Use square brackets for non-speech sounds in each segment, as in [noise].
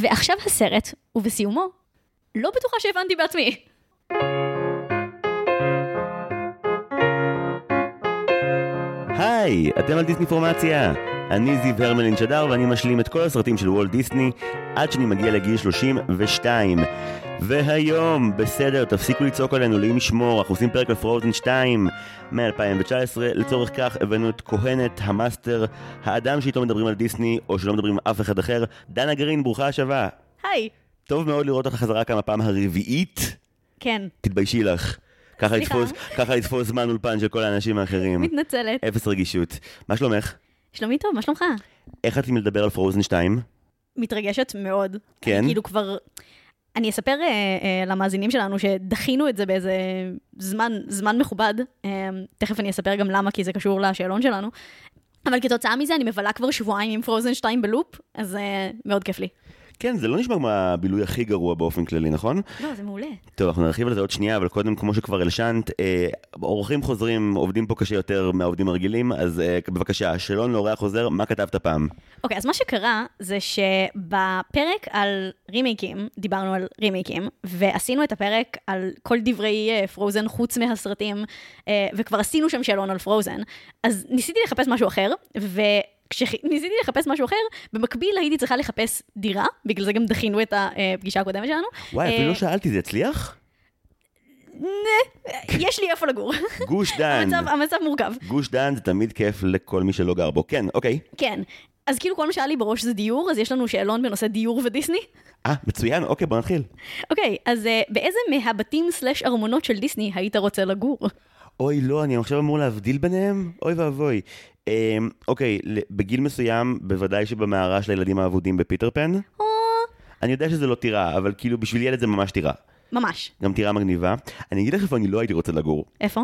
ועכשיו הסרט, ובסיומו, לא בטוחה שהבנתי בעצמי. היי, אתם על דיסני פורמציה. אני זיו הרמלין שדר ואני משלים את כל הסרטים של וולט דיסני עד שאני מגיע לגיל 32. והיום, בסדר, תפסיקו לצעוק עלינו, השם ישמור, אנחנו עושים פרק על Frozen 2 מ-2019. לצורך כך הבאנו את כהנת, המאסטר, האדם שאיתו מדברים על דיסני, או שלא מדברים עם אף אחד אחר, דנה גרין, ברוכה השבה. היי. טוב מאוד לראות אותך חזרה כאן הפעם הרביעית. כן, תתביישי לך. ככה. לתפוס, ככה לתפוס זמן אולפן של כל האנשים האחרים. מתנצלת. אפס רגישות. מה שלומך? שלומי טוב, מה שלומך? איך את לדבר על פרוזן 2? מתרגשת מאוד. כן? כאילו כבר... אני אספר אה, אה, למאזינים שלנו שדחינו את זה באיזה זמן, זמן מכובד. אה, תכף אני אספר גם למה, כי זה קשור לשאלון שלנו. אבל כתוצאה מזה אני מבלה כבר שבועיים עם פרוזן 2 בלופ, אז אה, מאוד כיף לי. כן, זה לא נשמע כמו הבילוי הכי גרוע באופן כללי, נכון? לא, זה מעולה. טוב, אנחנו נרחיב על זה עוד שנייה, אבל קודם, כמו שכבר הלשנת, אה, אורחים חוזרים, עובדים פה קשה יותר מהעובדים הרגילים, אז אה, בבקשה, שאלון לאורח חוזר, מה כתבת פעם? אוקיי, אז מה שקרה זה שבפרק על רימייקים, דיברנו על רימייקים, ועשינו את הפרק על כל דברי פרוזן חוץ מהסרטים, אה, וכבר עשינו שם שאלון על פרוזן, אז ניסיתי לחפש משהו אחר, וכשניסיתי לחפש משהו אחר, במקביל הייתי צריכה לחפש דירה, בגלל זה גם דחינו את הפגישה הקודמת שלנו. וואי, אה, אפילו לא שאלתי, זה הצליח? יש לי איפה לגור. גוש [laughs] דן. המצב, המצב מורכב. גוש דן זה תמיד כיף לכל מי שלא גר בו. כן, אוקיי. כן. אז כאילו כל מה שהיה לי בראש זה דיור, אז יש לנו שאלון בנושא דיור ודיסני. אה, מצוין, אוקיי, בוא נתחיל. אוקיי, אז uh, באיזה מהבתים סלאש ארמונות של דיסני היית רוצה לגור? אוי, לא, אני עכשיו אמור להבדיל ביניהם? אוי ואבוי. אה, אוקיי, בגיל מסוים, בוודאי שבמערה של הילדים האבודים בפיטר פן. אני יודע שזה לא טירה, אבל כאילו בשביל ילד זה ממש טירה. ממש. גם טירה מגניבה. אני אגיד לך איפה אני לא הייתי רוצה לגור. איפה?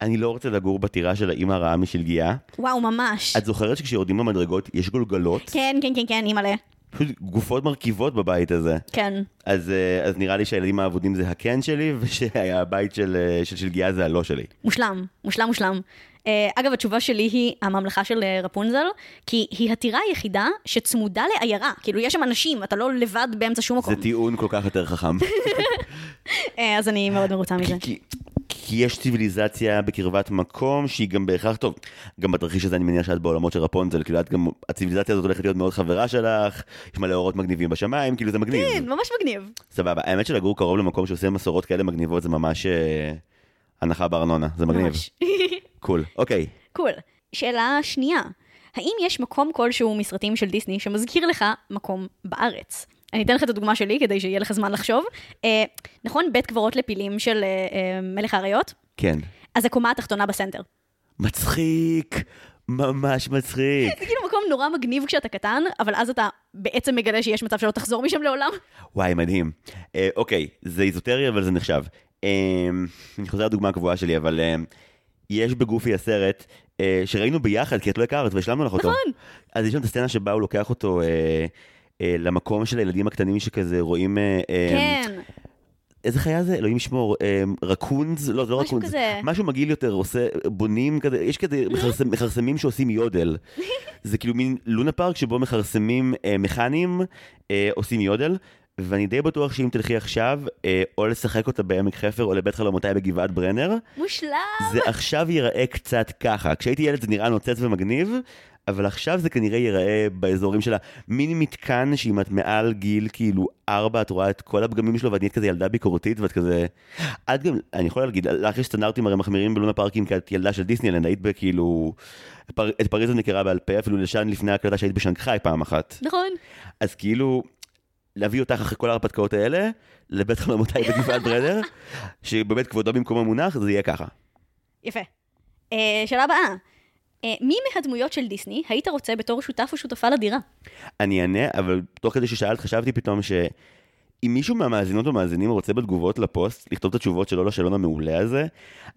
אני לא רוצה לגור בטירה של האימא הרעה משלגיה. וואו, ממש. את זוכרת שכשיורדים במדרגות יש גולגלות? כן, כן, כן, כן, אימא'לה. פשוט גופות מרכיבות בבית הזה. כן. אז, אה, אז נראה לי שהילדים האבודים זה הכן שלי, [laughs] ושהבית של, אה, של שלגיה זה הלא שלי. מושלם, מושלם, מושלם. Uh, אגב, התשובה שלי היא הממלכה של רפונזל, כי היא הטירה היחידה שצמודה לעיירה. כאילו, יש שם אנשים, אתה לא לבד באמצע שום מקום. זה טיעון כל כך יותר חכם. [laughs] אז אני מאוד מרוצה מזה. כי, כי יש ציוויליזציה בקרבת מקום שהיא גם בהכרח, טוב, גם בתרחיש הזה אני מניח שאת בעולמות של רפונזל, כאילו את גם, הציוויליזציה הזאת הולכת להיות מאוד חברה שלך, יש מלא אורות מגניבים בשמיים, כאילו זה מגניב. כן, ממש מגניב. סבבה, האמת שלגור קרוב למקום שעושה מסורות כאלה מגניבות זה ממש אה, הנחה בארנונה, זה מגניב. ממש. [laughs] קול, אוקיי. קול. שאלה שנייה, האם יש מקום כלשהו מסרטים של דיסני שמזכיר לך מקום בארץ? אני אתן לך את הדוגמה שלי כדי שיהיה לך זמן לחשוב. אה, נכון, בית קברות לפילים של אה, אה, מלך האריות? כן. אז הקומה התחתונה בסנטר. מצחיק, ממש מצחיק. זה כאילו מקום נורא מגניב כשאתה קטן, אבל אז אתה בעצם מגלה שיש מצב שלא תחזור משם לעולם. וואי, מדהים. אה, אוקיי, זה איזוטרי אבל זה נחשב. אה, אני חוזר לדוגמה הקבועה שלי, אבל אה, יש בגופי הסרט אה, שראינו ביחד, כי את לא הכרת והשלמנו לך אותו. נכון. אז יש שם את הסצנה שבה הוא לוקח אותו אה, למקום של הילדים הקטנים שכזה רואים... אה, אה, כן. איזה חיה זה? אלוהים ישמור, אה, רקונס? לא, זה לא משהו רקונס. כזה. משהו מגעיל יותר, עושה, בונים כזה, יש כזה מכרסמ, מכרסמים שעושים יודל. זה כאילו מין לונה פארק שבו מכרסמים אה, מכניים אה, עושים יודל. ואני די בטוח שאם תלכי עכשיו, אה, או לשחק אותה בעמק חפר, או לבית חלומותיי בגבעת ברנר, מושלם. זה עכשיו ייראה קצת ככה. כשהייתי ילד זה נראה נוצץ ומגניב, אבל עכשיו זה כנראה ייראה באזורים של המיני מתקן שאם את מעל גיל כאילו ארבע את רואה את כל הפגמים שלו ואת נהיית כזה ילדה ביקורתית ואת כזה... את גם, אני יכול להגיד, לך יש סטנדרטים הרי מחמירים בלונה פארקים כי את ילדה של דיסנילנד, היית בכאילו... פר, את פריז אני מכירה בעל פה, אפילו לשן לפני ההקלטה שהיית בשנגחאי פעם אחת. נכון. אז כאילו, להביא אותך אחרי כל ההרפתקאות האלה, לבית חלומותיי בגבעת ברנר, [laughs] שבאמת כבודו במקום המונח, זה יהיה ככה. יפה. אה, שאלה הבאה. אה, מי מהדמויות של דיסני היית רוצה בתור שותף או שותפה לדירה? אני אענה, אבל תוך כדי ששאלת חשבתי פתאום שאם מישהו מהמאזינות ומאזינים רוצה בתגובות לפוסט לכתוב את התשובות שלו לשאלון המעולה הזה,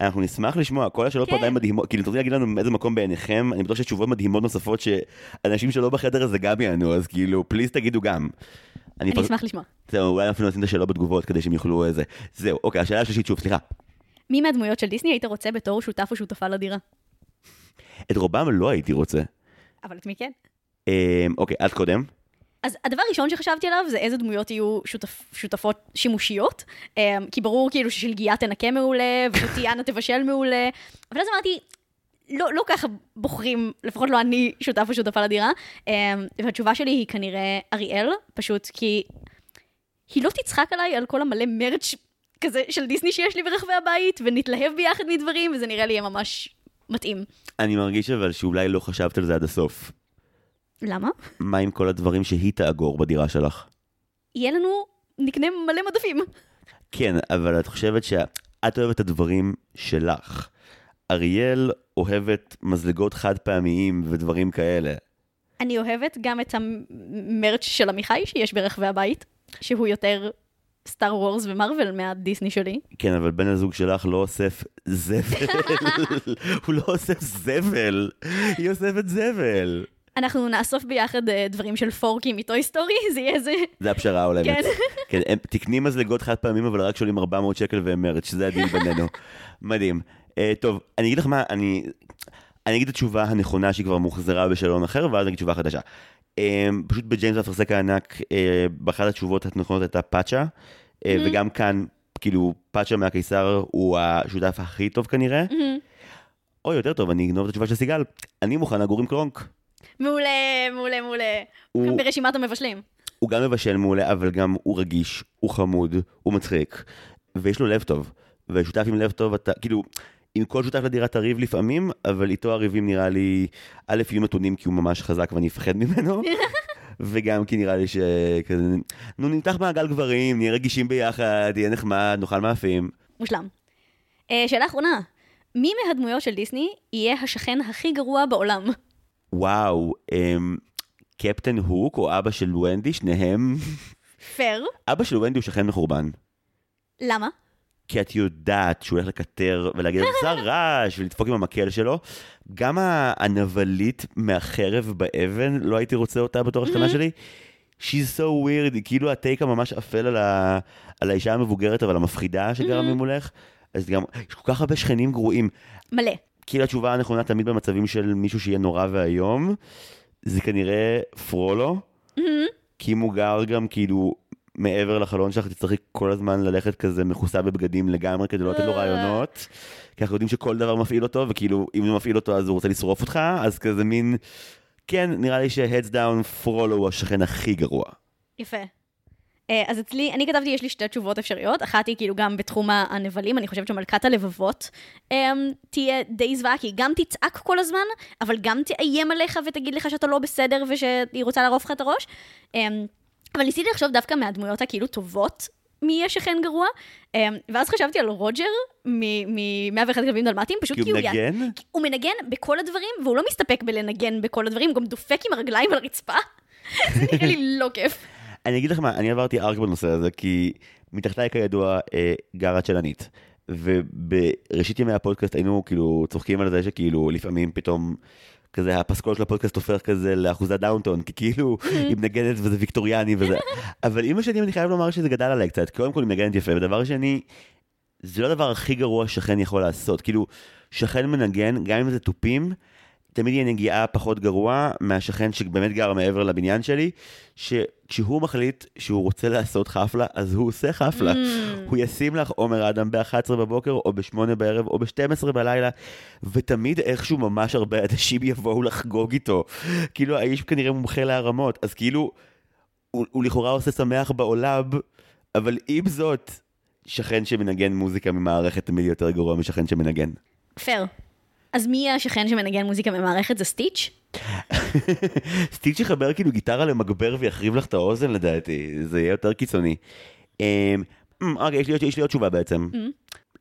אנחנו נשמח לשמוע, כל השאלות פה כן. עדיין מדהימות, כאילו תרצי להגיד לנו איזה מקום בעיניכם, אני בטוח שיש תשובות מדהימות נוספות שאנשים שלא בחדר הזה גם יענו, אז כאילו פליז תגידו גם. אני פר- אשמח לשמוע. זהו, אולי אפילו נשים את השאלות בתגובות כדי שהם יוכלו איזה. זהו, אוקיי, השאלה השלישית שוב, סליחה. מי מהדמויות של דיסני היית רוצה בתור שותף או שותפה לדירה? את רובם לא הייתי רוצה. אבל את מי כן? אה, אוקיי, את קודם. אז הדבר הראשון שחשבתי עליו זה איזה דמויות יהיו שותפ, שותפות שימושיות, um, כי ברור כאילו ששלגיה תנקה מעולה, [laughs] וטיאנה תבשל מעולה, אבל אז אמרתי, לא, לא ככה בוחרים, לפחות לא אני שותף או שותפה לדירה, um, והתשובה שלי היא כנראה אריאל, פשוט כי היא לא תצחק עליי על כל המלא מרץ' כזה של דיסני שיש לי ברחבי הבית, ונתלהב ביחד מדברים, וזה נראה לי יהיה ממש מתאים. אני מרגיש אבל שאולי לא חשבת על זה עד הסוף. למה? מה עם כל הדברים שהיא תאגור בדירה שלך? יהיה לנו, נקנה מלא מדפים. כן, אבל את חושבת שאת אוהבת את הדברים שלך. אריאל אוהבת מזלגות חד פעמיים ודברים כאלה. אני אוהבת גם את ה merch של עמיחי שיש ברחבי הבית, שהוא יותר Star Wars ו Marvel מהדיסני שלי. כן, אבל בן הזוג שלך לא אוסף זבל. [laughs] הוא לא אוסף זבל, היא אוספת זבל. אנחנו נאסוף ביחד אה, דברים של Forky מ Toy Story, [laughs] זה יהיה איזה... זה הפשרה ההולמת. כן. [laughs] כן, הם טכנית מזלגות חד פעמים, אבל רק שעולים 400 שקל והם merch, שזה הדיל בינינו. מדהים. אה, טוב, אני אגיד לך מה, אני... אני אגיד את התשובה הנכונה שהיא כבר הוזכרה בשאלון אחר, ואז אני אגיד תשובה חדשה. אה, פשוט בג'יימס והאפרסק הענק, אה, באחת התשובות הנכונות הייתה פאצ'ה, אה, mm-hmm. וגם כאן, כאילו, פאצ'ה מהקיסר הוא השותף הכי טוב כנראה. Mm-hmm. או יותר טוב, אני אגנוב את התשובה של סיגל, אני מוכן לגור עם קרונק. מעולה, מעולה, מעולה. הוא... ברשימת המבשלים. הוא גם מבשל מעולה, אבל גם הוא רגיש, הוא חמוד, הוא מצחיק, ויש לו לב טוב. ושותף עם לב טוב, אתה, כאילו, עם כל שותף לדירה תריב לפעמים, אבל איתו הריבים נראה לי, א', יהיו מתונים כי הוא ממש חזק ואני אפחד ממנו, [laughs] וגם כי נראה לי שכזה, נו נמתח מעגל גברים, נהיה רגישים ביחד, יהיה נחמד, נאכל מאפים. מושלם. Uh, שאלה אחרונה, מי מהדמויות של דיסני יהיה השכן הכי גרוע בעולם? וואו, um, קפטן הוק או אבא של ונדי, שניהם... פייר. אבא של ונדי הוא שכן מחורבן. למה? כי את יודעת שהוא הולך לקטר ולהגיד עשה רעש ולדפוק עם המקל שלו. גם הנבלית מהחרב באבן, לא הייתי רוצה אותה בתור השכנה שלי. She's so weird, היא כאילו הטייק הממש אפל על, ה... על האישה המבוגרת אבל המפחידה שגרה ממולך. אז גם, יש כל כך הרבה שכנים גרועים. מלא. כאילו התשובה הנכונה תמיד במצבים של מישהו שיהיה נורא ואיום, זה כנראה פרולו. כי אם הוא גר גם כאילו מעבר לחלון שלך, תצטרכי כל הזמן ללכת כזה מכוסה בבגדים לגמרי כדי לא לתת לו רעיונות. כי אנחנו יודעים שכל דבר מפעיל אותו, וכאילו, אם הוא מפעיל אותו אז הוא רוצה לשרוף אותך, אז כזה מין... כן, נראה לי ש-Heads down פרולו הוא השכן הכי גרוע. יפה. אז אצלי, אני כתבתי, יש לי שתי תשובות אפשריות. אחת היא כאילו גם בתחום הנבלים, אני חושבת שמלכת הלבבות תהיה די זוועה, כי היא גם תצעק כל הזמן, אבל גם תאיים עליך ותגיד לך שאתה לא בסדר ושהיא רוצה לערוף לך את הראש. אבל ניסיתי לחשוב דווקא מהדמויות הכאילו טובות מי יהיה שכן גרוע, ואז חשבתי על רוג'ר מ-101 כלבים דלמטיים, פשוט כי הוא מנגן? הוא מנגן בכל הדברים, והוא לא מסתפק בלנגן בכל הדברים, הוא גם דופק עם הרגליים על הרצפה. [laughs] זה נראה לי לא כיף. אני אגיד לך מה, אני עברתי ארק בנושא הזה, כי מתחתיי כידוע אה, גרה צ'לנית. ובראשית ימי הפודקאסט היינו כאילו צוחקים על זה שכאילו לפעמים פתאום כזה הפסקול של הפודקאסט הופך כזה לאחוזת דאונטון, כי כאילו היא מנגנת וזה ויקטוריאני וזה. [laughs] אבל עם השנים אני חייב לומר שזה גדל עליי קצת, קודם כל היא מנגנת יפה, ודבר שני, זה לא הדבר הכי גרוע שכן יכול לעשות. כאילו, שכן מנגן, גם אם זה תופים, תמיד יהיה נגיעה פחות גרוע מהשכן שבאמת גר מעבר לבניין שלי, שכשהוא מחליט שהוא רוצה לעשות חפלה, אז הוא עושה חפלה. Mm. הוא ישים לך עומר אדם ב-11 בבוקר, או ב-8 בערב, או ב-12 בלילה, ותמיד איכשהו ממש הרבה אנשים יבואו לחגוג איתו. כאילו, האיש כנראה מומחה להרמות, אז כאילו, הוא, הוא לכאורה עושה שמח בעולם, אבל עם זאת, שכן שמנגן מוזיקה ממערכת תמיד יותר גרוע משכן שמנגן. פייר. אז מי השכן שמנגן מוזיקה במערכת? זה סטיץ'? סטיץ' יחבר כאילו גיטרה למגבר ויחריב לך את האוזן לדעתי, זה יהיה יותר קיצוני. אוקיי, יש, לי עוד תשובה בעצם.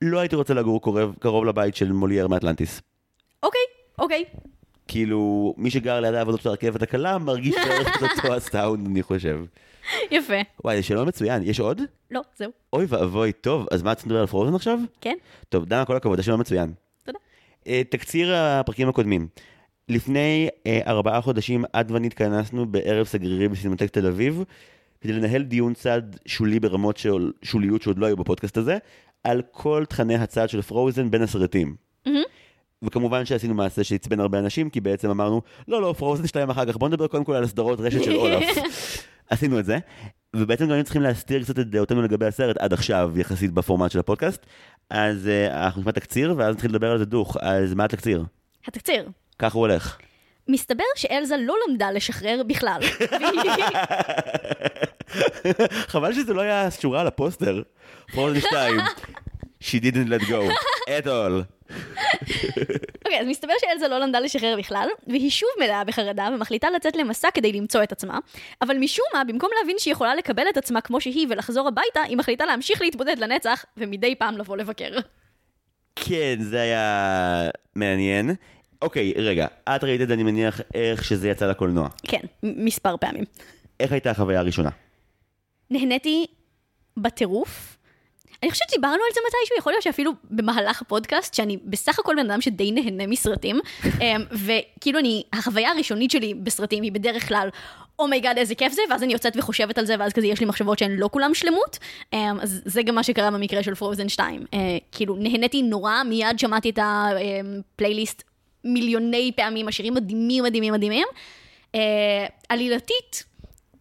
לא הייתי רוצה לגור קרוב, קרוב לבית של מולייר מאטלנטיס. אוקיי, אוקיי. כאילו, מי שגר ליד העבודות של הרכבת הקלה מרגיש [laughs] בערך את אותו הסטאונד, אני חושב. יפה. וואי, זה שאלון מצוין. יש עוד? לא, זהו. אוי ואבוי, טוב, אז מה, צריכים לדבר על Frozen עכשיו? כן. טוב, דנה, כל הכבוד, זה שאלון מצוין. תודה. תקציר הפרקים הקודמים. לפני ארבעה חודשים עד ואני התכנסנו בערב סגרירי בסינמטק תל אביב, כדי לנהל דיון צד שולי ברמות של שוליות שעוד לא היו בפודקאסט הזה, על כל תכני הצד של פרוזן בין הסרטים. וכמובן שעשינו מעשה שעצבן הרבה אנשים, כי בעצם אמרנו, לא, לא, פרוזן 2 אחר כך, בוא נדבר קודם כל על הסדרות רשת של אולף. [laughs] עשינו את זה, ובעצם גם היינו צריכים להסתיר קצת את דעותינו לגבי הסרט עד עכשיו, יחסית בפורמט של הפודקאסט. אז uh, אנחנו נשמע תקציר, ואז נתחיל לדבר על זה דוך. אז מה התקציר? התקציר. ככה הוא הולך. מסתבר שאלזה לא למדה לשחרר בכלל. [laughs] חבל שזה לא היה שורה על הפוסטר. פרוזן 2. [laughs] She didn't let go at all. אוקיי, okay, אז מסתבר שאלזה לא למדה לשחרר בכלל, והיא שוב מלאה בחרדה ומחליטה לצאת למסע כדי למצוא את עצמה, אבל משום מה, במקום להבין שהיא יכולה לקבל את עצמה כמו שהיא ולחזור הביתה, היא מחליטה להמשיך להתבודד לנצח, ומדי פעם לבוא לבקר. כן, זה היה מעניין. אוקיי, רגע, את ראית את זה, אני מניח, איך שזה יצא לקולנוע. כן, מספר פעמים. איך הייתה החוויה הראשונה? נהניתי בטירוף. אני חושבת שדיברנו על זה מתישהו, יכול להיות שאפילו במהלך הפודקאסט, שאני בסך הכל בן אדם שדי נהנה מסרטים, [laughs] אמ, וכאילו אני, החוויה הראשונית שלי בסרטים היא בדרך כלל, oh my god איזה כיף זה, ואז אני יוצאת וחושבת על זה, ואז כזה יש לי מחשבות שהן לא כולם שלמות. אמ, אז זה גם מה שקרה במקרה של Frozen 2. אה, כאילו, נהניתי נורא, מיד שמעתי את הפלייליסט מיליוני פעמים, השירים מדהימים, מדהימים, מדהימים. אה, עלילתית,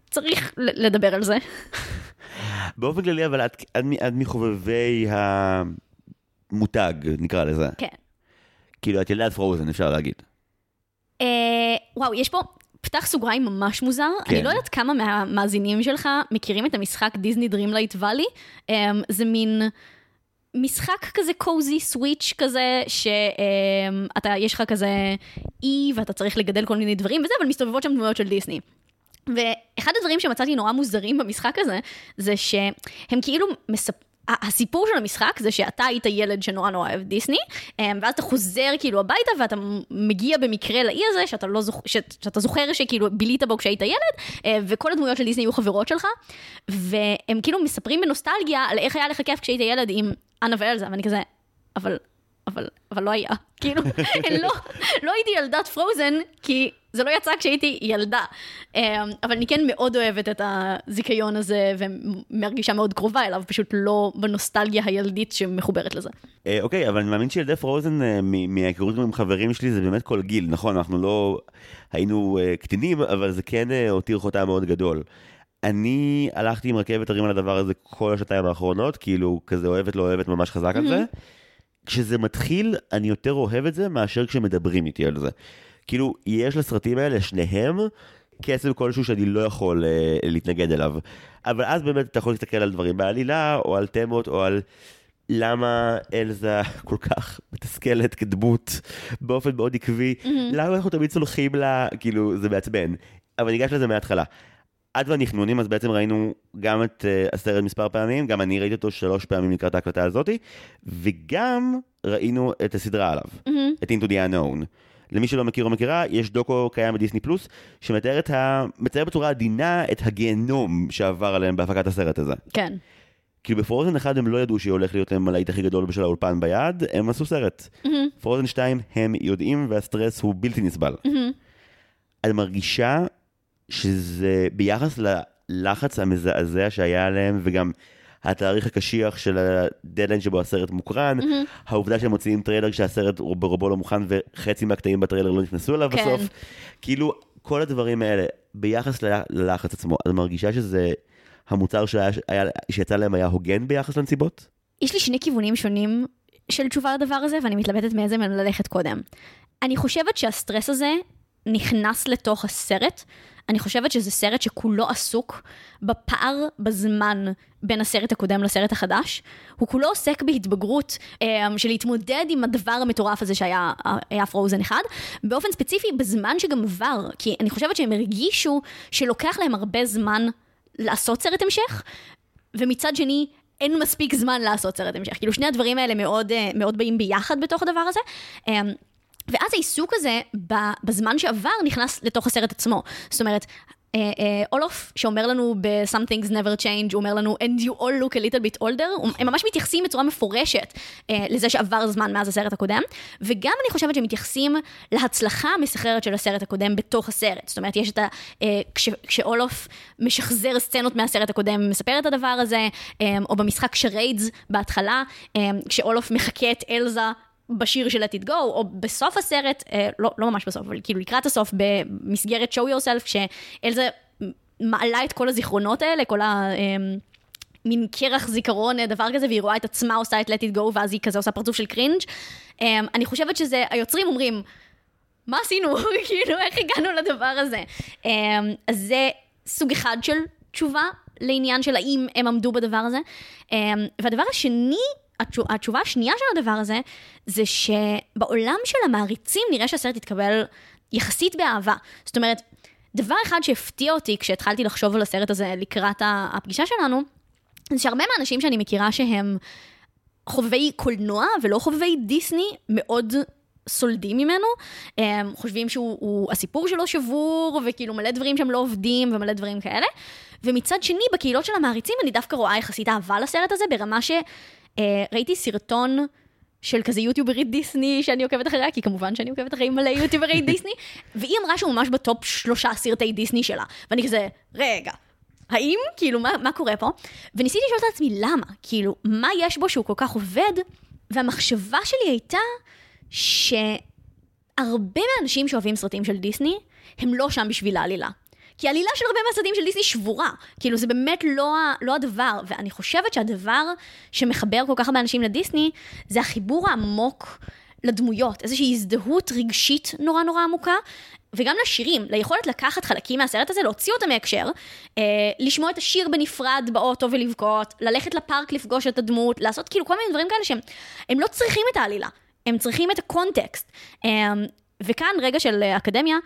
צריך לדבר על זה. [laughs] באופן כללי, אבל את, את, את מחובבי המותג, נקרא לזה. כן. כאילו, את ילדת Frozen, אפשר להגיד. אה, וואו, יש פה פתח סוגריים ממש מוזר. כן. אני לא יודעת כמה מהמאזינים שלך מכירים את המשחק Disney Dreamlight Valley. אה, זה מין... משחק כזה קוזי סוויץ' כזה, שאתה, יש לך כזה אי ואתה צריך לגדל כל מיני דברים וזה, אבל מסתובבות שם דמויות של דיסני. ואחד הדברים שמצאתי נורא מוזרים במשחק הזה, זה שהם כאילו מספ... הסיפור של המשחק זה שאתה היית ילד שנורא נורא אוהב דיסני, אמ, ואז אתה חוזר כאילו הביתה ואתה מגיע במקרה לאי הזה שאתה, לא זוכ... שאתה זוכר שכאילו בילית בו כשהיית ילד, אה, וכל הדמויות של דיסני היו חברות שלך, והם כאילו מספרים בנוסטלגיה על איך היה לך כיף כשהיית ילד עם אנה ואלזה, ואני כזה, אבל, אבל, אבל לא היה. כאילו, [laughs] לא, לא הייתי ילדת פרוזן, כי זה לא יצא כשהייתי ילדה. אמ, אבל אני כן מאוד אוהבת את הזיכיון הזה, ומרגישה מאוד קרובה אליו, פשוט לא בנוסטלגיה הילדית שמחוברת לזה. אה, אוקיי, אבל אני מאמין שילדי פרוזן, אה, מההיכרות עם חברים שלי, זה באמת כל גיל, נכון? אנחנו לא היינו אה, קטינים, אבל זה כן הותיר חותם מאוד גדול. אני הלכתי עם רכבת הרים על הדבר הזה כל השנתיים האחרונות, כאילו כזה אוהבת לא אוהבת ממש חזק על זה. כשזה מתחיל, אני יותר אוהב את זה מאשר כשמדברים איתי על זה. כאילו, יש לסרטים האלה, שניהם, קסם כלשהו שאני לא יכול אה, להתנגד אליו. אבל אז באמת אתה יכול להסתכל על דברים בעלילה, או על תמות, או על למה אלזה [laughs] כל כך מתסכלת כדמות באופן מאוד עקבי, mm-hmm. למה אנחנו תמיד סולחים לה, כאילו, זה מעצבן. אבל ניגש לזה מההתחלה. עד והנכנונים, אז בעצם ראינו גם את uh, הסרט מספר פעמים, גם אני ראיתי אותו שלוש פעמים לקראת ההקלטה הזאתי, וגם ראינו את הסדרה עליו, mm-hmm. את Into the Unknown. למי שלא מכיר או מכירה, יש דוקו קיים בדיסני פלוס, שמתאר ה... בצורה עדינה את הגיהנום שעבר עליהם בהפקת הסרט הזה. כן. כאילו בפרוזן אחד הם לא ידעו שהולך להיות להם הלהיט הכי גדול בשל האולפן ביד, הם עשו סרט. Mm-hmm. Frozen 2 הם יודעים והסטרס הוא בלתי נסבל. Mm-hmm. את מרגישה שזה ביחס ללחץ המזעזע שהיה עליהם, וגם התאריך הקשיח של הדדליין שבו הסרט מוקרן, mm-hmm. העובדה שהם מוציאים טריילר כשהסרט ברובו לא מוכן וחצי מהקטעים בטריילר לא נכנסו אליו כן. בסוף, כאילו כל הדברים האלה, ביחס ללחץ עצמו, את מרגישה שזה המוצר שהיה, שיצא להם היה הוגן ביחס לנסיבות? יש לי שני כיוונים שונים של תשובה לדבר הזה, ואני מתלבטת מאיזה מהם ללכת קודם. אני חושבת שהסטרס הזה נכנס לתוך הסרט, אני חושבת שזה סרט שכולו עסוק בפער בזמן בין הסרט הקודם לסרט החדש. הוא כולו עוסק בהתבגרות אה, של להתמודד עם הדבר המטורף הזה שהיה פרוזן אחד, באופן ספציפי בזמן שגם עבר, כי אני חושבת שהם הרגישו שלוקח להם הרבה זמן לעשות סרט המשך, ומצד שני, אין מספיק זמן לעשות סרט המשך. כאילו שני הדברים האלה מאוד, אה, מאוד באים ביחד בתוך הדבר הזה. ואז העיסוק הזה בזמן שעבר נכנס לתוך הסרט עצמו. זאת אומרת, אה, אה, אולוף שאומר לנו ב-Some things never change, הוא אומר לנו and you all look a little bit older, הם ממש מתייחסים בצורה מפורשת אה, לזה שעבר זמן מאז הסרט הקודם, וגם אני חושבת שהם מתייחסים להצלחה המסחררת של הסרט הקודם בתוך הסרט. זאת אומרת, יש את ה... כש, כשאולוף משחזר סצנות מהסרט הקודם, מספר את הדבר הזה, או במשחק שריידס בהתחלה, כשאולוף מחקה את אלזה בשיר של Let It Go, או בסוף הסרט, אה, לא, לא ממש בסוף, אבל כאילו לקראת הסוף, במסגרת show yourself, כשאלזה מעלה את כל הזיכרונות האלה, כל ה... אה, מין קרח זיכרון, אה, דבר כזה, והיא רואה את עצמה עושה את Let It Go, ואז היא כזה עושה פרצוף של קרינג'. אה, אני חושבת שזה, היוצרים אומרים, מה עשינו? [laughs] כאילו, איך הגענו לדבר הזה? אה, אז זה סוג אחד של תשובה לעניין של האם הם עמדו בדבר הזה. והדבר השני, התשובה השנייה של הדבר הזה, זה שבעולם של המעריצים נראה שהסרט התקבל יחסית באהבה. זאת אומרת, דבר אחד שהפתיע אותי כשהתחלתי לחשוב על הסרט הזה לקראת הפגישה שלנו, זה שהרבה מהאנשים שאני מכירה שהם חובבי קולנוע ולא חובבי דיסני, מאוד סולדים ממנו, הם חושבים שהסיפור שלו שבור, וכאילו מלא דברים שהם לא עובדים ומלא דברים כאלה. ומצד שני, בקהילות של המעריצים אני דווקא רואה יחסית אהבה לסרט הזה, ברמה שראיתי סרטון של כזה יוטיוברית דיסני שאני עוקבת אחריה, כי כמובן שאני עוקבת אחרי מלא יוטיוברית דיסני, [laughs] והיא אמרה שהוא ממש בטופ שלושה סרטי דיסני שלה. ואני כזה, רגע, האם, כאילו, מה, מה קורה פה? וניסיתי לשאול את עצמי, למה? כאילו, מה יש בו שהוא כל כך עובד? והמחשבה שלי הייתה שהרבה מהאנשים שאוהבים סרטים של דיסני, הם לא שם בשביל העלילה. כי העלילה של הרבה מהסרטים של דיסני שבורה. כאילו, זה באמת לא, לא הדבר. ואני חושבת שהדבר שמחבר כל כך הרבה אנשים לדיסני, זה החיבור העמוק לדמויות, איזושהי הזדהות רגשית נורא נורא עמוקה, וגם לשירים, ליכולת לקחת חלקים מהסרט הזה, להוציא אותם מהקשר, אה, לשמוע את השיר בנפרד באוטו ולבכות, ללכת לפארק לפגוש את הדמות, לעשות כאילו כל מיני דברים כאלה שהם לא צריכים את העלילה, הם צריכים את הקונטקסט. אה, וכאן רגע של אקדמיה,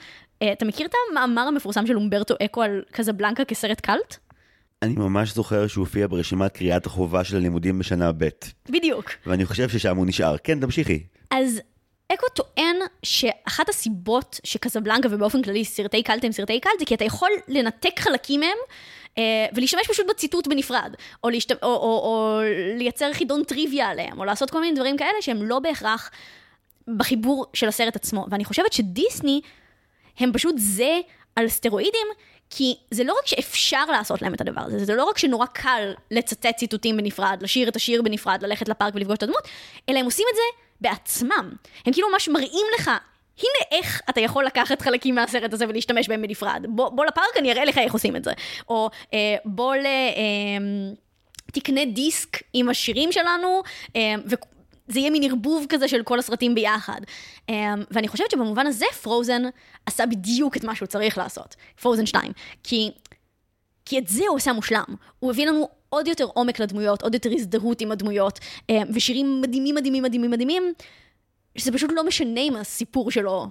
אה, אתה מכיר את המאמר המפורסם של אומברטו אקו על קזבלנקה כסרט קאלט? אני ממש זוכר שהוא הופיע ברשימת קריאת החובה של הלימודים בשנה ב'. בדיוק. ואני חושב ששם הוא נשאר. כן, תמשיכי. אז אקו טוען שאחת הסיבות שקזבלנקה ובאופן כללי סרטי קאלט הם סרטי קאלט זה כי אתה יכול לנתק חלקים מהם אה, ולהשתמש פשוט בציטוט בנפרד, או, להשת... או, או, או לייצר חידון טריוויה עליהם, או לעשות כל מיני דברים כאלה שהם לא בהכרח בחיבור של הסרט עצמו. ואני חושבת שדיסני הם פשוט זה על סטרואידים, כי זה לא רק שאפשר לעשות להם את הדבר הזה, זה לא רק שנורא קל לצטט ציטוטים בנפרד, לשיר את השיר בנפרד, ללכת לפארק ולפגוש את הדמות, אלא הם עושים את זה בעצמם. הם כאילו ממש מראים לך, הנה איך אתה יכול לקחת חלקים מהסרט הזה ולהשתמש בהם בנפרד. בוא, בוא לפארק, אני אראה לך איך עושים את זה. או אה, בוא ל... אה, תקנה דיסק עם השירים שלנו, אה, וזה יהיה מין ערבוב כזה של כל הסרטים ביחד. אה, ואני חושבת שבמובן הזה פרוזן עשה בדיוק את מה שהוא צריך לעשות. פרוזן 2. כי, כי את זה הוא עושה מושלם. הוא הביא לנו עוד יותר עומק לדמויות, עוד יותר הזדהות עם הדמויות, אה, ושירים מדהימים מדהימים מדהימים מדהימים, שזה פשוט לא משנה אם הסיפור שלו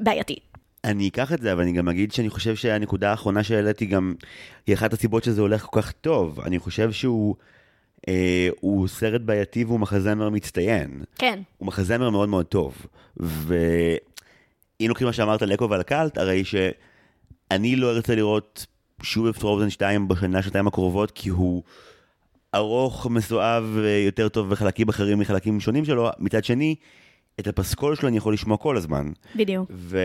בעייתי. אני אקח את זה, אבל אני גם אגיד שאני חושב שהנקודה האחרונה שהעליתי גם, היא אחת הסיבות שזה הולך כל כך טוב. אני חושב שהוא... אה, הוא סרט בעייתי והוא מחזמר מצטיין. כן. הוא מחזמר מאוד מאוד טוב. ואם לוקחים מה שאמרת על אקו ועל קאלט, הרי שאני לא ארצה לראות שוב את פרוזן 2 בשנה, שנתיים הקרובות, כי הוא ארוך, מסואב, יותר טוב בחלקים אחרים מחלקים שונים שלו. מצד שני, את הפסקול שלו אני יכול לשמוע כל הזמן. בדיוק. ו...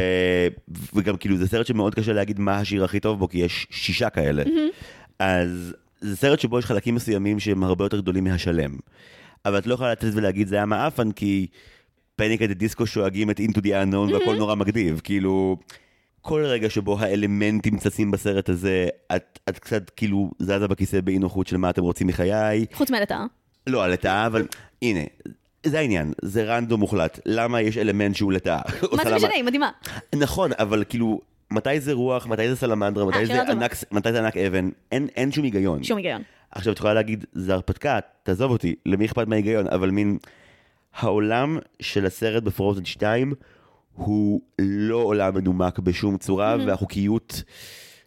וגם כאילו זה סרט שמאוד קשה להגיד מה השיר הכי טוב בו, כי יש שישה כאלה. Mm-hmm. אז זה סרט שבו יש חלקים מסוימים שהם הרבה יותר גדולים מהשלם. אבל את לא יכולה לתת ולהגיד זה היה מעפן, כי פניק את דיסקו שואגים את אינטו די אנון והכל נורא מגניב. כאילו... כל רגע שבו האלמנטים צצים בסרט הזה, את, את קצת כאילו זזה בכיסא באי נוחות של מה אתם רוצים מחיי. חוץ מהלטאה. לא, הלטאה, אבל הנה, זה העניין, זה רנדום מוחלט. למה יש אלמנט שהוא לטאה? מה זה משנה, היא מדהימה. נכון, אבל כאילו, מתי זה רוח, מתי זה סלמנדרה, מתי, זה ענק, מתי זה ענק אבן, אין, אין שום היגיון. שום היגיון. עכשיו, את יכולה להגיד, זה הרפתקה, תעזוב אותי, למי אכפת מההיגיון, אבל מין, העולם של הסרט בפרוזן 2, הוא לא עולם מנומק בשום צורה, mm-hmm. והחוקיות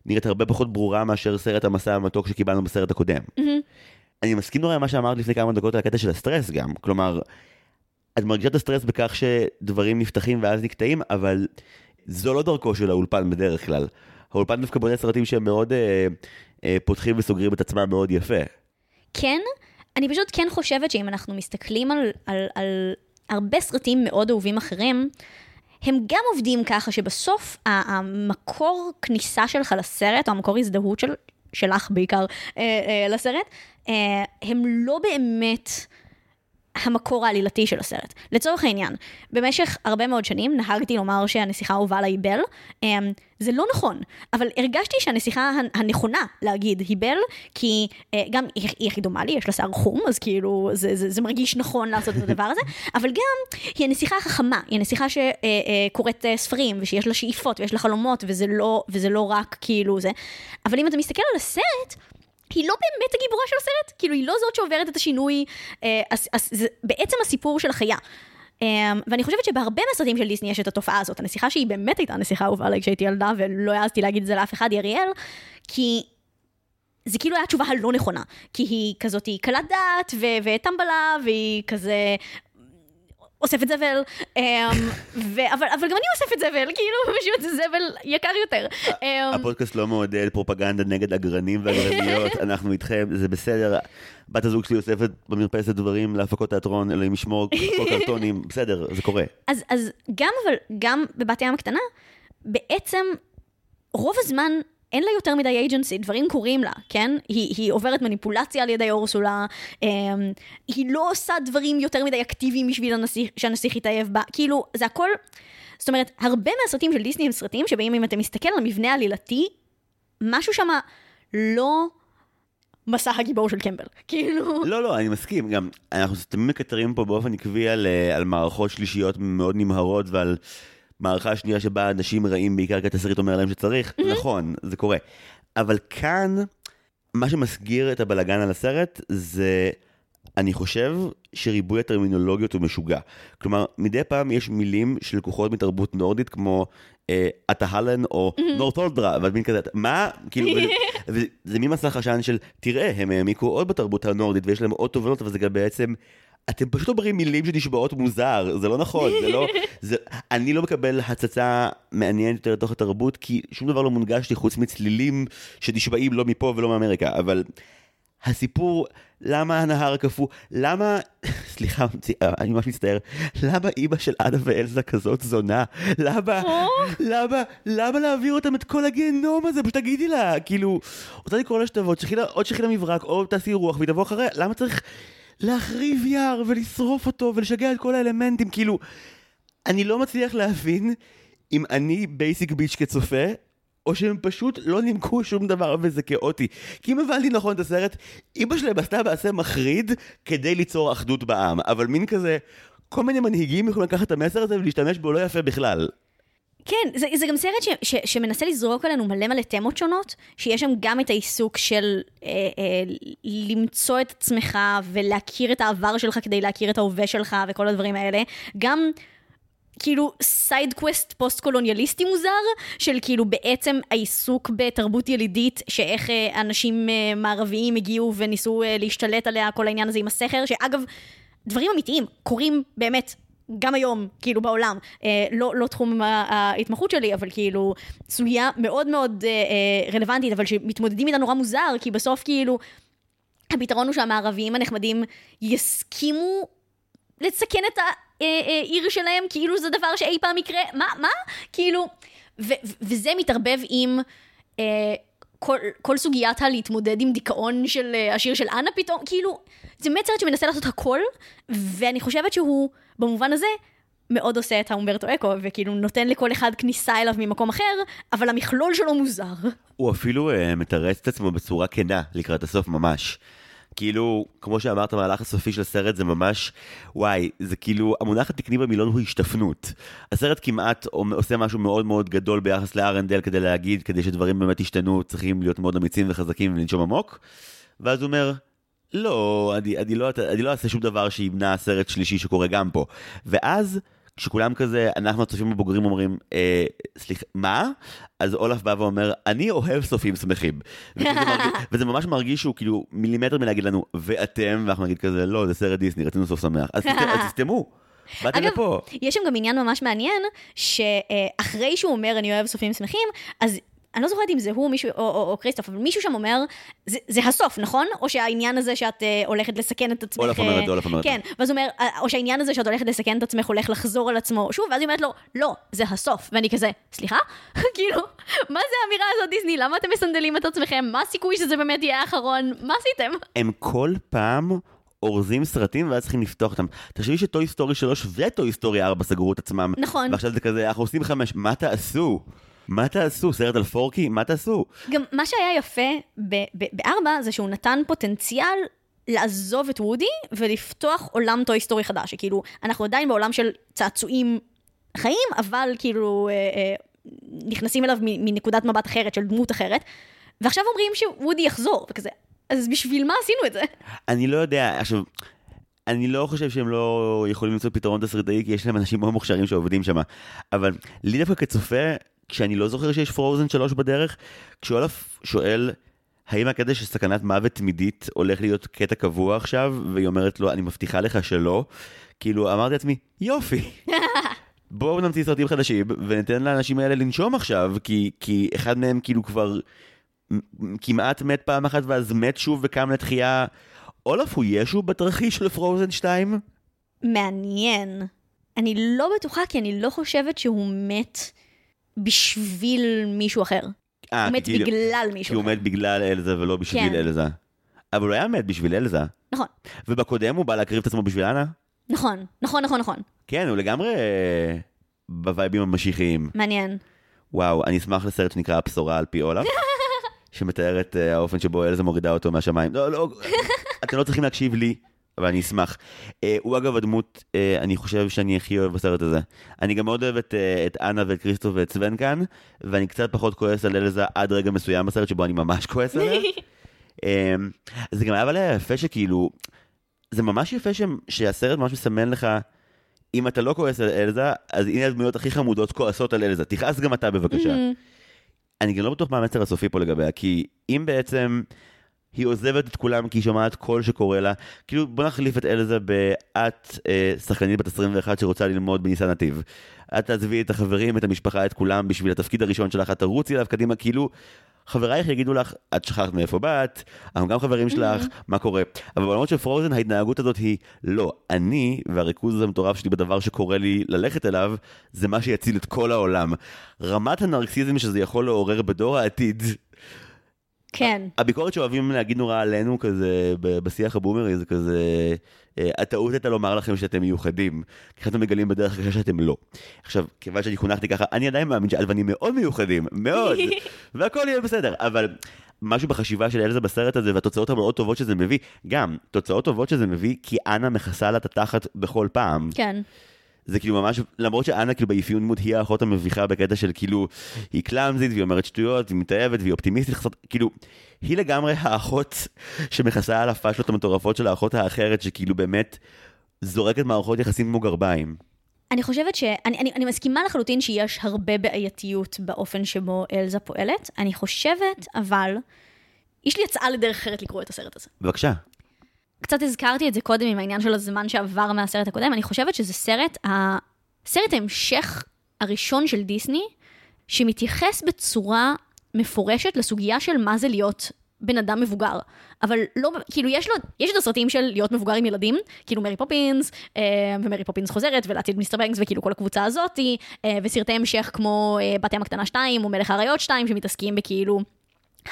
נראית הרבה פחות ברורה מאשר סרט המסע המתוק שקיבלנו בסרט הקודם. Mm-hmm. אני מסכים נורא עם מה שאמרת לפני כמה דקות על הקטע של הסטרס גם, כלומר, את מרגישה את הסטרס בכך שדברים נפתחים ואז נקטעים, אבל זו לא דרכו של האולפן בדרך כלל. האולפן דווקא בונה סרטים שהם מאוד אה, אה, פותחים וסוגרים את עצמם מאוד יפה. כן, אני פשוט כן חושבת שאם אנחנו מסתכלים על, על, על הרבה סרטים מאוד אהובים אחרים, הם גם עובדים ככה שבסוף המקור כניסה שלך לסרט, או המקור הזדהות של, שלך בעיקר אה, אה, לסרט, הם לא באמת המקור העלילתי של הסרט. לצורך העניין, במשך הרבה מאוד שנים נהגתי לומר שהנסיכה האהובה עליי היא בל. אמ, זה לא נכון, אבל הרגשתי שהנסיכה הנכונה להגיד היא בל, כי אה, גם היא, היא הכי דומה לי, יש לה שיער חום, אז כאילו זה, זה, זה מרגיש נכון לעשות את הדבר הזה, [laughs] אבל גם היא הנסיכה החכמה, היא הנסיכה שקוראת אה, ספרים, ושיש לה שאיפות ויש לה חלומות, וזה לא, וזה לא רק כאילו זה. אבל אם אתה מסתכל על הסרט, היא לא באמת הגיבורה של הסרט, כאילו היא לא זאת שעוברת את השינוי, אה, אז, אז, בעצם הסיפור של החיה. Um, ואני חושבת שבהרבה מהסרטים של דיסני יש את התופעה הזאת. הנסיכה שהיא באמת הייתה נסיכה אהובה עליי כשהייתי ילדה, ולא העזתי להגיד את זה לאף אחד, היא אריאל, כי זה כאילו היה התשובה הלא נכונה. כי היא כזאת, היא קלת דעת וטמבלה, והיא כזה אוספת זבל, אמ, אבל, אבל גם אני אוספת זבל, כאילו, [laughs] פשוט זה זבל יקר יותר. אמ, הפודקאסט לא מעודד פרופגנדה נגד אגרנים ואגרניות, [laughs] אנחנו איתכם, זה בסדר. בת הזוג שלי אוספת במרפסת דברים להפקות תיאטרון, אלוהים ישמור, כל [laughs] קרטונים, בסדר, זה קורה. אז, אז גם, אבל, גם בבת ים הקטנה, בעצם רוב הזמן אין לה יותר מדי אייג'נסי, דברים קורים לה, כן? היא, היא עוברת מניפולציה על ידי אורסולה, אה, היא לא עושה דברים יותר מדי אקטיביים בשביל הנסיך, שהנסיך יתאהב בה, כאילו, זה הכל... זאת אומרת, הרבה מהסרטים של דיסני הם סרטים שבאים, אם אתה מסתכל על המבנה העלילתי, משהו שם לא... מסע הגיבור של קמבל, [laughs] כאילו... לא, לא, אני מסכים, גם אנחנו תמיד מקטרים פה באופן עקבי על, אה, על מערכות שלישיות מאוד נמהרות ועל מערכה שנייה שבה אנשים רעים בעיקר כי התסריט אומר להם שצריך, mm-hmm. נכון, זה קורה. אבל כאן, מה שמסגיר את הבלגן על הסרט זה, אני חושב שריבוי הטרמינולוגיות הוא משוגע. כלומר, מדי פעם יש מילים שלקוחות מתרבות נורדית כמו אה, אטהלן או נורתולדרה, ואת מין כזה, מה? כאילו, [laughs] זה מין מסך עשן של, תראה, הם העמיקו עוד בתרבות הנורדית ויש להם עוד תובנות, אבל זה גם בעצם... אתם פשוט אומרים מילים שנשמעות מוזר, זה לא נכון, זה לא... [laughs] זה, אני לא מקבל הצצה מעניינת יותר לתוך התרבות, כי שום דבר לא מונגש לי חוץ מצלילים שנשמעים לא מפה ולא מאמריקה, אבל הסיפור, למה הנהר קפוא, למה, [laughs] סליחה, אני ממש מצטער, למה אימא של אנה ואלזה כזאת זונה? למה, למה, למה להעביר אותם את כל הגיהנום הזה? פשוט תגידי לה, כאילו, רוצה לקרוא לה שתבוא, עוד שכי לה מברק, או תעשי רוח והיא תבוא אחריה, למה צריך... להחריב יער ולשרוף אותו ולשגע את כל האלמנטים, כאילו, אני לא מצליח להבין אם אני בייסיק ביץ' כצופה, או שהם פשוט לא נימקו שום דבר וזה כאוטי. כי אם הבנתי נכון את הסרט, אמא שלהם עשתה מעשה מחריד כדי ליצור אחדות בעם, אבל מין כזה, כל מיני מנהיגים יכולים לקחת את המסר הזה ולהשתמש בו לא יפה בכלל. כן, זה, זה גם סרט ש, ש, שמנסה לזרוק עלינו מלא מלא תמות שונות, שיש שם גם את העיסוק של אה, אה, למצוא את עצמך ולהכיר את העבר שלך כדי להכיר את ההווה שלך וכל הדברים האלה. גם... כאילו side quest פוסט קולוניאליסטי מוזר, של כאילו בעצם העיסוק בתרבות ילידית, שאיך אה, אנשים אה, מערביים הגיעו וניסו אה, להשתלט עליה, כל העניין הזה עם הסכר, שאגב, דברים אמיתיים קורים באמת גם היום, כאילו בעולם, אה, לא, לא תחום ההתמחות שלי, אבל כאילו סוגיה מאוד מאוד אה, אה, רלוונטית, אבל שמתמודדים איתה נורא מוזר, כי בסוף כאילו, הפתרון הוא שהמערביים הנחמדים יסכימו לסכן את העיר אה, שלהם, כאילו זה דבר שאי פעם יקרה, מה, מה? כאילו, ו, וזה מתערבב עם... אה, כל, כל סוגיית הלהתמודד עם דיכאון של uh, השיר של אנה פתאום, כאילו, זה באמת סרט שמנסה לעשות הכל, ואני חושבת שהוא, במובן הזה, מאוד עושה את האומברטו אקו, וכאילו נותן לכל אחד כניסה אליו ממקום אחר, אבל המכלול שלו מוזר. הוא אפילו uh, מתרץ את עצמו בצורה כנה לקראת הסוף ממש. כאילו, כמו שאמרת, המהלך הסופי של הסרט זה ממש, וואי, זה כאילו, המונח התקני במילון הוא השתפנות. הסרט כמעט עושה משהו מאוד מאוד גדול ביחס לארנדל כדי להגיד, כדי שדברים באמת ישתנו, צריכים להיות מאוד אמיצים וחזקים ולנשום עמוק. ואז הוא אומר, לא, אני, אני, לא, אני לא אעשה שום דבר שימנע סרט שלישי שקורה גם פה. ואז... כשכולם כזה, אנחנו הצופים הבוגרים אומרים, אה, סליחה, מה? אז אולף בא ואומר, אני אוהב סופים שמחים. וזה, מרגיש, [laughs] וזה ממש מרגיש שהוא כאילו מילימטר מלהגיד לנו, ואתם, ואנחנו נגיד כזה, לא, זה סרט דיסני, רצינו סוף שמח. אז [laughs] תסתמו. באתם אגב, לפה. יש שם גם עניין ממש מעניין, שאחרי שהוא אומר אני אוהב סופים שמחים, אז אני לא זוכרת אם זה הוא מישהו, או, או, או כריסטוף, אבל מישהו שם אומר, זה, זה הסוף, נכון? או שהעניין הזה שאת uh, הולכת לסכן את עצמך... אולף אומרת, אולף אומרת. כן, ואז הוא אומר, אה, או שהעניין הזה שאת הולכת לסכן את עצמך הולך לחזור על עצמו שוב, ואז היא אומרת לו, לא, זה הסוף. ואני כזה, סליחה? [laughs] כאילו, מה זה האמירה הזאת, דיסני? למה אתם מסנדלים את עצמכם? מה הסיכוי שזה באמת יהיה האחרון? מה עשיתם? הם כל פעם אורזים סרטים ואז צריכים לפתוח אותם. תחשבי שטוי סטורי 3 וטוי סטורי 4 סגרו את עצמם. נכון. ועכשיו זה כזה, אנחנו עושים 5, מה תעשו? מה תעשו? סרט על פורקי? מה תעשו? גם מה שהיה יפה בארבע זה שהוא נתן פוטנציאל לעזוב את וודי ולפתוח עולם טוי סטורי חדש. שכאילו, אנחנו עדיין בעולם של צעצועים חיים, אבל כאילו אה, אה, נכנסים אליו מנקודת מבט אחרת, של דמות אחרת. ועכשיו אומרים שוודי יחזור, וכזה, אז בשביל מה עשינו את זה? אני לא יודע, עכשיו, אני לא חושב שהם לא יכולים למצוא פתרון תסריטאי, כי יש להם אנשים מאוד מוכשרים שעובדים שם. אבל לי דווקא כצופה, כשאני לא זוכר שיש פרוזן 3 בדרך, כשאולף שואל, האם הקטע של סכנת מוות תמידית הולך להיות קטע קבוע עכשיו, והיא אומרת לו, אני מבטיחה לך שלא, כאילו, אמרתי לעצמי, יופי. [laughs] בואו נמציא סרטים חדשים, וניתן לאנשים האלה לנשום עכשיו, כי, כי אחד מהם כאילו כבר כמעט מת פעם אחת, ואז מת שוב וקם לתחייה. אולף הוא ישו בתרחיש של פרוזן 2? מעניין. אני לא בטוחה, כי אני לא חושבת שהוא מת בשביל מישהו אחר. אה, הוא מת כי- בגלל כי מישהו הוא אחר. מת בגלל אלזה ולא בשביל כן. אלזה. אבל הוא היה מת בשביל אלזה. נכון, ובקודם הוא בא להקריב את עצמו בשביל אנה? נכון, נכון, נכון, נכון. כן, הוא לגמרי אה, בווייבים המשיחיים. מעניין. וואו, אני אשמח לסרט שנקרא הבשורה על פי אולף, [laughs] שמתאר את אה, האופן שבו אלזה מורידה אותו מהשמיים. לא, לא, אתם לא צריכים להקשיב לי, אבל אני אשמח. אה, הוא אגב הדמות, אה, אני חושב שאני הכי אוהב בסרט הזה. אני גם מאוד אוהב את, אה, את אנה ואת כריסטו ואת סוון כאן, ואני קצת פחות כועס על אלזה עד רגע מסוים בסרט שבו אני ממש כועס עליה. [laughs] אה, זה גם היה אבל יפה שכאילו, זה ממש יפה ש, שהסרט ממש מסמן לך, אם אתה לא כועס על אלזה, אז הנה הדמויות הכי חמודות כועסות על אלזה. תכעס גם אתה בבקשה. אני גם לא בטוח מה המסר הסופי פה לגביה, כי אם בעצם היא עוזבת את כולם כי היא שומעת קול שקורא לה, כאילו בוא נחליף את אלזה באת אה, שחקנית בת 21 שרוצה ללמוד בניסן נתיב. את תעזבי את החברים, את המשפחה, את כולם בשביל התפקיד הראשון שלך, את תרוצי אליו קדימה, כאילו חברייך יגידו לך, את שכחת מאיפה באת, אנחנו גם חברים שלך, מה קורה? אבל בעולמות של פרוזן ההתנהגות הזאת היא, לא, אני והריכוז המטורף שלי בדבר שקורה לי ללכת אליו, זה מה שיציל את כל העולם. רמת הנרקסיזם שזה יכול לעורר בדור העתיד, כן. הביקורת שאוהבים להגיד נורא עלינו כזה בשיח הבומרי זה כזה אה, הטעות הייתה לומר לכם שאתם מיוחדים כי אתם מגלים בדרך כלל שאתם לא. עכשיו כיוון שאני חונכתי ככה אני עדיין מאמין שהלבנים מאוד מיוחדים מאוד [laughs] והכל יהיה בסדר אבל משהו בחשיבה של אלזה בסרט הזה והתוצאות המאוד טובות שזה מביא גם תוצאות טובות שזה מביא כי אנה מכסה לה את התחת בכל פעם. כן. זה כאילו ממש, למרות שאנה כאילו באפיון דמות היא האחות המביכה בקטע של כאילו, היא קלאמזית והיא אומרת שטויות, והיא מתאהבת והיא אופטימיסטית, חסרת, כאילו, היא לגמרי האחות שמכסה על הפאשלות המטורפות של האחות האחרת, שכאילו באמת זורקת מערכות יחסים כמו גרביים. אני חושבת ש... אני, אני, אני מסכימה לחלוטין שיש הרבה בעייתיות באופן שבו אלזה פועלת. אני חושבת, אבל, יש לי הצעה לדרך אחרת לקרוא את הסרט הזה. בבקשה. קצת הזכרתי את זה קודם עם העניין של הזמן שעבר מהסרט הקודם, אני חושבת שזה סרט. סרט ההמשך הראשון של דיסני, שמתייחס בצורה מפורשת לסוגיה של מה זה להיות בן אדם מבוגר. אבל לא, כאילו יש לו, יש את הסרטים של להיות מבוגר עם ילדים, כאילו מרי פופינס, אה, ומרי פופינס חוזרת, ולהציל את מיסטר בנקס, וכאילו כל הקבוצה הזאתי, אה, וסרטי המשך כמו אה, בת ים הקטנה 2, או מלך האריות 2, שמתעסקים בכאילו...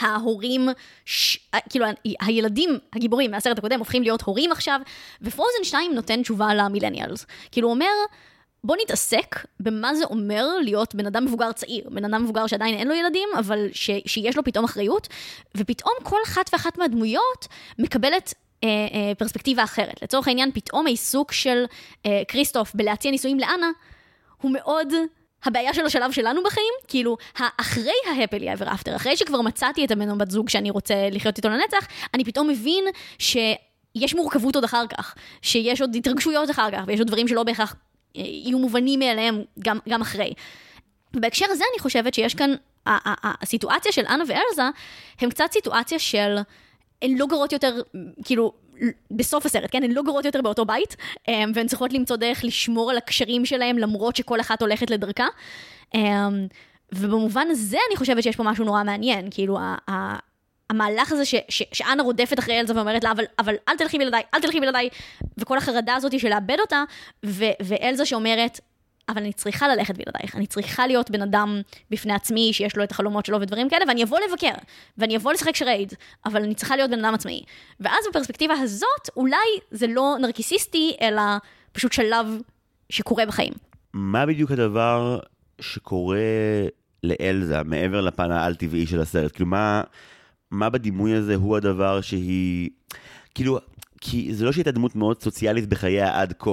ההורים, ש... כאילו ה- הילדים הגיבורים מהסרט הקודם הופכים להיות הורים עכשיו, ופרוזן 2 נותן תשובה ל millennials. כאילו הוא אומר, בוא נתעסק במה זה אומר להיות בן אדם מבוגר צעיר, בן אדם מבוגר שעדיין אין לו ילדים, אבל ש... שיש לו פתאום אחריות, ופתאום כל אחת ואחת מהדמויות מקבלת אה, אה, פרספקטיבה אחרת. לצורך העניין, פתאום העיסוק של אה, כריסטוף בלהציע נישואים לאנה, הוא מאוד הבעיה של השלב שלנו בחיים, כאילו, אחרי ה-happily ever after, אחרי שכבר מצאתי את הבן או בת זוג שאני רוצה לחיות איתו לנצח, אני פתאום מבין שיש מורכבות עוד אחר כך, שיש עוד התרגשויות אחר כך, ויש עוד דברים שלא בהכרח אה, יהיו מובנים מאליהם גם, גם אחרי. ובהקשר הזה אני חושבת שיש כאן, הסיטואציה של אנה ואלזה, הם קצת סיטואציה של, הן לא גרות יותר, כאילו, בסוף הסרט, כן? הן לא גרות יותר באותו בית, אמ, והן צריכות למצוא דרך לשמור על הקשרים שלהן, למרות שכל אחת הולכת לדרכה. אמ, ובמובן הזה אני חושבת שיש פה משהו נורא מעניין, כאילו, המהלך הזה ש, ש, שאנה רודפת אחרי אלזה ואומרת לה, אבל, אבל אל תלכי בלעדיי, אל תלכי בלעדיי, וכל החרדה הזאת של לאבד אותה, ו, ואלזה שאומרת, אבל אני צריכה ללכת בלעדייך, אני צריכה להיות בן אדם בפני עצמי, שיש לו את החלומות שלו ודברים כאלה, ואני אבוא לבקר, ואני אבוא לשחק שרייד, אבל אני צריכה להיות בן אדם עצמאי. ואז בפרספקטיבה הזאת, אולי זה לא נרקיסיסטי, אלא פשוט שלב שקורה בחיים. מה בדיוק הדבר שקורה לאלזה, מעבר לפן העל-טבעי של הסרט? כאילו, מה, מה בדימוי הזה הוא הדבר שהיא... כאילו, כי זה לא שהיא הייתה דמות מאוד סוציאלית בחייה עד כה.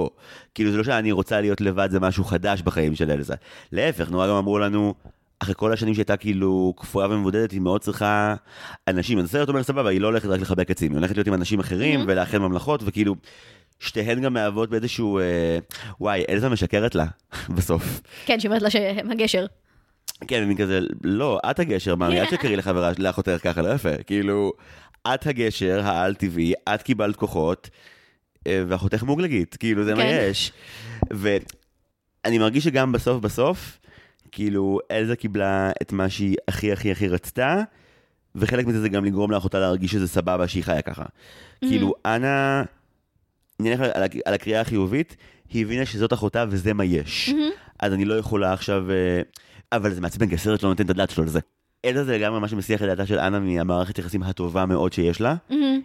כאילו, זה לא שאני רוצה להיות לבד, זה משהו חדש בחיים של אלזה. להפך, נורא גם אמרו לנו, אחרי כל השנים שהייתה כאילו קפואה ומבודדת, היא מאוד צריכה אנשים. אז הסרט אומר, סבבה, היא לא הולכת רק לחבק עצים, היא הולכת להיות עם אנשים אחרים mm-hmm. ולאחד ממלכות, וכאילו, שתיהן גם מהוות באיזשהו, אה, וואי, אלזה משקרת לה, [laughs] בסוף. כן, שהיא אומרת לה שהם הגשר. כן, אני כזה, לא, את הגשר, מה, אל תקראי לחברה, לאחותך ככה, לא יפה. כאילו, את הגשר העל-טבעי, את קיבלת כוחות, אה, ואחותך מוגלגית, כאילו, זה מה כן. יש. ואני מרגיש שגם בסוף בסוף, כאילו, אלזה קיבלה את מה שהיא הכי הכי הכי רצתה, וחלק מזה זה גם לגרום לאחותה להרגיש שזה סבבה שהיא חיה ככה. כאילו, אנה, נלך על, על הקריאה החיובית, היא הבינה שזאת אחותה וזה מה יש. אז אני לא יכולה עכשיו... אה, אבל זה מעצבן, כי הסרט לא נותן את הדעת שלו לזה. אלזה זה לגמרי מה שמסיח את דעתה של אנה מהמערכת יחסים הטובה מאוד שיש לה,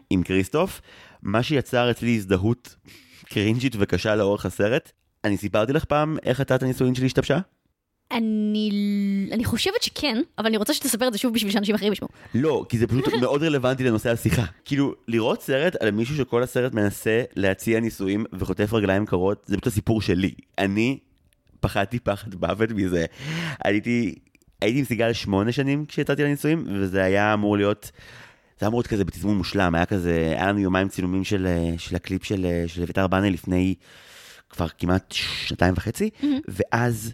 עם כריסטוף. מה שיצר אצלי הזדהות קרינג'ית וקשה לאורך הסרט. אני סיפרתי לך פעם איך התת הנישואין שלי השתבשה? אני, אני חושבת שכן, אבל אני רוצה שתספר את זה שוב בשביל שאנשים אחרים ישמעו. לא, כי זה פשוט [laughs] מאוד רלוונטי לנושא השיחה. כאילו, לראות סרט על מישהו שכל הסרט מנסה להציע נישואים וחוטף רגליים קרות, זה פשוט הסיפור שלי. אני פחדתי פחד מוות מזה. הייתי, הייתי עם סיגל שמונה שנים כשיצאתי לנישואים, וזה היה אמור להיות, זה היה אמור להיות כזה בתזמון מושלם, היה כזה, היה לנו יומיים צילומים של, אה, של הקליפ של, אה, של אביתר בנה לפני כבר כמעט שנתיים וחצי, ואז...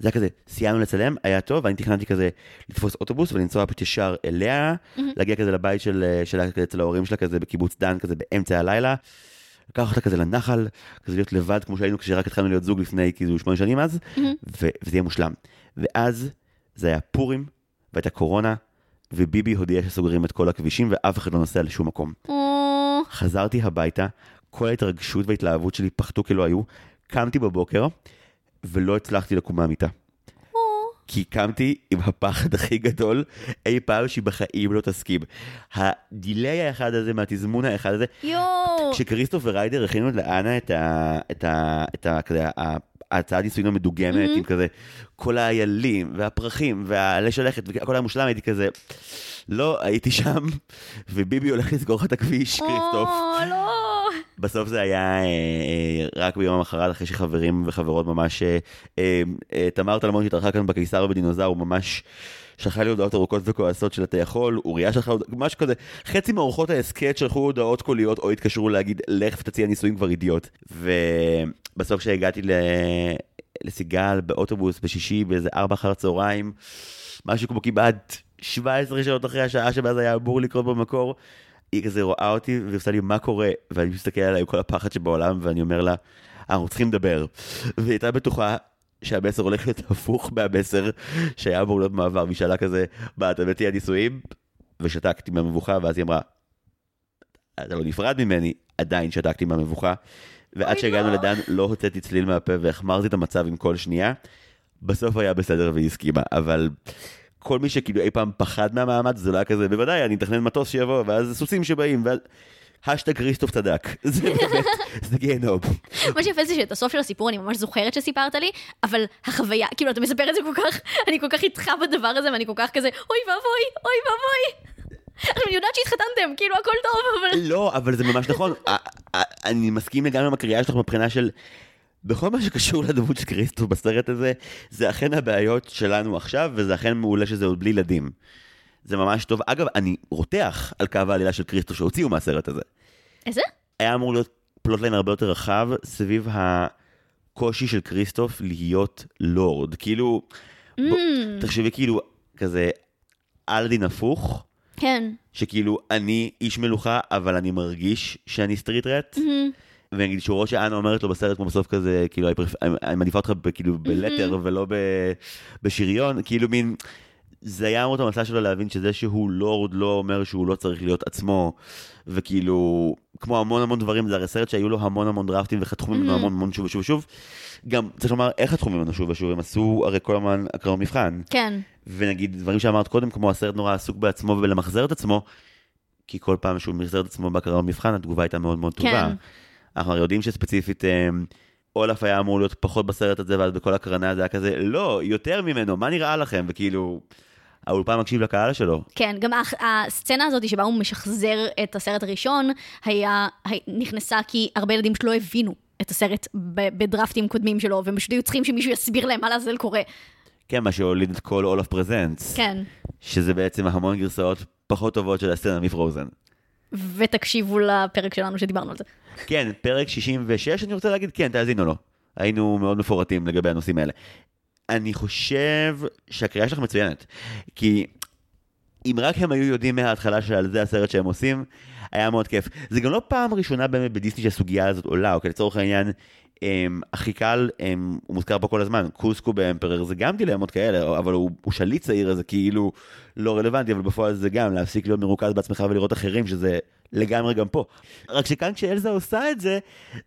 זה היה כזה, סיימנו לצלם, היה טוב, ואני תכננתי כזה לתפוס אוטובוס ולנסוע פשוט ישר אליה, להגיע כזה לבית של, אה, שלה, כזה אצל ההורים שלה, כזה בקיבוץ דן, כזה באמצע הלילה, לקח אותה כזה לנחל, כזה להיות לבד, כמו שהיינו כשרק התחלנו להיות זוג לפני כאילו שמונה שנים אז, ו- וזה יהיה מושלם. ואז זה היה פורים, והייתה קורונה, וביבי הודיע שסוגרים את כל הכבישים, ואף אחד לא נוסע לשום מקום. חזרתי הביתה, כל ההתרגשות וההתלהבות שלי פחתו כלא היו, קמתי בבוקר, ולא הצלחתי לקום מהמיטה. כי קמתי עם הפחד הכי גדול אי פעם שהיא בחיים לא תסכים. הדיליי האחד הזה מהתזמון האחד הזה, יואו. כשכריסטוף וריידר הכינו לאנה את ה... את ה... את ה... כזה, ה- ההצעת נישואים המדוגמת, עם כזה כל האיילים והפרחים והעלה שלכת והכל היה מושלם, הייתי כזה, לא, הייתי שם, וביבי הולך לסגור לך את הכביש, כריסטוף. או, לא. בסוף זה היה אה, אה, רק ביום המחרת, אחרי שחברים וחברות ממש... אה, תמר טלמון שהתארחה כאן בקיסר ובדינוזאור, ממש שלחה לי הודעות ארוכות וכועסות של אתה יכול, אוריה שלחה הודעות, משהו כזה. חצי מאורחות ההסכת שלחו הודעות קוליות או התקשרו להגיד, לך ותציע נישואים כבר אידיוט. ובסוף כשהגעתי ל... לסיגל באוטובוס בשישי באיזה ארבע אחר הצהריים, משהו כמו כמעט 17 שעות אחרי השעה שבה זה היה אמור לקרות במקור. היא כזה רואה אותי ועושה לי מה קורה, ואני מסתכל עליה עם כל הפחד שבעולם, ואני אומר לה, אנחנו צריכים לדבר. והיא הייתה בטוחה שהמסר הולך להיות הפוך מהמסר שהיה אמור להיות מעבר, והיא שאלה כזה, מה, אתה מציע נישואים? ושתקתי מהמבוכה, ואז היא אמרה, אתה לא נפרד ממני, עדיין שתקתי מהמבוכה. ועד שהגענו לא. לדן, לא הוצאתי צליל מהפה והחמרתי את המצב עם כל שנייה. בסוף היה בסדר והיא הסכימה, אבל כל מי שכאילו אי פעם פחד מהמעמד, זה לא היה כזה, בוודאי, אני אתכנן מטוס שיבוא, ואז סוסים שבאים, ואז... השטג כריסטוף צדק, [laughs] זה באמת, זה גיהנום. מה שיפה זה שאת הסוף של הסיפור אני ממש זוכרת שסיפרת לי, אבל החוויה, כאילו אתה מספר את זה כל כך, אני כל כך איתך בדבר הזה, ואני כל כך כזה, אוי ואבוי, אוי ואבוי. עכשיו אני יודעת שהתחתנתם, כאילו הכל טוב, אבל... לא, אבל זה ממש נכון. א- [laughs] א- אני מסכים לגמרי עם הקריאה שלך מבחינה של... בכל מה שקשור לדמות של כריסטוף בסרט הזה, זה אכן הבעיות שלנו עכשיו, וזה אכן מעולה שזה עוד בלי ילדים. זה ממש טוב. אגב, אני רותח על קו העלילה של כריסטוף שהוציאו מהסרט הזה. איזה? היה אמור להיות plotline הרבה יותר רחב סביב הקושי של כריסטוף להיות לורד. כאילו, בוא, תחשבי כאילו, כזה אלדין הפוך, כן. שכאילו אני איש מלוכה, אבל אני מרגיש שאני street rat. ונגיד שורות שאנה אומרת לו בסרט כמו בסוף כזה, כאילו, אני מעדיפה אותך כאילו ב leather ולא ב- בשריון, כאילו מין, זה היה אמור את המסע שלו להבין שזה שהוא לורד לא אומר שהוא לא צריך להיות עצמו, וכאילו, כמו המון המון דברים, זה הרי סרט שהיו לו המון המון דרפטים וחתכו ממנו Mhm. המון המון שוב ושוב ושוב. גם, צריך לומר, איך חתכו ממנו שוב ושוב? הם עשו הרי כל הזמן הקרנות מבחן. כן. ונגיד, דברים שאמרת קודם, כמו הסרט נורא עסוק בעצמו ובלמחזר את עצמו, כי כל פעם שהוא מחזר את עצמו בהקרנות מבחן, התגובה הייתה מאוד מאוד טובה. כן. אנחנו יודעים שספציפית, אה, אולף היה אמור להיות פחות בסרט הזה, ואז בכל הקרנה זה היה כזה, לא, יותר ממנו, מה נראה לכם? וכאילו, האולפן מקשיב לקהל שלו. כן, גם הסצנה הזאת שבה הוא משחזר את הסרט הראשון, היה, הי- נכנסה כי הרבה ילדים שלא הבינו את הסרט בדרפטים קודמים שלו, והם פשוט היו צריכים שמישהו יסביר להם מה לעזאזל קורה. כן, מה שהוליד את כל אולף פרזנטס. כן. שזה בעצם המון גרסאות פחות טובות של הסצנה מפרוזן. ותקשיבו לפרק שלנו שדיברנו על זה. כן, פרק 66, אני רוצה להגיד, כן, תאזינו לו. היינו מאוד מפורטים לגבי הנושאים האלה. אני חושב שהקריאה שלך מצוינת, כי אם רק הם היו יודעים מההתחלה שעל זה הסרט שהם עושים, היה מאוד כיף. זה גם לא פעם ראשונה באמת בדיסני שהסוגיה הזאת עולה, אוקיי, לצורך העניין, הכי קל, הם, הוא מוזכר פה כל הזמן, קוסקו באמפרר זה גם דילמות כאלה, אבל הוא, הוא שליט צעיר, אז זה כאילו לא רלוונטי, אבל בפועל זה גם להפסיק להיות מרוכז בעצמך ולראות אחרים, שזה לגמרי גם פה. רק שכאן כשאלזה עושה את זה,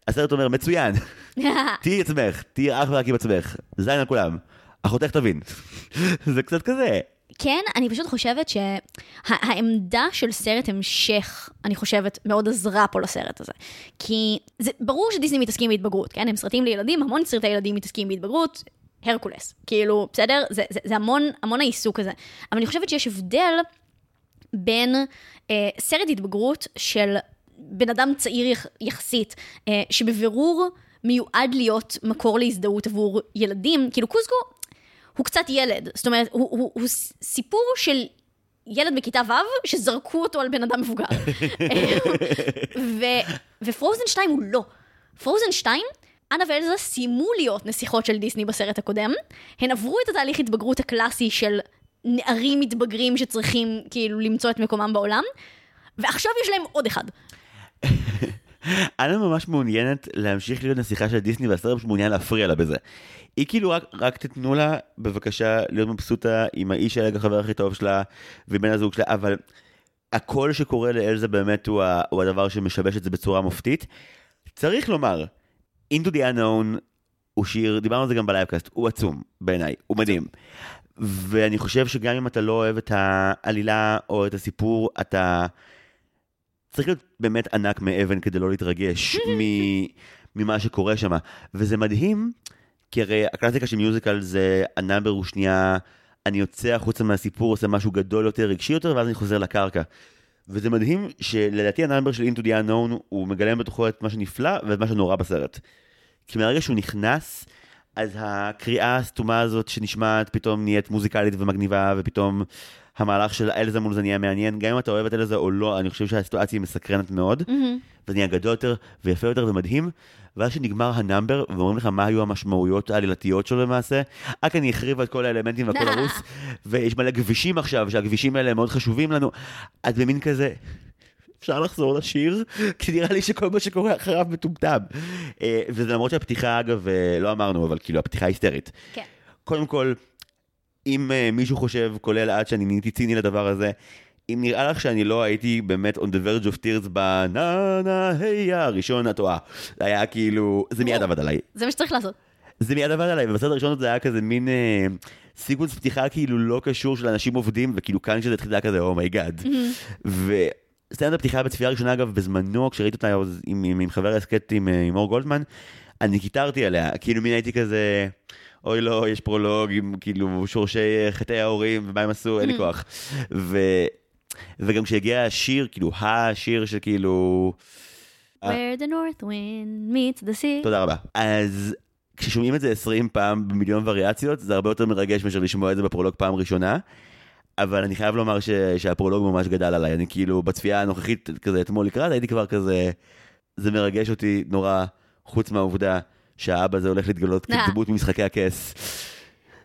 הסרט אומר, מצוין, [laughs] תהיי עצמך, תהיי אך ורק עם עצמך, זין על כולם, אחותך תבין. [laughs] זה קצת כזה. כן, אני פשוט חושבת שהעמדה של סרט המשך, אני חושבת, מאוד עזרה פה לסרט הזה. כי זה ברור שדיסני מתעסקים בהתבגרות, כן? הם סרטים לילדים, המון סרטי ילדים מתעסקים בהתבגרות, הרקולס. כאילו, בסדר? זה, זה, זה המון, המון העיסוק הזה. אבל אני חושבת שיש הבדל בין אה, סרט התבגרות של בן אדם צעיר יח, יחסית, אה, שבבירור מיועד להיות מקור להזדהות עבור ילדים, כאילו קוסקו הוא קצת ילד, זאת אומרת, הוא, הוא, הוא סיפור של ילד בכיתה ו' שזרקו אותו על בן אדם מבוגר. [laughs] ו, ופרוזן 2 הוא לא. פרוזן 2, אנה ואלזה סיימו להיות נסיכות של דיסני בסרט הקודם, הן עברו את התהליך התבגרות הקלאסי של נערים מתבגרים שצריכים כאילו למצוא את מקומם בעולם, ועכשיו יש להם עוד אחד. [laughs] אנה ממש מעוניינת להמשיך להיות נסיכה של דיסני והסרט פשוט מעוניין להפריע לה בזה. היא כאילו רק, רק תתנו לה בבקשה להיות מבסוטה עם האיש הילד החבר הכי טוב שלה ועם בן הזוג שלה, אבל הקול שקורה לאלזה באמת הוא, ה, הוא הדבר שמשבש את זה בצורה מופתית. צריך לומר, Into the Unknown הוא שיר, דיברנו על זה גם בלייבקאסט, הוא עצום בעיניי, הוא מדהים. ואני חושב שגם אם אתה לא אוהב את העלילה או את הסיפור, אתה צריך להיות באמת ענק מאבן כדי לא להתרגש [laughs] מ- ממה שקורה שם. וזה מדהים, כי הרי הקלאסיקה של musical זה ה number הוא שנייה, אני יוצא החוצה מהסיפור, עושה משהו גדול יותר, רגשי יותר, ואז אני חוזר לקרקע. וזה מדהים שלדעתי ה number של Into the Unknown הוא מגלם בתוכו את מה שנפלא ואת מה שנורא בסרט. כי מהרגע שהוא נכנס, אז הקריאה הסתומה הזאת שנשמעת פתאום נהיית מוזיקלית ומגניבה, ופתאום המהלך של אלזה מול זה נהיה מעניין. גם אם אתה אוהב את אלזה או לא, אני חושב שהסיטואציה היא מסקרנת מאוד, וזה נהיה גדול יותר ויפה יותר ומדהים. ואז שנגמר ה number, ואומרים לך מה היו המשמעויות העלילתיות שלו למעשה, ארנדל חרבה את כל האלמנטים והכל [laughs] הרוס, ויש מלא כבישים עכשיו, שהכבישים האלה מאוד חשובים לנו. אתה במין כזה, אפשר לחזור לשיר? [laughs] כי נראה לי שכל מה שקורה אחריו מטומטם. אה, וזה למרות שהפתיחה, אגב, אה, לא אמרנו, אבל כאילו, הפתיחה היסטרית. כן. קודם כל, אם uh, מישהו חושב, כולל את שאני נהייתי ציני לדבר הזה, אם נראה לך שאני לא הייתי באמת on the verge of tears ב na na hey הראשון, אתה טועה. זה היה כאילו, זה מיד עבד עליי. זה מה שצריך לעשות. זה מיד עבד עליי, ובסרט הראשון זה היה כזה מין אה, sequence פתיחה כאילו לא קשור של אנשים עובדים, וכאילו כאן כשזה התחיל היה כזה oh my god. וסצנת הפתיחה בצפייה ראשונה אגב, בזמנו, כשראיתי אותה עם, עם, עם חבר הסכת עם, אה, עם אור גולדמן, אני קיטרתי עליה, כאילו מין הייתי כזה, אוי לא, יש פרולוג עם כאילו שורשי אה, חטאי ההורים, ומה הם עשו, אין לי כוח. ו... וגם כשהגיע השיר, כאילו השיר שכאילו... Where the north wind meets the sea. תודה רבה. אז כששומעים את זה 20 פעם במיליון וריאציות, זה הרבה יותר מרגש מאשר לשמוע את זה בפרולוג פעם ראשונה. אבל אני חייב לומר ש... שהפרולוג ממש גדל עליי, אני כאילו בצפייה הנוכחית כזה אתמול לקראת, הייתי כבר כזה, זה מרגש אותי נורא, חוץ מהעובדה שהאבא הזה הולך להתגלות. כדמות ממשחקי הכס.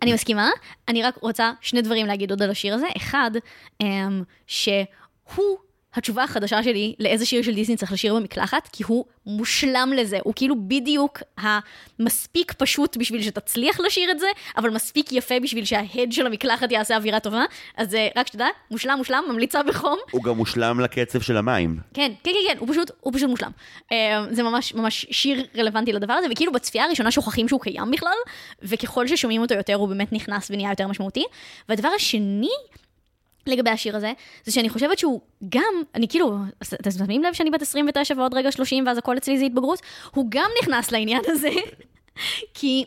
אני מסכימה, אני רק רוצה שני דברים להגיד עוד על השיר הזה. אחד, אמ, שהוא התשובה החדשה שלי לאיזה שיר של דיסני צריך לשיר במקלחת, כי הוא מושלם לזה. הוא כאילו בדיוק המספיק פשוט בשביל שתצליח לשיר את זה, אבל מספיק יפה בשביל שההד של המקלחת יעשה אווירה טובה. אז אה, רק שתדע, מושלם, מושלם, ממליצה בחום. הוא גם מושלם לקצב של המים. כן, כן, כן, כן, הוא פשוט, הוא פשוט מושלם. אה, זה ממש ממש שיר רלוונטי לדבר הזה, וכאילו בצפייה הראשונה שוכחים שהוא קיים בכלל, וככל ששומעים אותו יותר הוא באמת נכנס ונהיה יותר משמעותי. והדבר השני, לגבי השיר הזה, זה שאני חושבת שהוא גם, אני כאילו, אתם שמים לב שאני בת 29 ועוד רגע 30 ואז הכל אצלי זה התבגרות? הוא גם נכנס לעניין הזה, [laughs] כי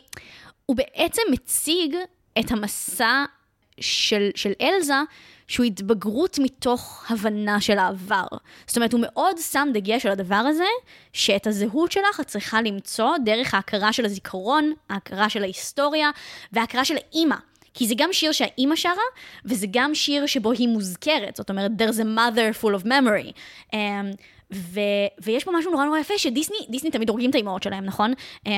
הוא בעצם מציג את המסע של, של אלזה, שהוא התבגרות מתוך הבנה של העבר. זאת אומרת, הוא מאוד שם דגש על הדבר הזה, שאת הזהות שלך את צריכה למצוא דרך ההכרה של הזיכרון, ההכרה של ההיסטוריה וההכרה של האימא. כי זה גם שיר שהאימא שרה, וזה גם שיר שבו היא מוזכרת. זאת אומרת, there's a mother full of memory. Um, ו, ויש פה משהו נורא נורא יפה, שדיסני, דיסני תמיד הורגים את האימהות שלהם, נכון? Um,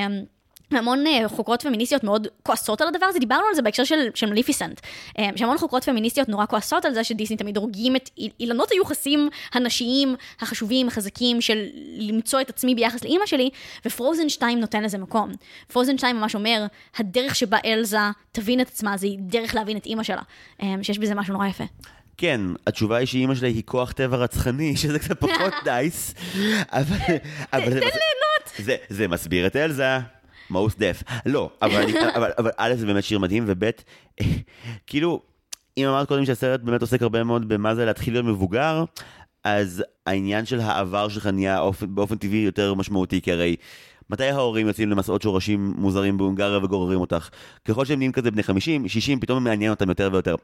המון uh, חוקרות פמיניסטיות מאוד כועסות על הדבר הזה, דיברנו על זה בהקשר של, של מליפיסנט. Um, שהמון חוקרות פמיניסטיות נורא כועסות על זה שדיסני תמיד הורגים את אילנות היוחסים הנשיים החשובים, החזקים של למצוא את עצמי ביחס לאימא שלי, ופרוזן 2 נותן לזה מקום. פרוזן 2 ממש אומר, הדרך שבה אלזה תבין את עצמה זה דרך להבין את אימא שלה, um, שיש בזה משהו נורא יפה. כן, התשובה היא שאימא שלי היא כוח טבע רצחני, [laughs] שזה קצת פחות [laughs] דייס, אבל... תן ליהנות! זה מסביר את אלזה. Most deaf. לא, אבל, אני, [laughs] אבל, אבל א' זה באמת שיר מדהים, וב' כאילו, אם אמרת קודם שהסרט באמת עוסק הרבה מאוד במה זה להתחיל להיות מבוגר, אז העניין של העבר שלך נהיה באופן טבעי יותר משמעותי, כי הרי מתי ההורים יוצאים למסעות שורשים מוזרים בהונגריה וגוררים אותך? ככל שהם נהיים כזה בני 50, 60, פתאום מעניין אותם יותר ויותר.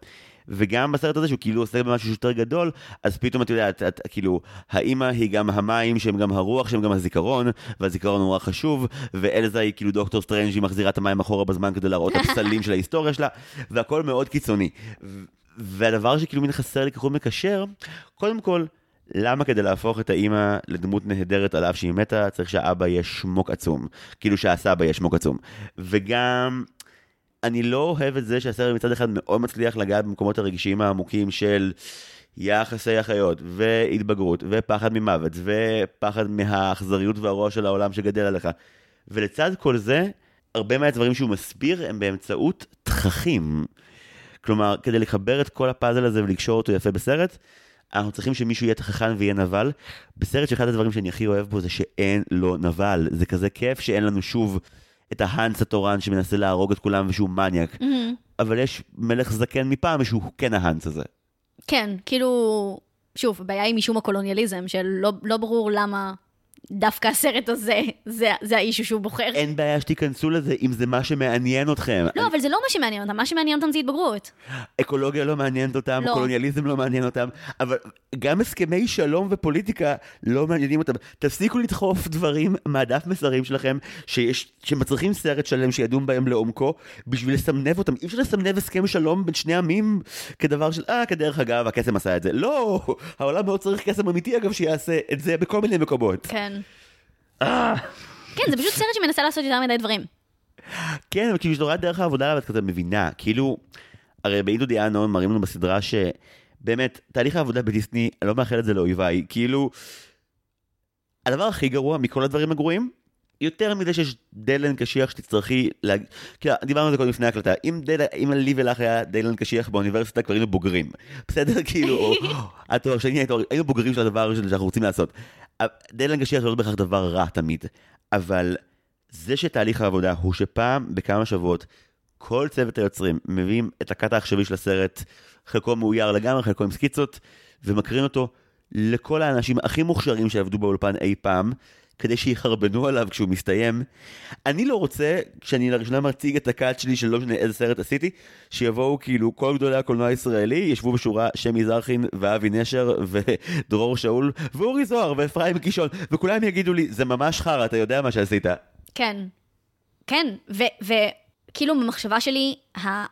וגם בסרט הזה שהוא כאילו עוסק במשהו יותר גדול, אז פתאום את יודעת, את, כאילו, האימא היא גם המים שהם גם הרוח שהם גם הזיכרון, והזיכרון נורא חשוב, ואלזה היא כאילו דוקטור סטרנג' היא מחזירה את המים אחורה בזמן כדי להראות את הפסלים של ההיסטוריה שלה, והכל מאוד קיצוני. והדבר שכאילו מן חסר לי כחוט מקשר, קודם כל, למה כדי להפוך את האימא לדמות נהדרת על אף שהיא מתה, צריך שהאבא יהיה שמוק עצום. כאילו שהסבא יהיה שמוק עצום. וגם, אני לא אוהב את זה שהסרט מצד אחד מאוד מצליח לגעת במקומות הרגשיים העמוקים של יחסי אחיות, והתבגרות, ופחד ממוות, ופחד מהאכזריות והרוע של העולם שגדל עליך. ולצד כל זה, הרבה מהדברים שהוא מסביר הם באמצעות תככים. כלומר, כדי לחבר את כל הפאזל הזה ולקשור אותו יפה בסרט, אנחנו צריכים שמישהו יהיה תככן ויהיה נבל. בסרט שאחד הדברים שאני הכי אוהב בו זה שאין לו נבל. זה כזה כיף שאין לנו שוב את ההאנס התורן שמנסה להרוג את כולם ושהוא מניאק. Mm-hmm. אבל יש מלך זקן מפעם שהוא כן ההאנס הזה. כן, כאילו, שוב, הבעיה היא משום הקולוניאליזם, שלא לא ברור למה דווקא הסרט הזה, זה, זה האישו שהוא בוחר. אין בעיה שתיכנסו לזה אם זה מה שמעניין אתכם. לא, אני... אבל זה לא מה שמעניין אותם, מה שמעניין אותם זה התבגרות. אקולוגיה לא מעניינת אותם, לא. קולוניאליזם לא מעניין אותם, אבל גם הסכמי שלום ופוליטיקה לא מעניינים אותם. תפסיקו לדחוף דברים מהדף מסרים שלכם, שיש, שמצריכים סרט שלם שידון בהם לעומקו, בשביל לסמנב אותם. אי אפשר לסמנב הסכם שלום בין שני עמים כדבר של, אה, כדרך אגב, הקסם עשה את זה. לא, העולם מאוד צריך קסם אמיתי, אגב, שיעשה את זה בכל מיני מקומות. כן. אה. כן, זה פשוט סרט שמנסה לעשות יותר מדי דברים. כן, אבל כאילו כשאתה דרך העבודה ואת כזה מבינה, כאילו, הרי באינדו דיאנון מראים לנו בסדרה שבאמת, תהליך העבודה בדיסני, אני לא מאחל את זה לאויביי, כאילו, הדבר הכי גרוע מכל הדברים הגרועים, יותר מזה שיש דלן קשיח שתצטרכי להגיד, דיברנו על זה קודם לפני ההקלטה, אם, דל... אם לי ולך היה דלן קשיח באוניברסיטה כבר היינו בוגרים, [laughs] בסדר? כאילו, או [laughs] התואר שני היינו בוגרים של הדבר שאנחנו רוצים לעשות. דלן קשיח זה לא בהכרח דבר רע תמיד, אבל זה שתהליך העבודה הוא שפעם בכמה שבועות כל צוות היוצרים מביאים את הקאט העכשווי של הסרט, חלקו מאויר לגמרי, חלקו עם סקיצות, ומקרין אותו לכל האנשים הכי מוכשרים שעבדו באולפן אי פעם, כדי שיחרבנו עליו כשהוא מסתיים. אני לא רוצה, כשאני לראשונה מציג את הקאט שלי, שלא משנה איזה סרט עשיתי, שיבואו כאילו כל גדולי הקולנוע הישראלי, ישבו בשורה שמי זרחין ואבי נשר ודרור שאול ואורי זוהר ואפרים קישון, וכולם יגידו לי, זה ממש חרא, אתה יודע מה שעשית. כן, כן, וכאילו במחשבה שלי,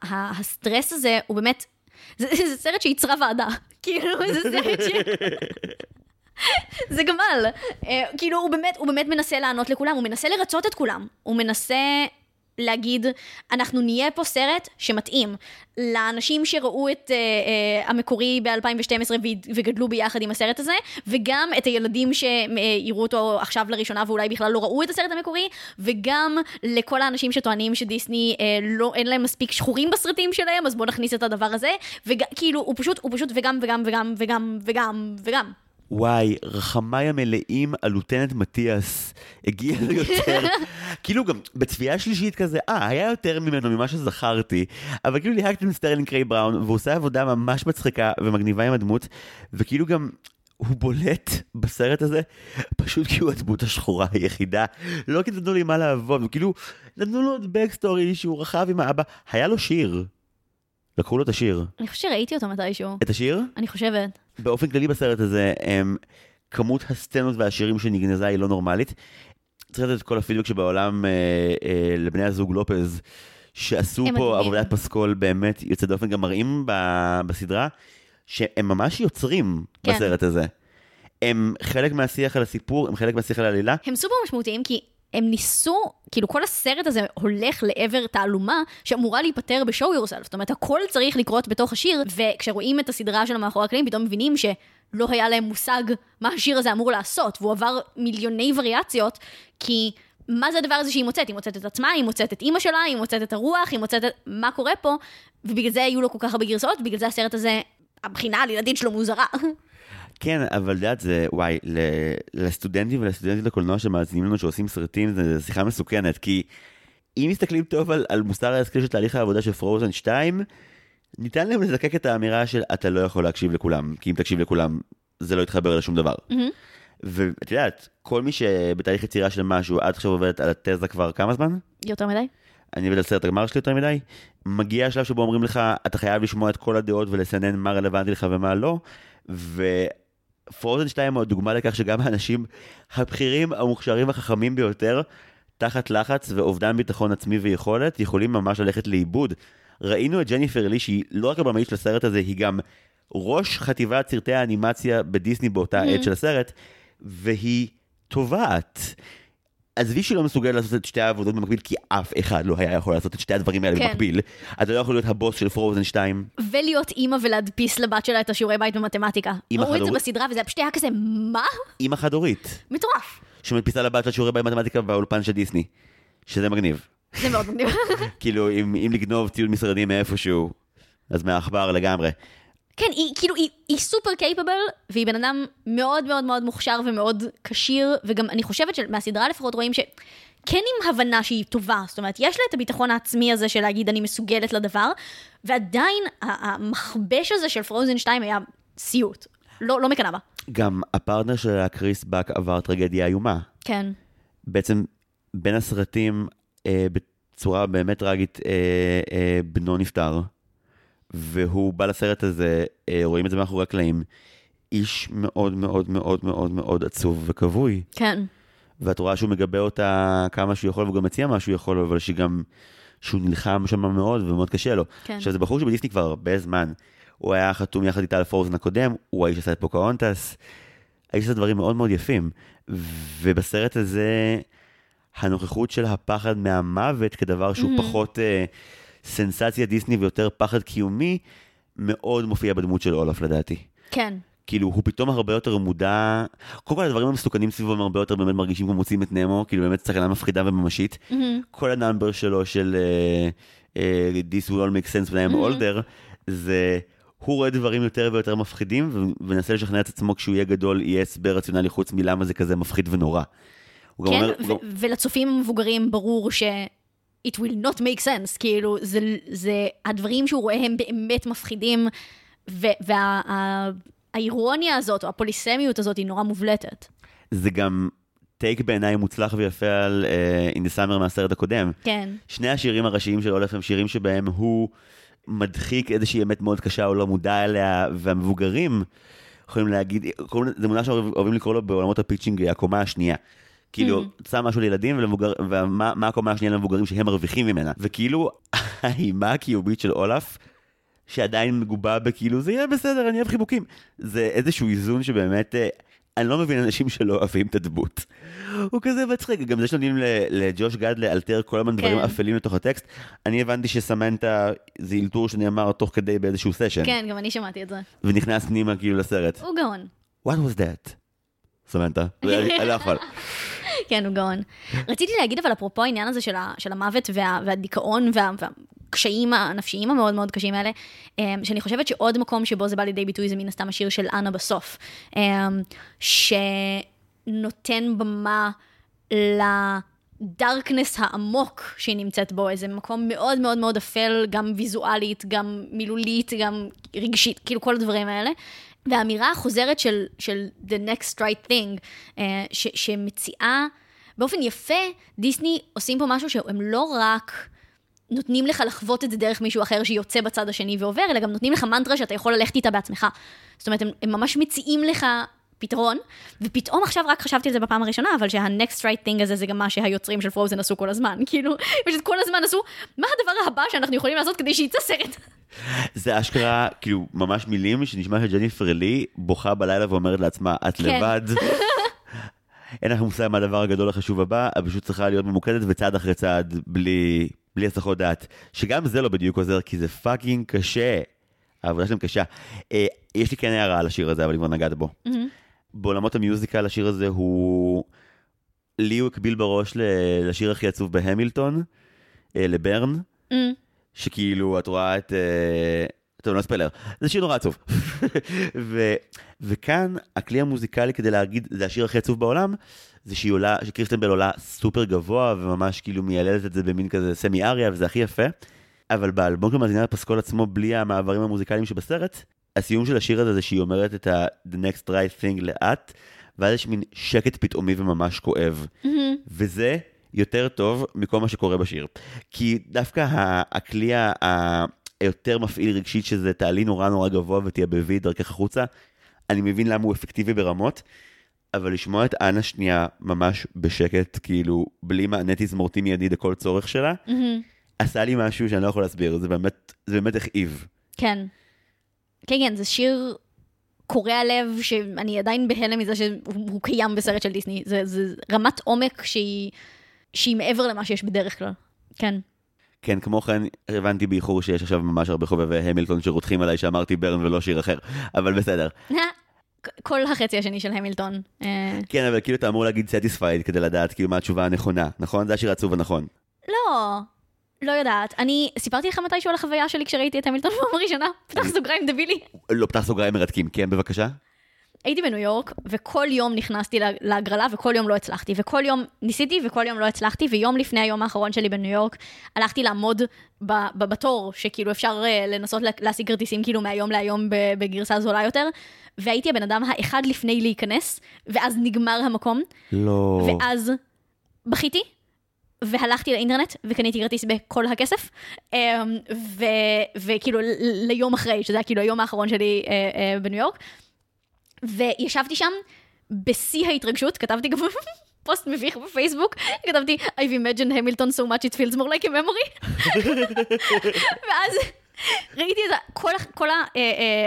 הסטרס הזה הוא באמת, זה, זה סרט שיצרה ועדה, [laughs] כאילו זה סרט ש... [laughs] זה גמל. Uh, כאילו, הוא באמת, הוא באמת מנסה לענות לכולם, הוא מנסה לרצות את כולם. הוא מנסה להגיד, אנחנו נהיה פה סרט שמתאים לאנשים שראו את uh, uh, המקורי ב-2012 וגדלו ביחד עם הסרט הזה, וגם את הילדים שיראו אותו עכשיו לראשונה ואולי בכלל לא ראו את הסרט המקורי, וגם לכל האנשים שטוענים שדיסני uh, לא, אין להם מספיק שחורים בסרטים שלהם, אז בואו נכניס את הדבר הזה, וכאילו, הוא פשוט, הוא פשוט וגם וגם וגם וגם וגם וגם. וואי, רחמיי המלאים על lieutenant מתיאס הגיע ליותר, [laughs] כאילו גם בצפייה שלישית כזה, אה, היה יותר ממנו ממה שזכרתי, אבל כאילו ליהקתי עם סטרלינג קיי בראון, והוא עושה עבודה ממש מצחיקה ומגניבה עם הדמות, וכאילו גם... הוא בולט בסרט הזה, פשוט כי הוא הדמות השחורה היחידה. לא כי נתנו לי מה לעבוד, כאילו, נתנו לו עוד בקסטורי שהוא רכב עם האבא, היה לו שיר. לקחו לו את השיר. אני חושבת שראיתי אותו מתישהו. את השיר? אני חושבת. באופן כללי בסרט הזה, הם, כמות הסצנות והשירים שנגנזה היא לא נורמלית. צריך לתת את כל הפידבק שבעולם אה, אה, לבני הזוג לופז, שעשו פה מדהים. עבודת פסקול באמת יוצא דופן, גם מראים ב, בסדרה, שהם ממש יוצרים כן. בסרט הזה. הם חלק מהשיח על הסיפור, הם חלק מהשיח על העלילה. הם סופר משמעותיים כי הם ניסו, כאילו כל הסרט הזה הולך לעבר תעלומה שאמורה להיפטר ב-show yourself. זאת אומרת, הכל צריך לקרות בתוך השיר, וכשרואים את הסדרה של המאחורי הקלעים, פתאום מבינים שלא היה להם מושג מה השיר הזה אמור לעשות, והוא עבר מיליוני וריאציות, כי... מה זה הדבר הזה שהיא מוצאת? היא מוצאת את עצמה, היא מוצאת את אימא שלה, היא מוצאת את הרוח, היא מוצאת את... מה קורה פה? ובגלל זה היו לו כל כך הרבה גרסאות, בגלל זה הסרט הזה, הבחינה על ילדית שלו מוזרה. [laughs] כן, אבל את יודעת, זה, וואי, לסטודנטים ולסטודנטים לקולנוע שמאזינים לנו שעושים סרטים, זו שיחה מסוכנת, כי אם מסתכלים טוב על, על מוסר ההשכל של תהליך העבודה של פרוזן 2, ניתן להם לזקק את האמירה של אתה לא יכול להקשיב לכולם, כי אם תקשיב לכולם, זה לא יתחבר לשום דבר. Mm-hmm. ואת יודעת, כל מי שבתהליך יצירה של משהו, עד עכשיו עובדת על התזה כבר כמה זמן? יותר מדי. אני עובד על סרט הגמר שלי יותר מדי. מגיע השלב שבו אומרים לך, אתה חייב לשמוע את כל הדעות ולסנן מה רלוונטי לך ומה לא, ו... פרוזן 2 הוא דוגמה לכך שגם האנשים הבכירים, המוכשרים, החכמים ביותר, תחת לחץ ואובדן ביטחון עצמי ויכולת, יכולים ממש ללכת לאיבוד. ראינו את ג'ניפר לי, שהיא לא רק הבמאית של הסרט הזה, היא גם ראש חטיבת סרטי האנימציה בדיסני באותה mm-hmm. עת של הסרט, והיא טובעת. עזבי שהיא לא מסוגלת לעשות את שתי העבודות במקביל, כי אף אחד לא היה יכול לעשות את שתי הדברים האלה כן. במקביל. אתה לא יכול להיות הבוס של פרוזן 2. ולהיות אימא ולהדפיס לבת שלה את השיעורי בית במתמטיקה. ראו את זה בסדרה וזה פשוט היה כזה, מה? אימא חד-הורית. מטורף. שמדפיסה לבת שלה שיעורי בית במתמטיקה באולפן של דיסני. שזה מגניב. זה מאוד מגניב. [laughs] כאילו, אם, אם לגנוב ציוד משרדי מאיפשהו, אז מהעכבר לגמרי. כן, היא כאילו, היא, היא סופר קייפבל, והיא בן אדם מאוד מאוד מאוד מוכשר ומאוד כשיר, וגם אני חושבת שמהסדרה לפחות רואים ש... כן עם הבנה שהיא טובה, זאת אומרת, יש לה את הביטחון העצמי הזה של להגיד אני מסוגלת לדבר, ועדיין המכבש הזה של פרוזן 2 היה סיוט, לא, לא מקנאה בה. גם הפרטנר של קריס באק עבר טרגדיה איומה. כן. בעצם בין הסרטים, אה, בצורה באמת טראגית, אה, אה, בנו נפטר. והוא בא לסרט הזה, אה, רואים את זה מאחורי הקלעים, איש מאוד מאוד מאוד מאוד מאוד עצוב וכבוי. כן. ואת רואה שהוא מגבה אותה כמה שהוא יכול, והוא גם מציע מה שהוא יכול, אבל שגם, שהוא נלחם שם מאוד ומאוד קשה לו. כן. עכשיו, זה בחור שבדיסני כבר הרבה זמן. הוא היה חתום יחד איתה על פורזן הקודם, הוא האיש שעשה את פוקהונטס, האיש עשה דברים מאוד מאוד יפים. ובסרט הזה, הנוכחות של הפחד מהמוות כדבר שהוא mm-hmm. פחות... Uh, סנסציה דיסני ויותר פחד קיומי, מאוד מופיע בדמות של אולף לדעתי. כן. כאילו, הוא פתאום הרבה יותר מודע, קודם כל הדברים המסוכנים סביבו הם הרבה יותר באמת מרגישים כמו מוצאים את נמו, כאילו באמת סכנה מפחידה וממשית. Mm-hmm. כל ה number שלו של uh, uh, This will all make sense when I'm mm-hmm. older, זה... הוא רואה דברים יותר ויותר מפחידים, ומנסה לשכנע את עצמו כשהוא יהיה גדול, יהיה הסבר רציונלי כזה למה זה כזה מפחיד ונורא. כן, אומר, ו- גם... ולצופים המבוגרים ברור ש... it will not make sense, כאילו, זה, זה, הדברים שהוא רואה הם באמת מפחידים, והאירוניה וה, הזאת, או הפוליסמיות הזאת, היא נורא מובלטת. זה גם טייק בעיניי מוצלח ויפה על uh, In the Summer מהסרט הקודם. כן. שני השירים הראשיים של אולף הם שירים שבהם הוא מדחיק איזושהי אמת מאוד קשה או לא מודע אליה, והמבוגרים יכולים להגיד, זה מונח שאוהבים לקרוא לו בעולמות הפיצ'ינג הקומה השנייה. כאילו, mm. שם משהו לילדים ולמבוגר, ומה הקומה השנייה למבוגרים שהם מרוויחים ממנה. וכאילו, [laughs] האימה הקיומית של אולף, שעדיין מגובה בכאילו, זה יהיה בסדר, אני אוהב חיבוקים. זה איזשהו איזון שבאמת, אה, אני לא מבין אנשים שלא אוהבים את הדמות. הוא כזה מצחיק, גם זה שנותנים לג'וש גד לאלתר כל הזמן דברים כן. אפלים לתוך הטקסט. אני הבנתי שסמנטה זה אלתור שנאמר תוך כדי באיזשהו סשן, כן, גם אני שמעתי את זה. ונכנס פנימה כאילו לסרט. הוא גאון. What was that? סמנטה, [laughs] אני לא יכול. כן, הוא גאון. רציתי להגיד אבל אפרופו העניין הזה של, ה, של המוות וה, והדיכאון וה, והקשיים הנפשיים המאוד מאוד קשים האלה, אמ, שאני חושבת שעוד מקום שבו זה בא לידי ביטוי זה מן הסתם השיר של אנה בסוף, אמ, שנותן במה לדארקנס העמוק שהיא נמצאת בו, איזה מקום מאוד מאוד מאוד אפל, גם ויזואלית, גם מילולית, גם רגשית, כאילו כל הדברים האלה. והאמירה החוזרת של, של The Next Right Thing, אה, ש, שמציעה, באופן יפה, דיסני עושים פה משהו שהם לא רק נותנים לך לחוות את זה דרך מישהו אחר שיוצא בצד השני ועובר, אלא גם נותנים לך מנטרה שאתה יכול ללכת איתה בעצמך. זאת אומרת, הם, הם ממש מציעים לך פתרון, ופתאום עכשיו רק חשבתי על זה בפעם הראשונה, אבל שה-next right thing הזה זה גם מה שהיוצרים של פרוזן עשו כל הזמן. [laughs] כאילו, פשוט כל הזמן עשו, מה הדבר הבא שאנחנו יכולים לעשות כדי שיצא סרט? זה אשכרה, כאילו, ממש מילים שנשמע שג'ניפר לי בוכה בלילה ואומרת לעצמה, את כן. לבד. [laughs] אין לך מושג מה הדבר הגדול החשוב הבא, את פשוט צריכה להיות ממוקדת וצעד אחרי צעד, בלי, בלי הסחות דעת. שגם זה לא בדיוק עוזר, כי זה fucking קשה. העבודה שלהם קשה. אה, יש לי כן הערה על השיר הזה, אבל כבר נגעת בו. בעולמות ה musical השיר הזה הוא... לי הוא הקביל בראש לשיר הכי עצוב בהמילטון, אה, ל Burn. Mm, שכאילו את רואה את... אה, טוב, לא ספיילר, זה שיר נורא עצוב. [laughs] ו, וכאן הכלי המוזיקלי כדי להגיד, זה השיר הכי עצוב בעולם, זה שהיא עולה, שקריסטן בל עולה סופר גבוה וממש כאילו מיילדת את זה במין כזה סמי אריה וזה הכי יפה. אבל באלבום של מאזינה לפסקול עצמו, בלי המעברים המוזיקליים שבסרט, הסיום של השיר הזה זה שהיא אומרת את ה-The next right thing לאט, ואז יש מין שקט פתאומי וממש כואב. וזה יותר טוב מכל מה שקורה בשיר. כי דווקא הכלי היותר מפעיל רגשית, שזה תעלי נורא נורא גבוה ותייבבי דרכך החוצה, אני מבין למה הוא אפקטיבי ברמות, אבל לשמוע את אנה שנייה ממש בשקט, כאילו, בלי מענה תזמורתי מיידי לכל צורך שלה, עשה לי משהו שאני לא יכול להסביר, זה באמת, זה באמת הכאיב. כן. כן, כן, זה שיר קורע לב, שאני עדיין בהלם מזה שהוא הוא קיים בסרט של דיסני. זה, זה רמת עומק שהיא, שהיא מעבר למה שיש בדרך כלל. כן. כן, כמו כן, הבנתי באיחור שיש עכשיו ממש הרבה חובבי המילטון שרותחים עליי שאמרתי Burn ולא שיר אחר, אבל בסדר. [laughs] כל החצי השני של המילטון. אה, כן, אבל כאילו אתה אמור להגיד Satisfied כדי לדעת כאילו מה התשובה הנכונה, נכון? זה השיר העצוב הנכון. לא, לא יודעת. אני סיפרתי לך מתישהו על החוויה שלי כשראיתי את המילטון [laughs] בפעם הראשונה? פתח סוגריים דבילי. לא, פתח סוגריים מרתקים, כן, בבקשה. הייתי בניו יורק, וכל יום נכנסתי לה- להגרלה, וכל יום לא הצלחתי. וכל יום ניסיתי, וכל יום לא הצלחתי, ויום לפני היום האחרון שלי בניו יורק, הלכתי לעמוד בתור, שכאילו אפשר אה, לנסות לה- להשיג כרטיסים כאילו מהיום להיום בגרסה זולה יותר, והייתי הבן אדם האחד לפני להיכנס, ואז נגמר המקום, לא. ואז בכיתי, והלכתי לאינטרנט וקניתי כרטיס בכל הכסף, אמ, ו, וכאילו ליום אחרי, שזה היה כאילו היום האחרון שלי אה, אה, בניו יורק, וישבתי שם בשיא ההתרגשות, כתבתי גם [laughs] פוסט מביך בפייסבוק, כתבתי I've imagined Hamilton so much it feels more like a memory, [laughs] ואז ראיתי את ה- כל, כל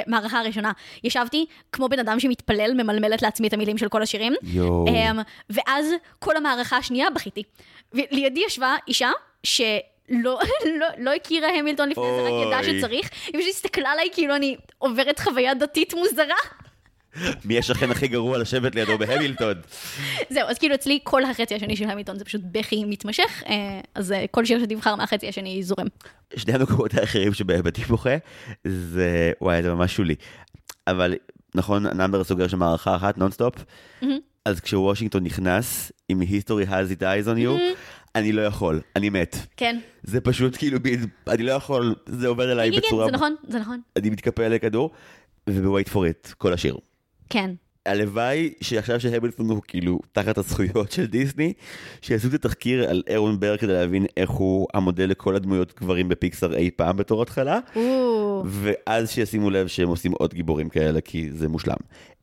המערכה הראשונה, ישבתי כמו בן אדם שמתפלל, ממלמלת לעצמי את המילים של כל השירים, יואו. אמ, ואז כל המערכה השנייה בכיתי. ולידי ישבה אישה שלא [laughs] לא, לא הכירה המילטון לפני זה, רק ידעה. שצריך, היא פשוט הסתכלה עליי כאילו אני עוברת חוויה דתית מוזרה. מי השכן הכי גרוע לשבת לידו בהמילטון? זהו, אז כאילו אצלי כל החצי השני של המילטון זה פשוט בכי מתמשך, אה, אז אה, כל שיר שתבחר מהחצי השני זורם. שני המקומות האחרים שבהם הייתי בוכה, זה, וואי, זה ממש שולי. אבל, נכון, number סוגר שם מערכה אחת, נונסטופ, אז כשוושינגטון נכנס, עם history has its eyes on you, אני לא יכול, אני מת. כן. זה פשוט כאילו, אני לא יכול, זה עובר אליי כן, כן, בצורה... זה נכון, זה נכון. אני מתקפל לכדור, וב-wait for it, כל השיר. כן. הלוואי שעכשיו שהמילטון הוא כאילו תחת הזכויות של דיסני, שיעשו את התחקיר על אהרון בר כדי להבין איך הוא המודל לכל הדמויות גברים בפיקסאר אי פעם בתור התחלה, או, ואז שישימו לב שהם עושים עוד גיבורים כאלה, כי זה מושלם.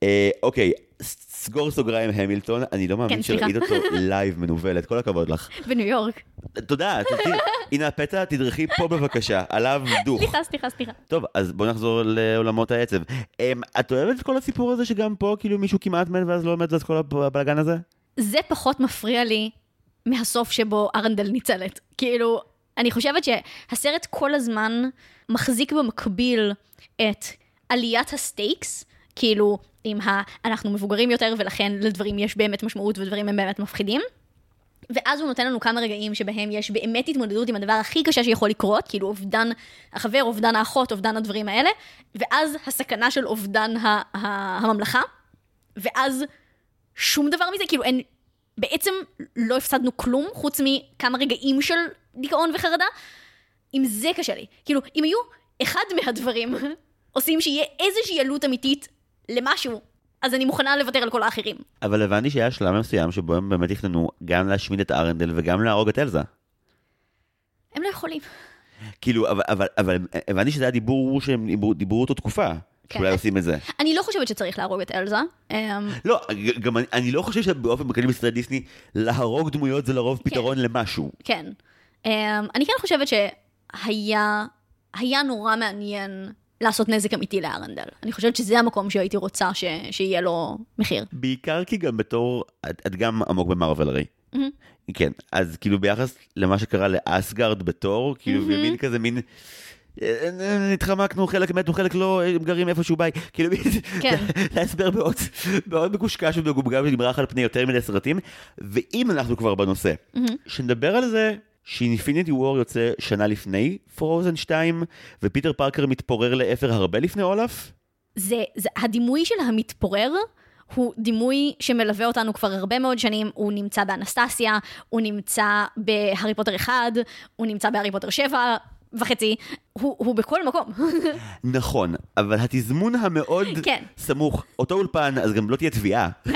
אה, אוקיי, סגור סוגריים המילטון, אני לא מאמין כן. שראית אותו [laughs] לייב מנוולת, כל הכבוד לך. בניו יורק. תודה, תדעי, הנה הפתע, תדרכי פה בבקשה, עליו דוך. סליחה, סליחה, סליחה. טוב, אז בוא נחזור לעולמות העצב. Um, את אוהבת את כל הסיפור הזה שגם פה כאילו מישהו כמעט מת ואז לא מת ואז כל הבלאגן הזה? זה פחות מפריע לי מהסוף שבו ארנדל ניצלת. כאילו, אני חושבת שהסרט כל הזמן מחזיק במקביל את עליית ה stakes, כאילו, עם ה... אנחנו מבוגרים יותר ולכן לדברים יש באמת משמעות ודברים הם באמת מפחידים. ואז הוא נותן לנו כמה רגעים שבהם יש באמת התמודדות עם הדבר הכי קשה שיכול לקרות, כאילו אובדן החבר, אובדן האחות, אובדן הדברים האלה, ואז הסכנה של אובדן ה- ה- הממלכה, ואז שום דבר מזה, כאילו אין, בעצם לא הפסדנו כלום, חוץ מכמה רגעים של דיכאון וחרדה. עם זה קשה לי. כאילו, אם היו אחד מהדברים [laughs] עושים שיהיה איזושהי עלות אמיתית למשהו, אז אני מוכנה לוותר על כל האחרים. אבל הבנתי שהיה שלב מסוים שבו הם באמת תכננו גם להשמיד את ארנדל וגם להרוג את אלזה. הם לא יכולים. כאילו, אבל, אבל, אבל הבנתי שזה היה דיבור שהם דיברו, דיברו אותו תקופה, כן. שאולי עושים את זה. אני לא חושבת שצריך להרוג את אלזה. אמ, לא, גם אני, אני לא חושב שבאופן בכללי בסרט דיסני, להרוג דמויות זה לרוב פתרון למשהו. כן. אמ, אני כן חושבת שהיה היה נורא מעניין לעשות נזק אמיתי לארנדל. אני חושבת שזה המקום שהייתי רוצה ש, שיהיה לו מחיר. בעיקר כי גם בתור, את, את גם עמוק במרוויל הרי. מהמם. כן, אז כאילו ביחס למה שקרה לאסגרד בתור, כאילו מהמם. במין כזה מין... אה, אה, התחמקנו, חלק מתו, חלק לא, הם גרים איפשהו ביי. כאילו, כן. [laughs] זה הסבר מאוד, מאוד מקושקש ומגומגם ונמרח על פני יותר מדי סרטים. ואם אנחנו כבר בנושא, שנדבר על זה ש Infinity War יוצא שנה לפני Frozen 2, ופיטר פארקר מתפורר לאפר הרבה לפני אולף? זה, זה, הדימוי של המתפורר הוא דימוי שמלווה אותנו כבר הרבה מאוד שנים, הוא נמצא באנסטסיה, הוא נמצא בהארי פוטר 1, הוא נמצא בהארי פוטר 7 וחצי, הוא, הוא בכל מקום. [laughs] נכון, אבל התזמון המאוד כן. סמוך, אותו אולפן, אז גם לא תהיה תביעה, [laughs]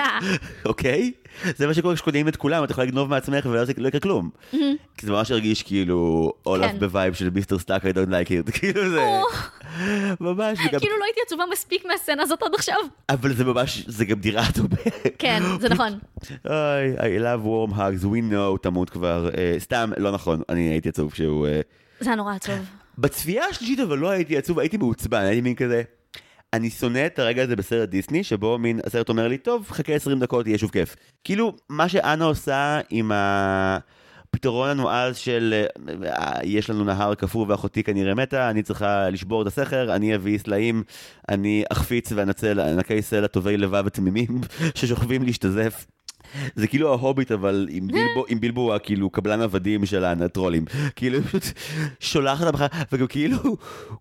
אוקיי? זה מה שקורה כשקודמים את כולם, אתה יכול לגנוב מעצמך ואז לא יקרה כלום. כי זה ממש הרגיש כאילו אולף כן. ב vibe של Mister Stark, I don't like it, [laughs] כאילו זה... ממש, וגם- כאילו לא הייתי עצובה מספיק מהסצנה הזאת עד עכשיו. אבל זה ממש, זה גם דירה טובה. כן, זה נכון. אוי, I love warm hugs, we know, תמות כבר. אה, סתם, לא נכון, אני הייתי עצוב שהוא... זה היה נורא עצוב. בצפייה השלישית אבל לא הייתי עצוב, הייתי מעוצבן, הייתי מין כזה... אני שונא את הרגע הזה בסרט דיסני, שבו מין הסרט אומר לי, טוב, חכה 20 דקות, יהיה שוב כיף. כאילו, מה שאנה עושה עם הפתרון הנועז של אה, יש לנו נהר קפוא ואחותי כנראה מתה, אני צריכה לשבור את הסכר, אני אביא סלעים, אני אחפיץ ואנצל ענקי סלע טובי לבב ותמימים [laughs] ששוכבים להשתזף. זה כאילו ההוביט אבל עם בילבו, עם בילבו כאילו קבלן עבדים של הטרולים. כאילו [laughs] פשוט שולחת אותם אחר, וגם כאילו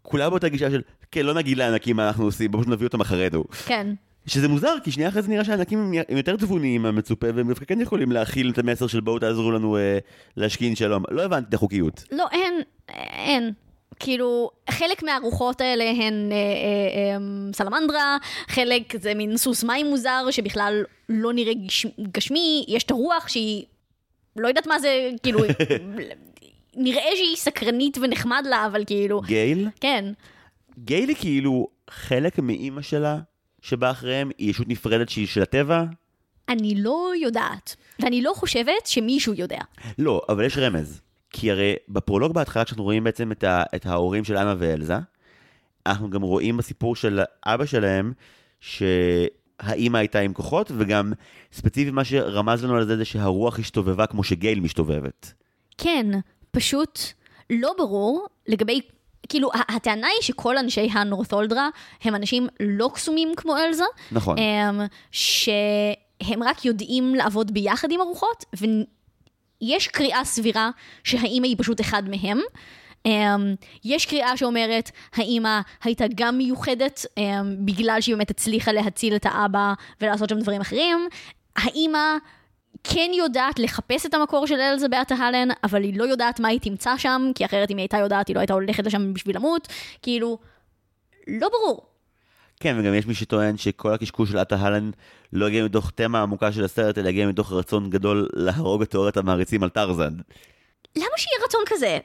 כולם באותה גישה של כן לא נגיד לענקים מה אנחנו עושים, בואו פשוט נביא אותם אחרינו. כן. שזה מוזר כי שנייה אחרי זה נראה שהענקים הם- הם יותר תבוניים מהמצופה והם דווקא כן יכולים להכיל את המסר של בואו תעזרו לנו אה, להשכין שלום. לא הבנתי את החוקיות. לא, אין, אין. כאילו, חלק מהרוחות האלה הן אה, אה, אה, סלמנדרה, חלק זה מין סוס מים מוזר שבכלל לא נראה גש, גשמי, יש את הרוח שהיא, לא יודעת מה זה, כאילו, [laughs] נראה שהיא סקרנית ונחמד לה, אבל כאילו, גייל? כן, גייל היא כאילו חלק מאימא שלה שבא אחריהם, היא ישות נפרדת שהיא של הטבע? אני לא יודעת, ואני לא חושבת שמישהו יודע. לא, אבל יש רמז. כי הרי בפרולוג בהתחלה, כשאנחנו רואים בעצם את, ה, את ההורים של אנה ואלזה, אנחנו גם רואים בסיפור של אבא שלהם, שהאימא הייתה עם כוחות, וגם ספציפית מה שרמז לנו על זה, זה שהרוח השתובבה כמו שגייל משתובבת. כן, פשוט לא ברור לגבי, כאילו, הטענה היא שכל אנשי הנורת'ולדרה הם אנשים לא קסומים כמו אלזה, נכון. אמ, שהם רק יודעים לעבוד ביחד עם הרוחות, ויש קריאה סבירה שהאימא היא פשוט אחד מהם. Um, יש קריאה שאומרת, האימא הייתה גם מיוחדת um, בגלל שהיא באמת הצליחה להציל את האבא ולעשות שם דברים אחרים. האימא כן יודעת לחפש את המקור של אלזה באטה הלן, אבל היא לא יודעת מה היא תמצא שם, כי אחרת אם היא הייתה יודעת, היא לא הייתה הולכת לשם בשביל למות. כאילו, לא ברור. כן, וגם יש מי שטוען שכל הקשקוש של עטה הלן לא הגיע מתוך תמה עמוקה של הסרט, אלא הגיע מתוך רצון גדול להרוג את תיאוריית המעריצים על טרזן. למה שיהיה רצון כזה?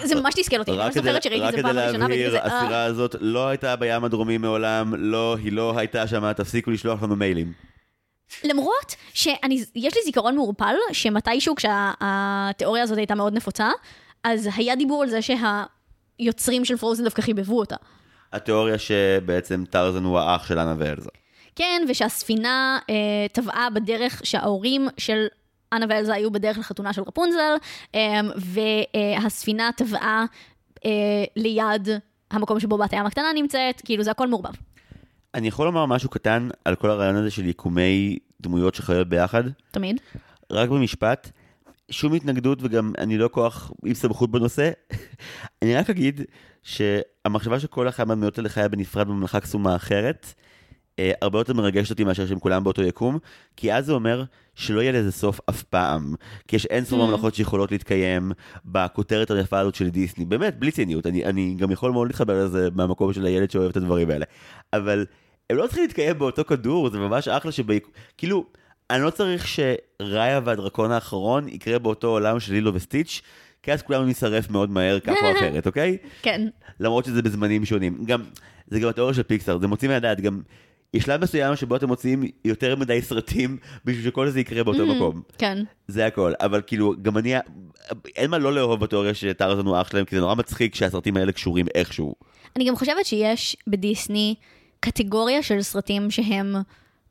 [laughs] זה ממש תסכל אותי, אני לא רק כדי, זוכרת שראיתי רק את זה כדי פעם ראשונה, והייתי להבהיר, כזה, אה, הסירה הזאת לא הייתה בים הדרומי מעולם, לא, היא לא הייתה שם, תפסיקו לשלוח לנו מיילים. למרות שיש לי זיכרון מעורפל, שמתישהו כשהתיאוריה הזאת הייתה מאוד נפוצה, אז היה דיבור על זה שהיוצרים של פרוזן דווקא חיבבו אותה. התיאוריה שבעצם טרזן הוא האח של אנה ואלזה. כן, ושהספינה אה, טבעה בדרך שההורים של אנה ואלזה היו בדרך לחתונה של רפונזל, אה, והספינה טבעה אה, ליד המקום שבו בת הים הקטנה נמצאת, כאילו זה הכל מעורבב. אני יכול לומר משהו קטן על כל הרעיון הזה של יקומי דמויות שחיות ביחד? תמיד. רק במשפט, שום התנגדות וגם אני לא כוח עם סמכות בנושא. [laughs] אני רק אגיד שהמחשבה שכל אחת מהדמויות האלה חיה בנפרד בממלכה קסומה אחרת, אה, הרבה יותר מרגשת אותי מאשר שהם כולם באותו יקום, כי אז זה אומר שלא יהיה לזה סוף אף פעם. כי יש אין ספור Mm. ממלכות שיכולות להתקיים בכותרת היפה הזאת של דיסני. באמת, בלי ציניות, אני, אני גם יכול מאוד להתחבר לזה מהמקום של הילד שאוהב את הדברים האלה. אבל הם לא צריכים להתקיים באותו כדור, זה ממש אחלה שב... כאילו, אני לא צריך שראיה והדרקון האחרון יקרה באותו עולם של לילו וסטיץ', כי אז כולנו נשרף מאוד מהר, כך או [laughs] אחרת, אוקיי? כן. למרות שזה בזמנים שונים. גם, זה גם התיאוריה של פיקסאר, זה מוציא מהדעת, גם יש שלב מסוים שבו אתם מוציאים יותר מדי סרטים [laughs] בשביל שכל זה יקרה באותו מקום. כן. זה הכל, אבל כאילו, גם אני, אין מה לא לאהוב בתיאוריה שטרזן הוא אח שלהם, כי זה נורא מצחיק שהסרטים האלה קשורים איכשהו. אני גם חושבת שיש בדיסני קטגוריה של סרטים שהם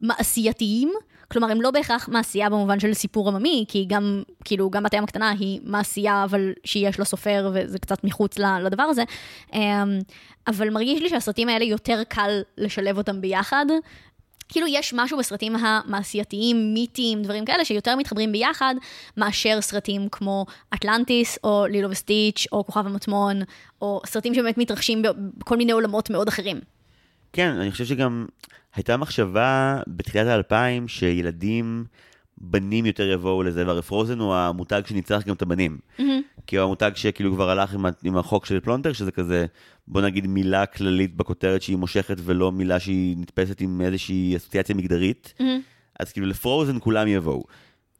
מעשייתיים. כלומר, הם לא בהכרח מעשייה במובן של סיפור עממי, כי גם, כאילו, גם בת הים הקטנה היא מעשייה, אבל שיש לה סופר, וזה קצת מחוץ לדבר הזה. אמ, אבל מרגיש לי שהסרטים האלה יותר קל לשלב אותם ביחד. כאילו יש משהו בסרטים המעשייתיים, מיתיים, דברים כאלה, שיותר מתחברים ביחד, מאשר סרטים כמו אטלנטיס, או לילו וסטיץ', או כוכב המטמון, או סרטים שבאמת מתרחשים בכל מיני עולמות מאוד אחרים. כן, אני חושב שגם הייתה מחשבה בתחילת האלפיים שילדים, בנים יותר יבואו לזה, והרי פרוזן הוא המותג שניצח גם את הבנים. כי הוא המותג שכאילו כבר הלך עם, עם החוק של פלונטר, שזה כזה, בוא נגיד מילה כללית בכותרת שהיא מושכת ולא מילה שהיא נתפסת עם איזושהי אסוציאציה מגדרית. אז כאילו לפרוזן כולם יבואו.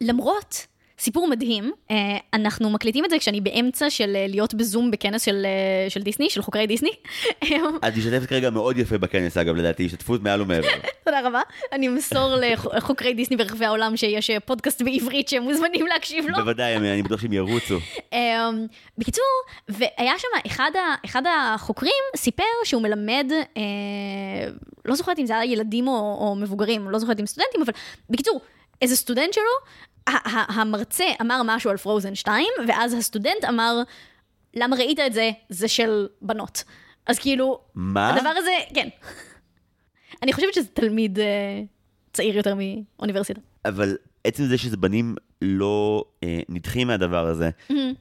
למרות, סיפור מדהים, אה, אנחנו מקליטים את זה כשאני באמצע של אה, להיות בזום בכנס של, אה, של דיסני, של חוקרי דיסני. [laughs] את משתתפת כרגע מאוד יפה בכנס, אגב, לדעתי, השתתפות מעל ומעבר. [laughs] תודה רבה. אני אמסור לחוקרי דיסני ברחבי העולם שיש אה, פודקאסט בעברית שהם מוזמנים להקשיב לו. בוודאי, אני בטוח שהם ירוצו. [laughs] בקיצור, והיה שם אחד, ה, אחד החוקרים סיפר שהוא מלמד, uh, לא זוכרת אם זה היה ילדים או, או מבוגרים, לא זוכרת אם סטודנטים, אבל בקיצור, איזה סטודנט שלו, המרצה אמר משהו על פרוזן 2, ואז הסטודנט אמר, למה ראית את זה? זה של בנות. אז כאילו, מה? הדבר הזה, כן. [laughs] אני חושבת שזה תלמיד uh, צעיר יותר מאוניברסיטה. אבל עצם זה שזה בנים לא אה, נדחים מהדבר הזה,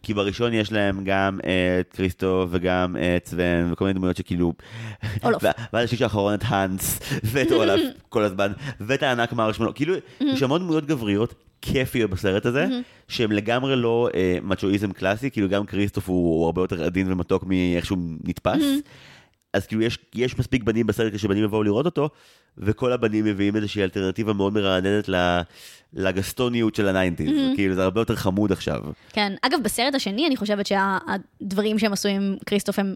כי בראשון יש להם גם אה, את קריסטו וגם אה, את סוון וכל מיני דמויות שכאילו... אולף. [laughs] ואז השליש האחרון את האנס ואת אולף [laughs] כל הזמן, ואת הענק מרשמלו, כאילו יש המון דמויות גבריות. כיפיות בסרט הזה, שהם לגמרי לא אה, מצ'ואיזם קלאסי, כאילו גם כריסטוף הוא, הוא הרבה יותר עדין ומתוק מאיך שהוא נתפס. אז כאילו יש, יש מספיק בנים בסרט שבנים יבואו לראות אותו, וכל הבנים מביאים איזושהי אלטרנטיבה מאוד מרעננת לגסטוניות של ה nineties, כאילו זה הרבה יותר חמוד עכשיו. כן, אגב, בסרט השני אני חושבת שהדברים שהם עשו עם כריסטוף הם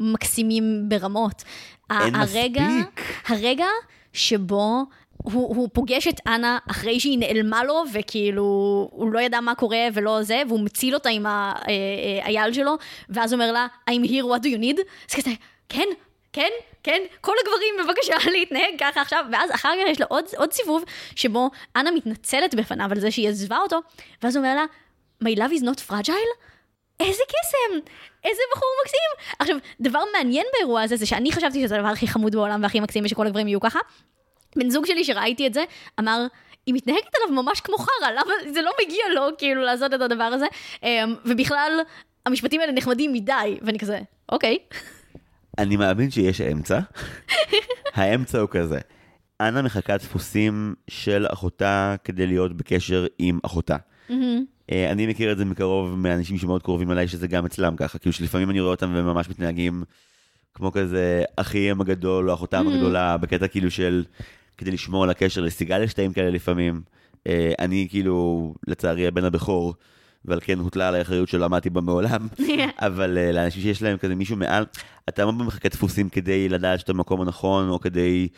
מקסימים ברמות. אין הרגע, מספיק. הרגע שבו הוא, הוא פוגש את אנה אחרי שהיא נעלמה לו, וכאילו, הוא לא ידע מה קורה ולא זה, והוא מציל אותה עם האייל שלו, ואז אומר לה, I'm here, what do you need? אז כזה, כן, כן, כן, כל הגברים בבקשה [laughs] להתנהג ככה עכשיו, ואז אחר כך יש לו עוד, עוד סיבוב, שבו אנה מתנצלת בפניו על זה שהיא עזבה אותו, ואז אומר לה, My love is not fragile? איזה קסם! איזה בחור מקסים! עכשיו, דבר מעניין באירוע הזה, זה שאני חשבתי שזה הדבר הכי חמוד בעולם והכי מקסים ושכל הגברים יהיו ככה. בן זוג שלי שראיתי את זה, אמר, היא מתנהגת עליו ממש כמו חרא, למה זה לא מגיע לו כאילו לעשות את הדבר הזה? אמ, ובכלל, המשפטים האלה נחמדים מדי, ואני כזה, אוקיי. אני מאמין שיש אמצע. האמצע הוא כזה. אנה מחקה דפוסים של אחותה כדי להיות בקשר עם אחותה. אה, אני מכיר את זה מקרוב מאנשים שמאוד קרובים אליי, שזה גם אצלם ככה, כאילו שלפעמים אני רואה אותם והם ממש מתנהגים כמו כזה אחיהם הגדול או אחותם הגדולה, בקטע כאילו של כדי לשמור על הקשר לסיגל שתיים כאלה לפעמים. אה, אני כאילו, לצערי, הבן הבכור, ועל כן הוטלה עליי אחריות שלא עמדתי בה מעולם, [laughs] אבל אה, לאנשים שיש להם כזה מישהו מעל, אתה ממש מחכה דפוסים כדי לדעת שאתה במקום הנכון, או כדי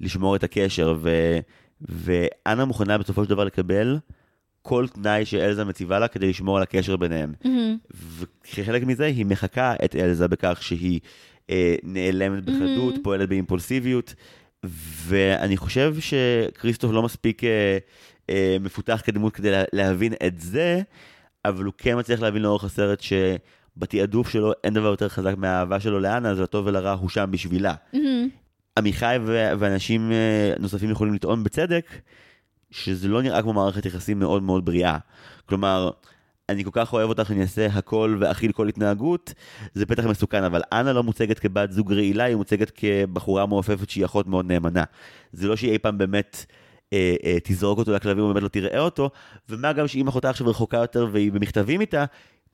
לשמור את הקשר, ו... ואנה מוכנה בסופו של דבר לקבל כל תנאי שאלזה מציבה לה כדי לשמור על הקשר ביניהם. וכחלק מזה היא מחקה את אלזה בכך שהיא אה, נעלמת בחדות, פועלת באימפולסיביות. ואני חושב שכריסטוף לא מספיק אה, אה, מפותח כדמות כדי לה, להבין את זה, אבל הוא כן מצליח להבין לאורך הסרט שבתעדוף שלו אין דבר יותר חזק מהאהבה שלו לאנה, אז לטוב ולרע הוא שם בשבילה. Mm-hmm. עמיחי ו- ואנשים אה, נוספים יכולים לטעון בצדק, שזה לא נראה כמו מערכת יחסים מאוד מאוד בריאה. כלומר, אני כל כך אוהב אותך, אני אעשה הכל ואכיל כל התנהגות, זה פתח מסוכן, אבל אנה לא מוצגת כבת זוג רעילה, היא מוצגת כבחורה מעופפת שהיא אחות מאוד נאמנה. זה לא שהיא אי פעם באמת אה, אה, תזרוק אותו לכלבים ובאמת לא תראה אותו, ומה גם שאם אחותה עכשיו רחוקה יותר והיא במכתבים איתה,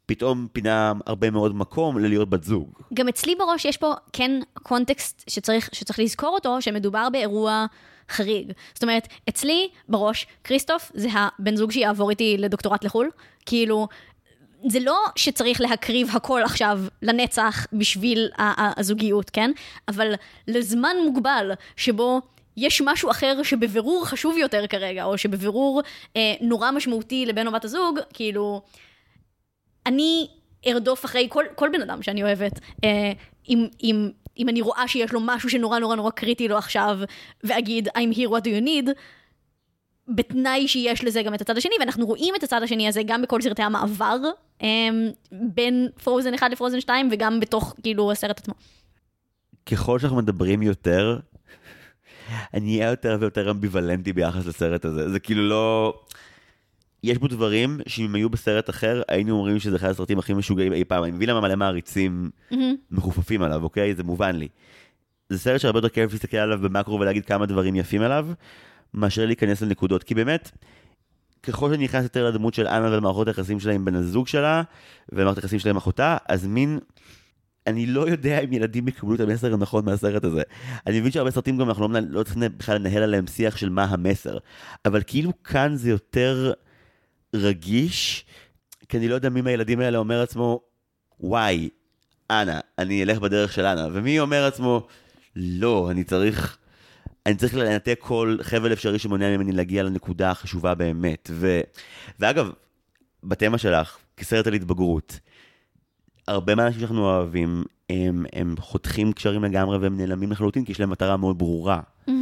פתאום פינה הרבה מאוד מקום ללהיות בת זוג. גם אצלי בראש יש פה כן קונטקסט שצריך, שצריך לזכור אותו, שמדובר באירוע חריג. זאת אומרת, אצלי בראש, כריסטוף זה הבן זוג שיעבור איתי לדוקטורט לחו"ל. כאילו, זה לא שצריך להקריב הכל עכשיו לנצח בשביל הזוגיות, כן? אבל לזמן מוגבל שבו יש משהו אחר שבבירור חשוב יותר כרגע, או שבבירור אה, נורא משמעותי לבן או בת הזוג, כאילו, אני ארדוף אחרי כל, כל בן אדם שאני אוהבת, אה, אם, אם, אם אני רואה שיש לו משהו שנורא נורא נורא קריטי לו עכשיו, ואגיד, I'm here what do you need, בתנאי שיש לזה גם את הצד השני, ואנחנו רואים את הצד השני הזה גם בכל סרטי המעבר, אה, בין פרוזן 1 לפרוזן 2, וגם בתוך, כאילו, הסרט עצמו. ככל שאנחנו מדברים יותר, אני אהיה יותר ויותר אמביוולנטי ביחס לסרט הזה. זה כאילו לא... יש בו דברים שאם היו בסרט אחר, היינו אומרים שזה אחד הסרטים הכי משוגעים אי פעם. אני מבין למה מלא מעריצים. מכופפים עליו, אוקיי? זה מובן לי. זה סרט שהרבה יותר כיף להסתכל עליו במקרו ולהגיד כמה דברים יפים עליו, מאשר להיכנס לנקודות. כי באמת, ככל שאני נכנס יותר לדמות של אנה ולמערכות היחסים שלה עם בן הזוג שלה, ולמערכות היחסים שלה עם אחותה, אז מין... אני לא יודע אם ילדים יקבלו את המסר הנכון מהסרט הזה. אני מבין שהרבה סרטים גם אנחנו לא, לא צריכים בכלל לנהל עליהם שיח של מה המסר. אבל כאילו כאן זה יותר רגיש, כי אני לא יודע מי מהילדים האלה אומר לעצמו, וואי, אנה, אני אלך בדרך של אנה. ומי אומר לעצמו, לא, אני צריך... אני צריך לנתק כל חבל אפשרי שמונע ממני להגיע לנקודה החשובה באמת. ו... ואגב, בתמה שלך, כסרט על התבגרות, הרבה מהאנשים שאנחנו אוהבים, הם, הם חותכים קשרים לגמרי והם נעלמים לחלוטין, כי יש להם מטרה מאוד ברורה. Mm-hmm.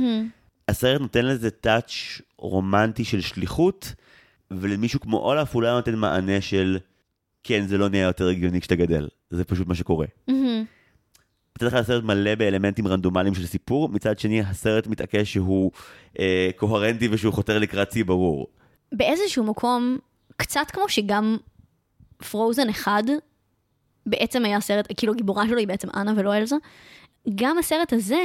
הסרט נותן לזה טאץ' רומנטי של שליחות, ולמישהו כמו אולף אולי נותן מענה של, כן, זה לא נהיה יותר הגיוני כשאתה גדל. זה פשוט מה שקורה. Mm-hmm. מצד אחד הסרט מלא באלמנטים רנדומליים של סיפור, מצד שני הסרט מתעקש שהוא אה, קוהרנטי ושהוא חותר לקראת צי ברור. באיזשהו מקום, קצת כמו שגם פרוזן אחד בעצם היה סרט, כאילו הגיבורה שלו היא בעצם אנה ולא אלזה, גם הסרט הזה,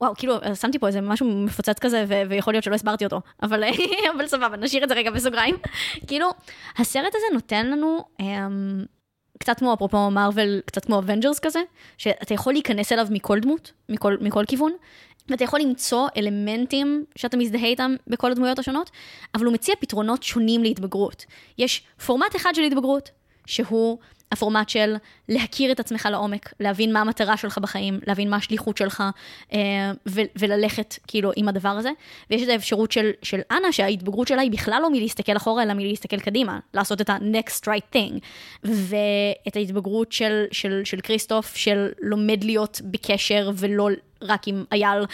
וואו, כאילו, שמתי פה איזה משהו מפוצץ כזה, ו- ויכול להיות שלא הסברתי אותו, אבל, [laughs] אבל סבבה, נשאיר את זה רגע בסוגריים. [laughs] כאילו, הסרט הזה נותן לנו, אמ, קצת כמו אפרופו מרוויל, קצת כמו אבנג'רס כזה, שאתה יכול להיכנס אליו מכל דמות, מכל, מכל כיוון, ואתה יכול למצוא אלמנטים שאתה מזדהה איתם בכל הדמויות השונות, אבל הוא מציע פתרונות שונים להתבגרות. יש פורמט אחד של התבגרות, שהוא הפורמט של להכיר את עצמך לעומק, להבין מה המטרה שלך בחיים, להבין מה השליחות שלך, אה, וללכת כאילו עם הדבר הזה. ויש את האפשרות של, של אנה, שההתבגרות שלה היא בכלל לא מלהסתכל אחורה, אלא מלהסתכל קדימה, לעשות את ה-next right thing. ואת ההתבגרות של, של, של כריסטוף, של לומד להיות בקשר ולא רק עם אייל.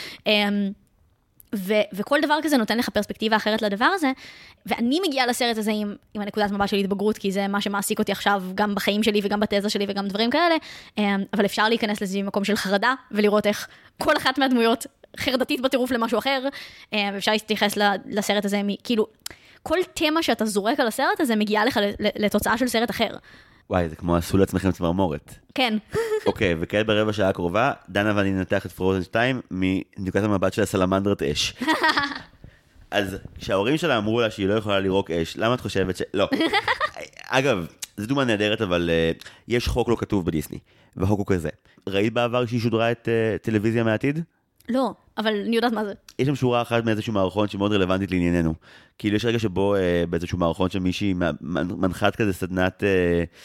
ו- וכל דבר כזה נותן לך פרספקטיבה אחרת לדבר הזה, ואני מגיעה לסרט הזה עם, עם הנקודת מבט של התבגרות, כי זה מה שמעסיק אותי עכשיו גם בחיים שלי וגם בתזה שלי וגם דברים כאלה, אמ, אבל אפשר להיכנס לזה ממקום של חרדה, ולראות איך כל אחת מהדמויות חרדתית בטירוף למשהו אחר, אמ, ואפשר להתייחס לסרט הזה, כאילו, כל תמה שאתה זורק על הסרט הזה מגיעה לך לתוצאה של סרט אחר. וואי, זה כמו עשו לעצמכם צמרמורת. כן. אוקיי, וכעת ברבע שעה הקרובה, דנה ואני ננתח את פרוזן 2 מנקודת המבט של הסלמנדרת אש. [laughs] אז כשההורים שלה אמרו לה שהיא לא יכולה לירוק אש, למה את חושבת ש... לא. אגב, זו דוגמה נהדרת, אבל uh, יש חוק לא כתוב בדיסני, והחוק הוא כזה. ראית בעבר שהיא שודרה את uh, טלוויזיה מהעתיד? לא, אבל אני יודעת מה זה. יש שם שורה אחת מאיזשהו מערכון שמאוד רלוונטית לענייננו. כאילו יש רגע שבו uh, באיזשהו מערכון של מישהי מנחת כזה סדנת... Uh,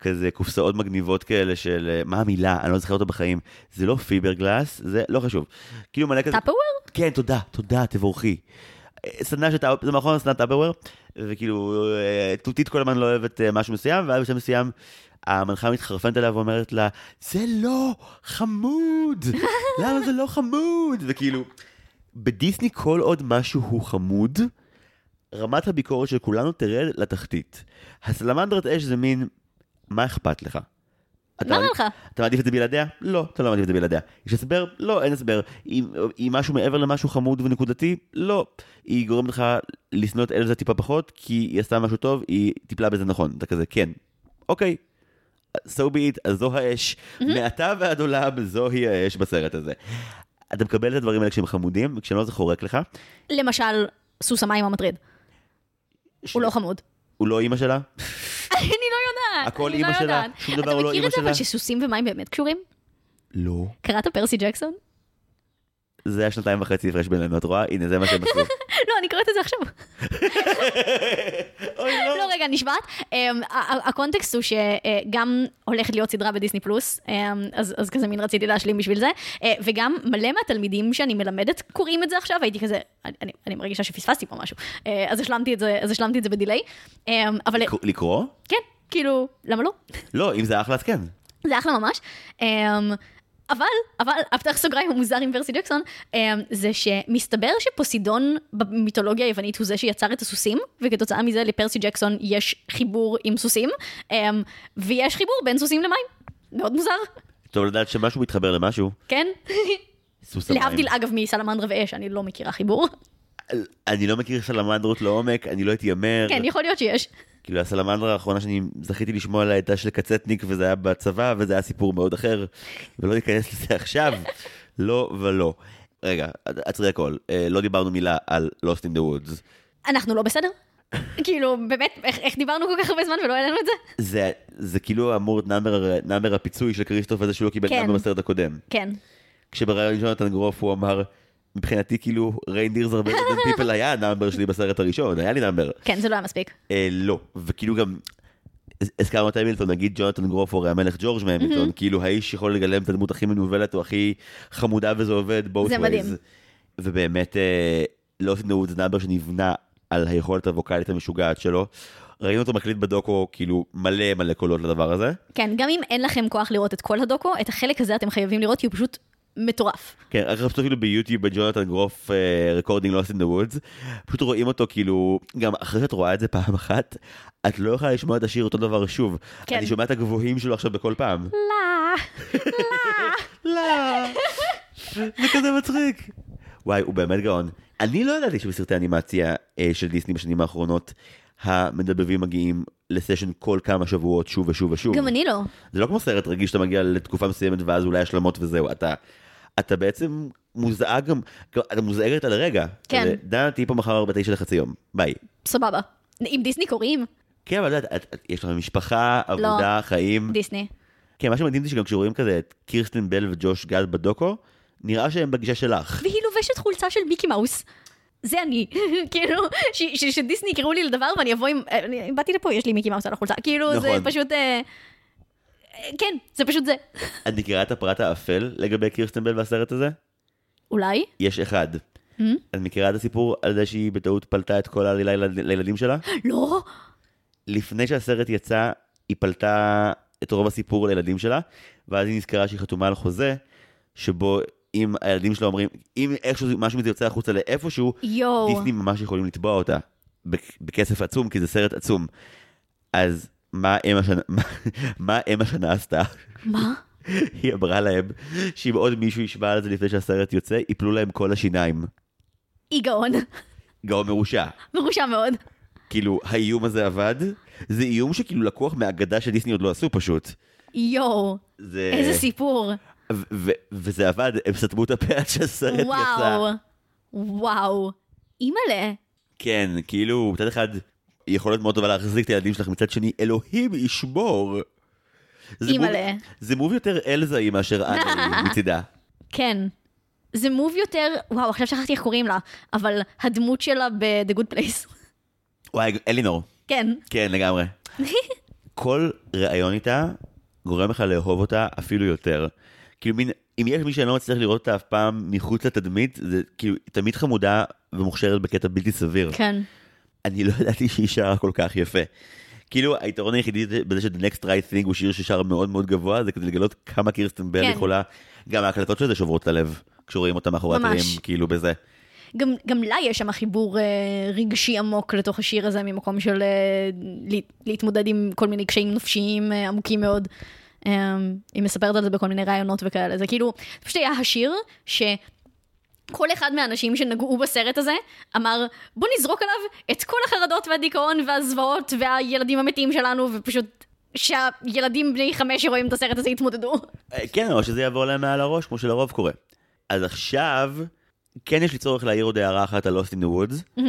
כזה קופסאות מגניבות כאלה של, מה המילה? אני לא זוכר אותו בחיים. זה לא פיבר גלאס, זה לא חשוב. כאילו מלא כזה... טאפרוור? כן, תודה, תודה, תבורכי. סדנה של טאפרוור, זה נכון, סדנת טאפרוור, וכאילו, תותית כל הזמן לא אוהבת משהו מסוים, ואז בשם מסוים, המנחה מתחרפנת עליה ואומרת לה, זה לא חמוד! [laughs] למה זה לא חמוד? וכאילו, בדיסני כל עוד משהו הוא חמוד, רמת הביקורת של כולנו תרד לתחתית. הסלמנדרת אש זה מין, מה אכפת לך? אתה מה רע מעדיף- לך? אתה מעדיף את זה בלעדיה? לא, אתה לא מעדיף את זה בלעדיה. יש הסבר? לא, אין הסבר. אם, אם משהו מעבר למשהו חמוד ונקודתי? לא. היא גורמת לך לשנוא את אלזה טיפה פחות, כי היא עשתה משהו טוב, היא טיפלה בזה נכון. אתה כזה, כן. אוקיי. So be it, אז זו האש. מעתה ועד עולם, זוהי האש בסרט הזה. אתה מקבל את הדברים האלה כשהם חמודים, וכשלא זה חורק לך. למשל, סוס המים המטריד. הוא לא חמוד. הוא לא אימא שלה? [laughs] אני לא יודעת. הכל לא אימא שלה? שום דבר הוא לא אתה אימא מכיר את זה שלה? אבל שסוסים ומים באמת קשורים? לא. קראת פרסי ג'קסון? זה היה שנתיים וחצי הפרש בינינו, את רואה? הנה, זה מה שהם עשו. [laughs] לא, אני קוראת את זה עכשיו. אוי, לא, רגע, נשבעת. אמ, הקונטקסט הוא שגם הולכת להיות סדרה בדיסני פלוס, אמ, אז כזה מין רציתי להשלים בשביל זה, אה, וגם מלא מהתלמידים שאני מלמדת קוראים את זה עכשיו, הייתי כזה, אני- מרגישה שפספסתי פה משהו, אה, אז השלמתי את זה, בדיליי, אמ, לקרוא? כן, כאילו, למה לא? לא, אם זה אחלה אז כן. זה אחלה ממש. אבל, אבל, אפתח סוגריים המוזר עם פרסי ג'קסון, אמ, זה שמסתבר שפוסידון במיתולוגיה היוונית הוא זה שיצר את הסוסים, וכתוצאה מזה לפרסי ג'קסון יש חיבור עם סוסים, אמ, ויש חיבור בין סוסים למים. מאוד מוזר, טוב לדעת שמשהו מתחבר למשהו. כן? סוס המים. להבדיל אגב מסלמנדרה ואש, אני לא מכירה חיבור. אני לא מכיר סלמנדרות לעומק, אני לא אתיימר. כן, יכול להיות שיש. כאילו הסלמנדרה האחרונה שאני זכיתי לשמוע עליה הייתה של קצטניק וזה היה בצבא וזה היה סיפור מאוד אחר ולא ניכנס לזה עכשיו, [laughs] לא ולא. רגע, עצרי הכל, אה, לא דיברנו מילה על Lost in the Woods. אנחנו לא בסדר? [laughs] כאילו, באמת, איך, איך דיברנו כל כך הרבה זמן ולא העלינו את זה? זה, זה כאילו אמור להיות נאמר, נאמר הפיצוי של כריסטוף הזה שהוא לא קיבל כן. נאמר בסרט הקודם. כן. כשבריאיון ג'ונתן גרוף הוא אמר, מבחינתי כאילו Reindeers are better than people היה ה number שלי בסרט הראשון, היה לי number. כן, זה לא היה מספיק. אה, לא, וכאילו גם, הזכרנו את המילטון, נגיד ג'ונתן הרי המלך ג'ורג' מהמילטון, כאילו האיש יכול לגלם את הדמות הכי מנוולת או הכי חמודה וזה עובד both ways. מדהים. ובאמת, לא עשינו זה number שנבנה על היכולת הווקאלית המשוגעת שלו. ראינו אותו מקליט בדוקו, כאילו מלא מלא קולות לדבר הזה. כן, גם אם אין לכם כוח לראות את כל הדוקו, את החלק הזה אתם חייבים לראות, כי הוא פשוט מטורף. כן, רק חפשו אפילו ביוטיוב בג'ונתן גרוף recording Lost in the Woods, פשוט רואים אותו כאילו, גם אחרי שאת רואה את זה פעם אחת, את לא יכולה לשמוע את השיר אותו דבר שוב. כן. אני שומע את הגבוהים שלו עכשיו בכל פעם. [laughs] לא. לא. [laughs] זה כזה מצחיק. וואי, הוא באמת גאון. אני לא ידעתי שבסרטי אנימציה אה, של דיסני בשנים האחרונות, המדבבים מגיעים לסשן כל כמה שבועות שוב ושוב ושוב. גם אני לא. זה לא כמו סרט רגיל שאתה מגיע לתקופה מסוימת ואז אולי השלמות וזהו. אתה, אתה בעצם מוזעג גם, אתה מוזעגת על הרגע. כן. דנה, תהיי פה מחר בתשע לחצי יום. ביי. סבבה. עם דיסני קוראים? כן, אבל את יודעת, יש לך משפחה, עבודה, חיים. דיסני. כן, מה שמדהים זה שגם כשרואים כזה את קירסטן בל וג'וש גד בדוקו, נראה שהם בגישה שלך. והיא לובשת חולצה של מיקי מאוס. זה אני. [laughs] כאילו, ש- ש- שדיסני יקראו לי לדבר ואני אבוא עם... אני באתי לפה, יש לי מיקי מאוס על החולצה. כאילו, זה נכון. פשוט... אה, אה, כן, זה פשוט זה. את מכירה את הפרט האפל לגבי קירסטן בל והסרט הזה? אולי? יש אחד. את מכירה את הסיפור על זה שהיא בטעות פלטה את כל העלילה לילד- לילדים שלה? לא. לפני שהסרט יצא, היא פלטה את רוב הסיפור לילדים שלה, ואז היא נזכרה שהיא חתומה על חוזה, שבו אם הילדים שלה אומרים, אם איכשהו משהו מזה יוצא החוצה לאיפשהו, יואו. דיסני ממש יכולים לתבוע אותה בכ- בכסף עצום, כי זה סרט עצום. אז מה אם השנה, [laughs] מה, מה אם השנה עשתה? מה? [laughs] היא אמרה להם שאם עוד מישהו ישמע על זה לפני שהסרט יוצא, יפלו להם כל השיניים. היא גאון. גאון מרושע. מרושע מאוד. כאילו, האיום הזה עבד, זה איום שכאילו לקוח מהאגדה שדיסני עוד לא עשו פשוט. יואו. זה... איזה סיפור. ו- ו- וזה עבד, הם סתמו את הפה עד שהסרט יצא. וואו. וואו. אימא'לה. כן, כאילו, מצד אחד, יכול להיות מאוד טובה להחזיק את הילדים שלך, מצד שני, אלוהים ישמור. זה אימא'לה. זה מוב יותר אלזאי מאשר אנרי מצידה. כן. זה מוב יותר, וואו, עכשיו שכחתי איך קוראים לה, אבל הדמות שלה ב-The Good Place. וואי, אלינור. כן. כן, לגמרי. [laughs] כל ראיון איתה גורם לך לאהוב אותה אפילו יותר. כאילו מין, אם יש מי שאני לא מצליח לראות אותה אף פעם מחוץ לתדמית, זה כאילו, תמיד חמודה ומוכשרת בקטע בלתי סביר. כן. אני לא ידעתי שהיא שרה כל כך יפה. כאילו היתרון היחידי בזה ש-The Next Right Thing הוא שיר ששר מאוד מאוד גבוה, זה כדי לגלות כמה קירסטן בל כן. יכולה, גם ההקלטות של זה שוברות את הלב, כשרואים אותה מאחורי ממש. הקלעים, כאילו בזה. גם, גם לה יש שם חיבור אה, רגשי עמוק לתוך השיר הזה, ממקום של אה, לה, להתמודד עם כל מיני קשיים נפשיים אה, עמוקים מאוד. אה, היא מספרת על זה בכל מיני ראיונות וכאלה. זה כאילו, פשוט היה השיר ש... כל אחד מהאנשים שנגעו בסרט הזה אמר, בוא נזרוק עליו את כל החרדות והדיכאון והזוועות והילדים המתים שלנו, ופשוט שהילדים בני חמש שרואים את הסרט הזה יתמודדו. אה, כן, או שזה יעבור להם מעל הראש, כמו שלרוב קורה. אז עכשיו, כן יש לי צורך להעיר עוד הערה אחת על the Woods.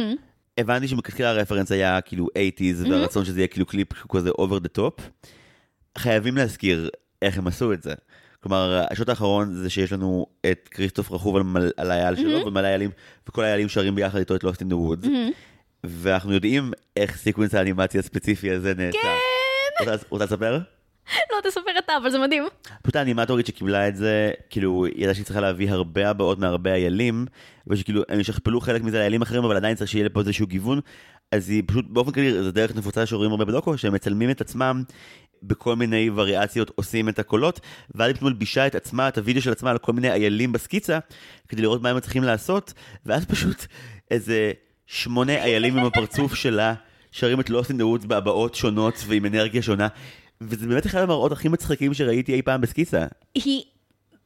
הבנתי שמלכתחילה הרפרנס היה כאילו 80's, והרצון שזה יהיה כאילו קליפ כזה over the top. חייבים להזכיר איך הם עשו את זה. כלומר, השוט האחרון זה שיש לנו את כריסטוף רכוב על, מל, על האייל שלו, ומלא איילים, וכל האיילים שרים ביחד איתו את Lost in the Woods. ואנחנו יודעים איך sequence האנימציה הספציפי הזה נעשה. כן! רוצה- רוצה לספר? לא, תספר אתה, אבל זה מדהים. פשוט האנימטורית שקיבלה את זה, כאילו, היא ידעה שהיא צריכה להביא הרבה הבאות מהרבה איילים, ושכאילו, הם ישכפלו חלק מזה לאיילים אחרים, אבל עדיין צריך שיהיה פה איזשהו גיוון, אז היא פשוט, באופן כללי, זו דרך נפוצה שרואים הרבה בדוקו, שהם מצלמים את עצמם בכל מיני וריאציות, עושים את הקולות, ואז היא פשוט מלבישה את עצמה, את הוידאו של עצמה, על כל מיני איילים בסקיצה, כדי לראות מה הם צריכים לעשות, ואז פשוט איזה שמונה איילים עם הפרצוף שלה, שרים את the Woods בהבעות שונות ועם אנרגיה שונה. וזה באמת אחד המראות הכי מצחיקים שראיתי אי פעם בסקיצה. היא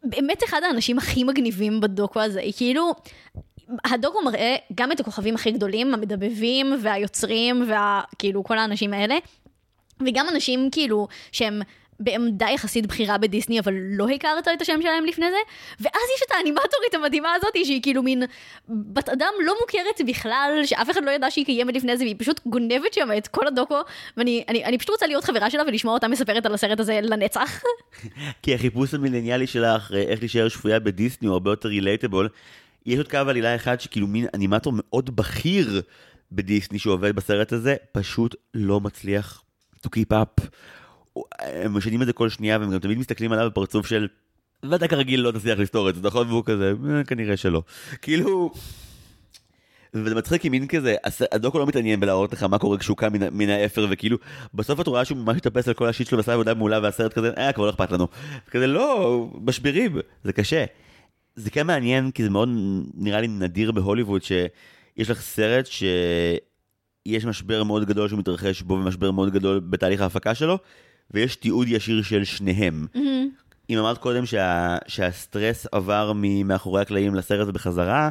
באמת אחד האנשים הכי מגניבים בדוקו הזה, היא כאילו... הדוקו מראה גם את הכוכבים הכי גדולים, המדבבים והיוצרים וכאילו כל האנשים האלה, וגם אנשים כאילו שהם בעמדה יחסית בכירה בדיסני, אבל לא הכרת את השם שלהם לפני זה, ואז יש את האנימטורית המדהימה הזאת, שהיא כאילו מין בת אדם לא מוכרת בכלל, שאף אחד לא ידע שהיא קיימת לפני זה, והיא פשוט גונבת שם את כל הדוקו, ואני אני, אני פשוט רוצה להיות חברה שלה ולשמוע אותה מספרת על הסרט הזה לנצח. [laughs] כי החיפוש המילניאלי שלך, אה, איך להישאר שפויה בדיסני, הוא הרבה יותר רילייטבול. יש עוד קו עלילה אחד שכאילו מין אנימטור מאוד בכיר בדיסני שעובד בסרט הזה, פשוט לא מצליח to keep up. הם משנים את זה כל שנייה, והם גם תמיד מסתכלים עליו בפרצוף של, ואתה כרגיל לא תצליח לפתור את זה, נכון? והוא כזה, "אה, כנראה שלא. כאילו... וזה מצחיק כי מין כזה, הדוקו לא מתעניין בלהראות לך מה קורה כשהוא קם מן, מן האפר, וכאילו, בסוף את רואה שהוא ממש מטפס על כל השיט שלו ועשה עבודה מעולה, והסרט כזה, אה, כבר לא אכפת לנו. כזה, לא, משברים, זה קשה. זה כן מעניין, כי זה מאוד נראה לי נדיר בהוליווד, שיש לך סרט שיש משבר מאוד גדול שמתרחש בו, ומשבר מאוד גדול בתהליך ההפקה שלו, ויש תיעוד ישיר של שניהם. אם אמרת קודם שה, שהסטרס עבר ממאחורי הקלעים לסרט ובחזרה,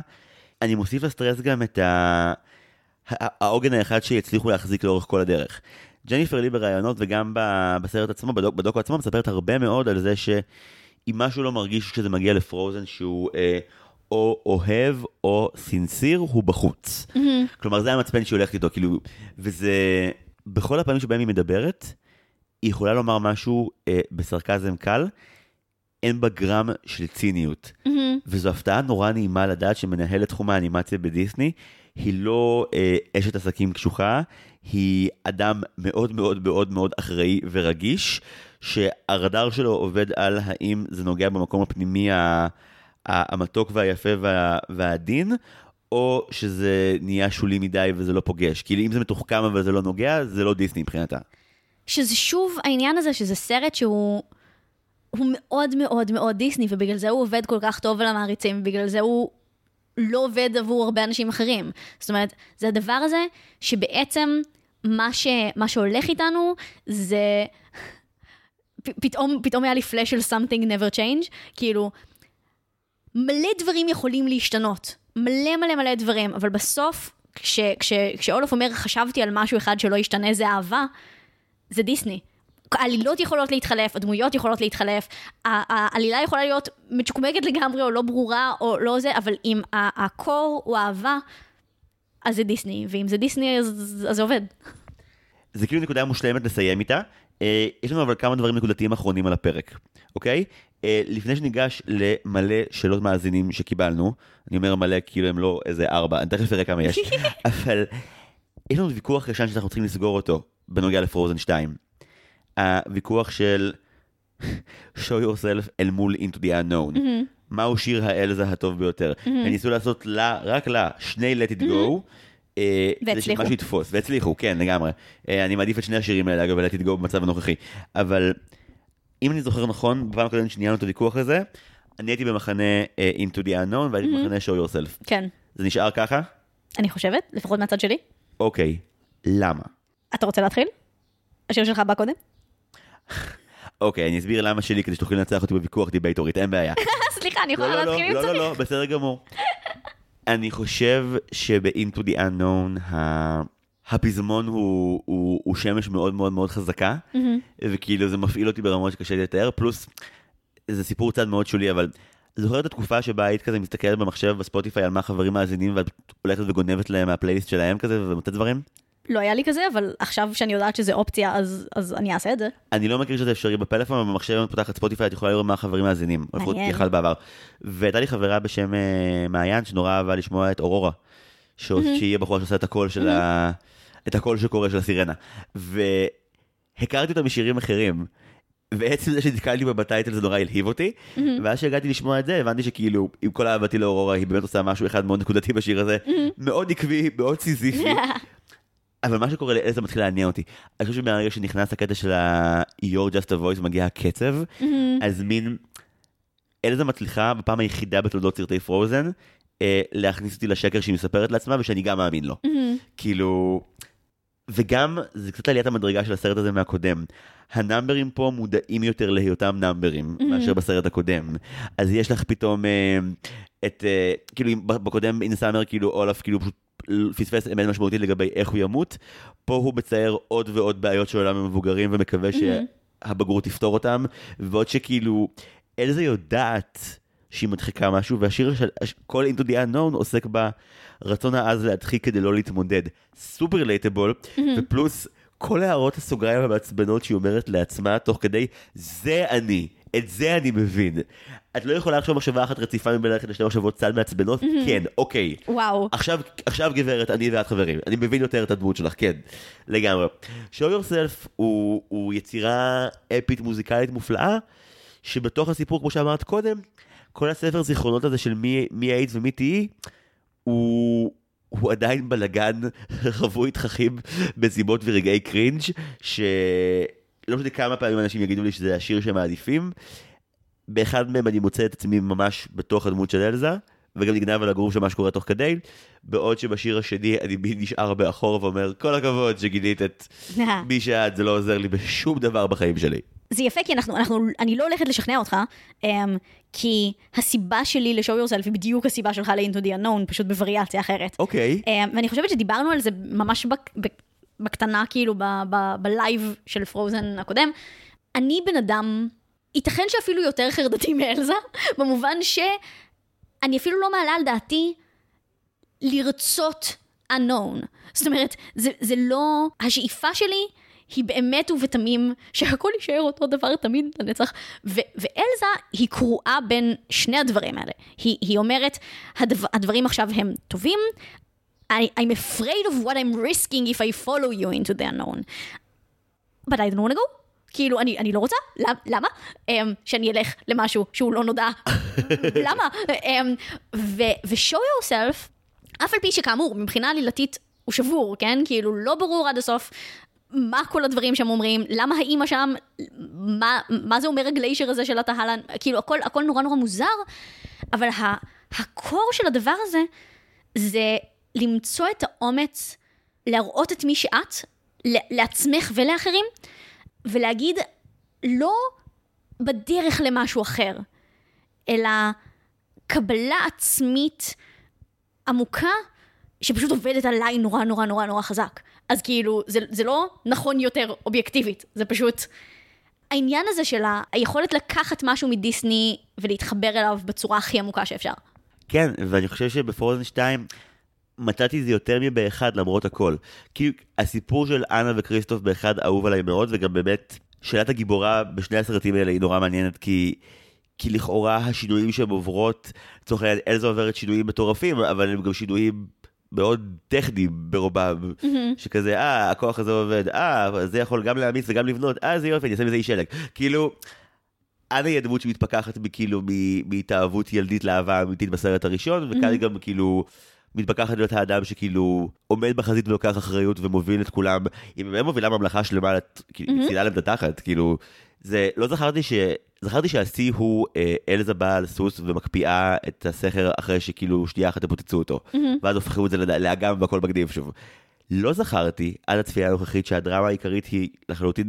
אני מוסיף לסטרס גם את ה... העוגן האחד שיצליחו להחזיק לאורך כל הדרך. ג'ניפר לי בראיונות וגם בסרט עצמו, בדוק, בדוקו עצמו, מספרת הרבה מאוד על זה שאם משהו לא מרגיש כשזה מגיע לפרוזן שהוא אה, או אוהב או סנסיר, הוא בחוץ. כלומר, זה המצפן שהיא הולכת איתו, כאילו, וזה... בכל הפעמים שבהם היא מדברת, היא יכולה לומר משהו אה, בסרקזם קל, אין בה גרם של ציניות. וזו הפתעה נורא נעימה לדעת שמנהלת תחום האנימציה בדיסני, היא לא אה, אשת עסקים קשוחה, היא אדם מאוד מאוד מאוד מאוד אחראי ורגיש, שהרדאר שלו עובד על האם זה נוגע במקום הפנימי ה- המתוק והיפה וה, והעדין, או שזה נהיה שולי מדי וזה לא פוגש. כאילו אם זה מתוחכם אבל זה לא נוגע, זה לא דיסני מבחינתה. שזה שוב העניין הזה שזה סרט שהוא הוא מאוד מאוד מאוד דיסני, ובגלל זה הוא עובד כל כך טוב על המעריצים, ובגלל זה הוא לא עובד עבור הרבה אנשים אחרים. זאת אומרת, זה הדבר הזה שבעצם מה, ש, מה שהולך איתנו זה... פתאום, פתאום היה לי פלאש של something never change, כאילו, מלא דברים יכולים להשתנות. מלא מלא מלא דברים, אבל בסוף, כש, כש, כשאולף אומר, חשבתי על משהו אחד שלא ישתנה, זה אהבה, זה דיסני. העלילות יכולות להתחלף, הדמויות יכולות להתחלף, העלילה יכולה להיות מצ'וקמקת לגמרי או לא ברורה או לא זה, אבל אם הקור הוא אהבה, אז זה דיסני, ואם זה דיסני אז, אז זה עובד. זה כאילו נקודה מושלמת לסיים איתה. אה, יש לנו אבל כמה דברים נקודתיים אחרונים על הפרק, אוקיי? אה, לפני שניגש למלא שאלות מאזינים שקיבלנו, אני אומר מלא כאילו הם לא איזה ארבע, אני תכף אראה כמה יש, [laughs] אבל יש לנו ויכוח ישן שאנחנו צריכים לסגור אותו בנוגע לפרוזן 2. הוויכוח של [laughs] show yourself אל מול into the unknown. מהו שיר האלזה הטוב ביותר. הם ניסו לעשות לה, רק לה, שני let it go. אה, כדי והצליחו. שמשהו יתפוס, והצליחו, כן, לגמרי. אה, אני מעדיף את שני השירים האלה, אגב, it go במצב הנוכחי. אבל אם אני זוכר נכון, בפעם הקודמת שניהלנו את הוויכוח הזה, אני הייתי במחנה אה, Into the Unknown, והייתי במחנה Show Yourself. כן. זה נשאר ככה? אני חושבת, לפחות מהצד שלי. אוקיי, למה? אתה רוצה להתחיל? השיר שלך בא קודם? אוקיי, אני אסביר למה שלי כדי שתוכלי לנצח אותי בוויכוח דיבייטורית, אין בעיה. [laughs] סליחה, אני לא, יכולה לא, לא, להתחיל אם לא, לא, צריך. לא, בסדר גמור. אני חושב שב-Into the Unknown הפזמון הוא, הוא, הוא שמש מאוד מאוד מאוד חזקה, וכאילו זה מפעיל אותי ברמות שקשה לי לתאר, פלוס זה סיפור צד מאוד שולי, אבל זוכר את התקופה שבה היית כזה מסתכלת במחשב בספוטיפיי על מה חברים מאזינים ואת הולכת וגונבת להם מהפלייליסט שלהם כזה ומוצאת דברים? לא היה לי כזה, אבל עכשיו שאני יודעת שזה אופציה, אז אז אני אעשה את זה. אני לא מכיר שזה אפשרי בפלאפון, אבל במחשב אם את פותחת ספוטיפיי את יכולה לראות מה החברים מאזינים. לפחות מעניין. יכלת בעבר. והייתה לי חברה בשם אה, מעיין שנורא אהבה לשמוע את אורורה. שעוש- שהיא הבחורה שעושה את הקול של ה... את הקול שקורא של הסירנה. והכרתי אותה משירים אחרים. ועצם זה שנתקלתי בה בטייטל זה נורא הלהיב אותי, ואז שהגעתי לשמוע את זה הבנתי שכאילו עם כל אהבתי לאורורה היא באמת עושה משהו אחד מאוד נקודתי בשיר הזה, מאוד עקבי, מאוד סיזיפי, [laughs] אבל מה שקורה לאלזה מתחיל לעניין אותי. אני חושב שמהרגע שנכנס הקטע של ה-You're just a voice מגיע הקצב, אז מין... אלזה מצליחה בפעם היחידה בתולדות סרטי פרוזן, אה, להכניס אותי לשקר שהיא מספרת לעצמה ושאני גם מאמין לו. כאילו... וגם, זה קצת עליית המדרגה של הסרט הזה מהקודם. הנאמברים פה מודעים יותר להיותם נאמברים, מאשר בסרט הקודם. אז יש לך פתאום אה, את, אה, כאילו, בקודם אינסאמר, כאילו, אולף, כאילו, פשוט פספס אמת משמעותית לגבי איך הוא ימות. פה הוא מצייר עוד ועוד בעיות של עולם המבוגרים ומקווה שהבגרות תפתור אותם. ועוד שכאילו, אלזה יודעת שהיא מדחיקה משהו, והשיר של כל Into the Unknown עוסק ברצון העז להדחיק כדי לא להתמודד. סופר לייטבול, ופלוס כל הערות הסוגריים המעצבנות שהיא אומרת לעצמה תוך כדי, זה אני. את זה אני מבין. את לא יכולה לחשוב מחשבה אחת רציפה מבין ללכת לשתי מחשבות צד מעצבנות? כן, אוקיי. וואו. עכשיו, עכשיו גברת, אני ואת חברים. אני מבין יותר את הדמות שלך, כן. לגמרי. show yourself הוא, הוא יצירה אפית מוזיקלית מופלאה, שבתוך הסיפור, כמו שאמרת קודם, כל הספר זיכרונות הזה של מי, מי היית ומי תהיי, הוא, הוא עדיין בלגן [laughs] רווי תככים מסיבות ורגעי קרינג', שלא משנה כמה פעמים אנשים יגידו לי שזה השיר שהם מעדיפים, באחד מהם אני מוצא את עצמי ממש בתוך הדמות של אלזה, וגם נגנב על הגרוב של מה שקורה תוך כדי, בעוד שבשיר השני אני בי נשאר באחור ואומר, כל הכבוד שגילית את [laughs] מי שאת, זה לא עוזר לי בשום דבר בחיים שלי. זה יפה, כי אנחנו, אנחנו, אני לא הולכת לשכנע אותך, um, כי הסיבה שלי ל-show yourself היא בדיוק הסיבה שלך ל-into the unknown, פשוט בווריאציה אחרת. אוקיי. Um, ואני חושבת שדיברנו על זה ממש בק, בק, בקטנה, כאילו, בלייב של Frozen הקודם. אני בן אדם, ייתכן שאפילו יותר חרדתי [laughs] מאלזה, במובן שאני אפילו לא מעלה על דעתי לרצות unknown. זאת אומרת, זה, זה לא... השאיפה שלי היא באמת ובתמים שהכל יישאר אותו דבר תמיד לנצח. ו- ואלזה היא קרועה בין שני הדברים האלה. היא, היא אומרת, הדבר, הדברים עכשיו הם טובים, I, I'm afraid of what I'm risking if I follow you into the unknown. But I don't want to go. כאילו, אני, אני לא רוצה, למ- למה? Um, שאני אלך למשהו שהוא לא נודע. [laughs] למה? Um, ו-show yourself, אף על פי שכאמור, מבחינה עלילתית הוא שבור, כן? כאילו, לא ברור עד הסוף מה כל הדברים שהם אומרים, למה האימא שם, מה, מה זה אומר הגליישר הזה של הטהלן, כאילו, הכל, הכל נורא נורא מוזר, אבל ה- הקור של הדבר הזה, זה למצוא את האומץ להראות את מי שאת, לעצמך ולאחרים, ולהגיד, לא בדרך למשהו אחר, אלא קבלה עצמית עמוקה, שפשוט עובדת עליי נורא נורא נורא נורא חזק. אז כאילו, זה, זה לא נכון יותר אובייקטיבית, זה פשוט... העניין הזה של היכולת לקחת משהו מדיסני ולהתחבר אליו בצורה הכי עמוקה שאפשר. כן, ואני חושב שבפרוזן 2 מצאתי את זה יותר מבאחד למרות הכל. כי הסיפור של אנה וכריסטוף באחד אהוב עליי מאוד, וגם באמת שאלת הגיבורה בשני הסרטים האלה היא נורא מעניינת, כי, כי לכאורה השינויים שהן עוברות, לצורך העניין אלזה עוברת שינויים מטורפים, אבל הם גם שינויים מאוד טכניים ברובם, שכזה, אה, הכוח הזה עובד, אה, זה יכול גם להעמיס וגם לבנות, אה, זה יופי, אני אעשה מזה אי שלג. כאילו, אנה היא הדמות שמתפכחת כאילו מהתאהבות ילדית לאהבה אמיתית בסרט הראשון, וכאן היא גם כאילו מתפכחת להיות האדם שכאילו עומד בחזית ולוקח אחריות ומוביל את כולם. היא באמת מובילה ממלכה שלמה, כאילו, היא מצילה להם את התחת, כאילו, זה, לא זכרתי ש... זכרתי שהשיא הוא אה, אלזה באה על סוס ומקפיאה את הסכר אחרי שכאילו שנייה אחת פוצצו אותו, ואז הופכו את זה לאגם והכל מגניב שוב. לא זכרתי עד הצפייה הנוכחית שהדרמה העיקרית היא לחלוטין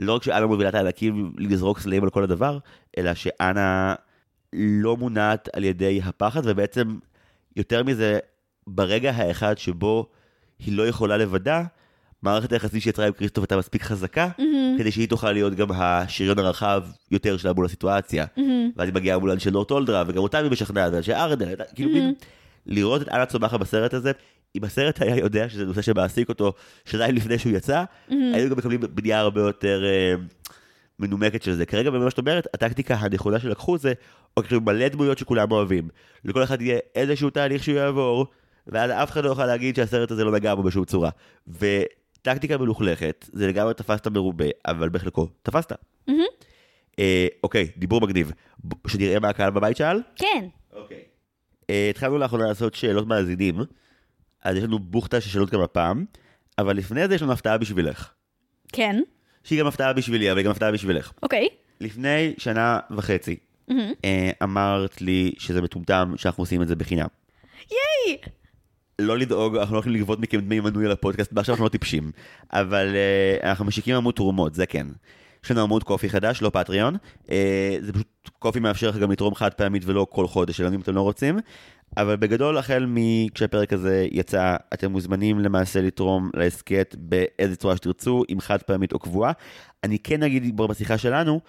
לא רק שאנה מובילה את הענקים לזרוק סלעים על כל הדבר, אלא שאנה לא מונעת על ידי הפחד, ובעצם יותר מזה, ברגע האחד שבו היא לא יכולה לבדה, מערכת היחסים שיצרה עם כריסטוף הייתה מספיק חזקה, כדי שהיא תוכל להיות גם השריון הרחב יותר שלה מול הסיטואציה. ואז היא מגיעה מול אנשי לורד אולדרה, וגם אותם היא משכנעת, ואנשי הייתה- כאילו מין, לראות את אנה צומחת בסרט הזה, אם הסרט היה יודע שזה נושא שמעסיק אותו שניים לפני שהוא יצא, היינו גם מקבלים בנייה הרבה יותר אה, מנומקת של זה. כרגע, במה שאת אומרת, הטקטיקה הנכונה שלקחו זה, אוקיי, מלא דמויות שכולם אוהבים. לכל אחד יהיה איזשהו תהליך שהוא יעבור, ואז אף אחד לא יוכל להגיד שהסרט הזה לא נגע בו בשום צורה. וטקטיקה מלוכלכת, זה לגמרי תפסת מרובה, אבל בחלקו תפסת. אה, אוקיי, דיבור מגניב. שנראה מה הקהל בבית שאל? כן. אוקיי. אה, התחלנו לאחרונה לעשות שאלות מאזינים, אז יש לנו בוכטה של שאלות גם הפעם, אבל לפני זה יש לנו הפתעה בשבילך. כן. שהיא גם הפתעה בשבילי, אבל היא גם הפתעה בשבילך. אוקיי. לפני שנה וחצי, אה, אמרת לי שזה מטומטם שאנחנו עושים את זה בחינם. ייי! לא לדאוג, אנחנו לא הולכים לגבות מכם דמי מנוי על הפודקאסט, ועכשיו אנחנו לא טיפשים. אבל uh, אנחנו משיקים עמוד תרומות, זה כן. יש לנו עמוד קופי חדש, לא פטריון. Uh, זה פשוט, קופי מאפשר לך גם לתרום חד פעמית ולא כל חודש, אלא אם אתם לא רוצים. אבל בגדול, החל מכשהפרק הזה יצא, אתם מוזמנים למעשה לתרום להסכת באיזה צורה שתרצו, אם חד פעמית או קבועה. אני כן אגיד כבר בשיחה שלנו,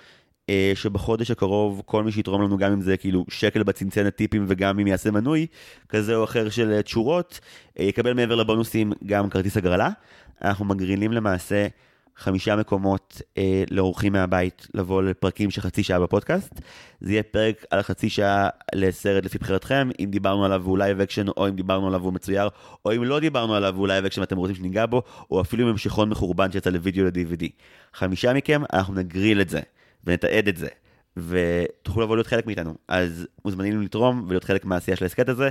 שבחודש הקרוב כל מי שיתרום לנו גם אם זה כאילו שקל בצנצנת טיפים וגם אם יעשה מנוי כזה או אחר של אה, תשורות, אה, יקבל מעבר לבונוסים גם כרטיס הגרלה. אנחנו מגרילים למעשה חמישה מקומות אה, לאורחים מהבית לבוא לפרקים של חצי שעה בפודקאסט. זה יהיה פרק על חצי שעה לסרט לפי בחירתכם, אם דיברנו עליו והוא live action, או אם דיברנו עליו והוא מצויר, או אם לא דיברנו עליו והוא live action ואתם רוצים שניגע בו, או אפילו עם המשכון מחורבן שיצא לוידאו ל-DVD. חמישה מכם, אנחנו נגריל את זה. ונתעד את זה, ותוכלו לבוא להיות חלק מאיתנו. אז מוזמנים לתרום ולהיות חלק מהעשייה של ההסכת הזה.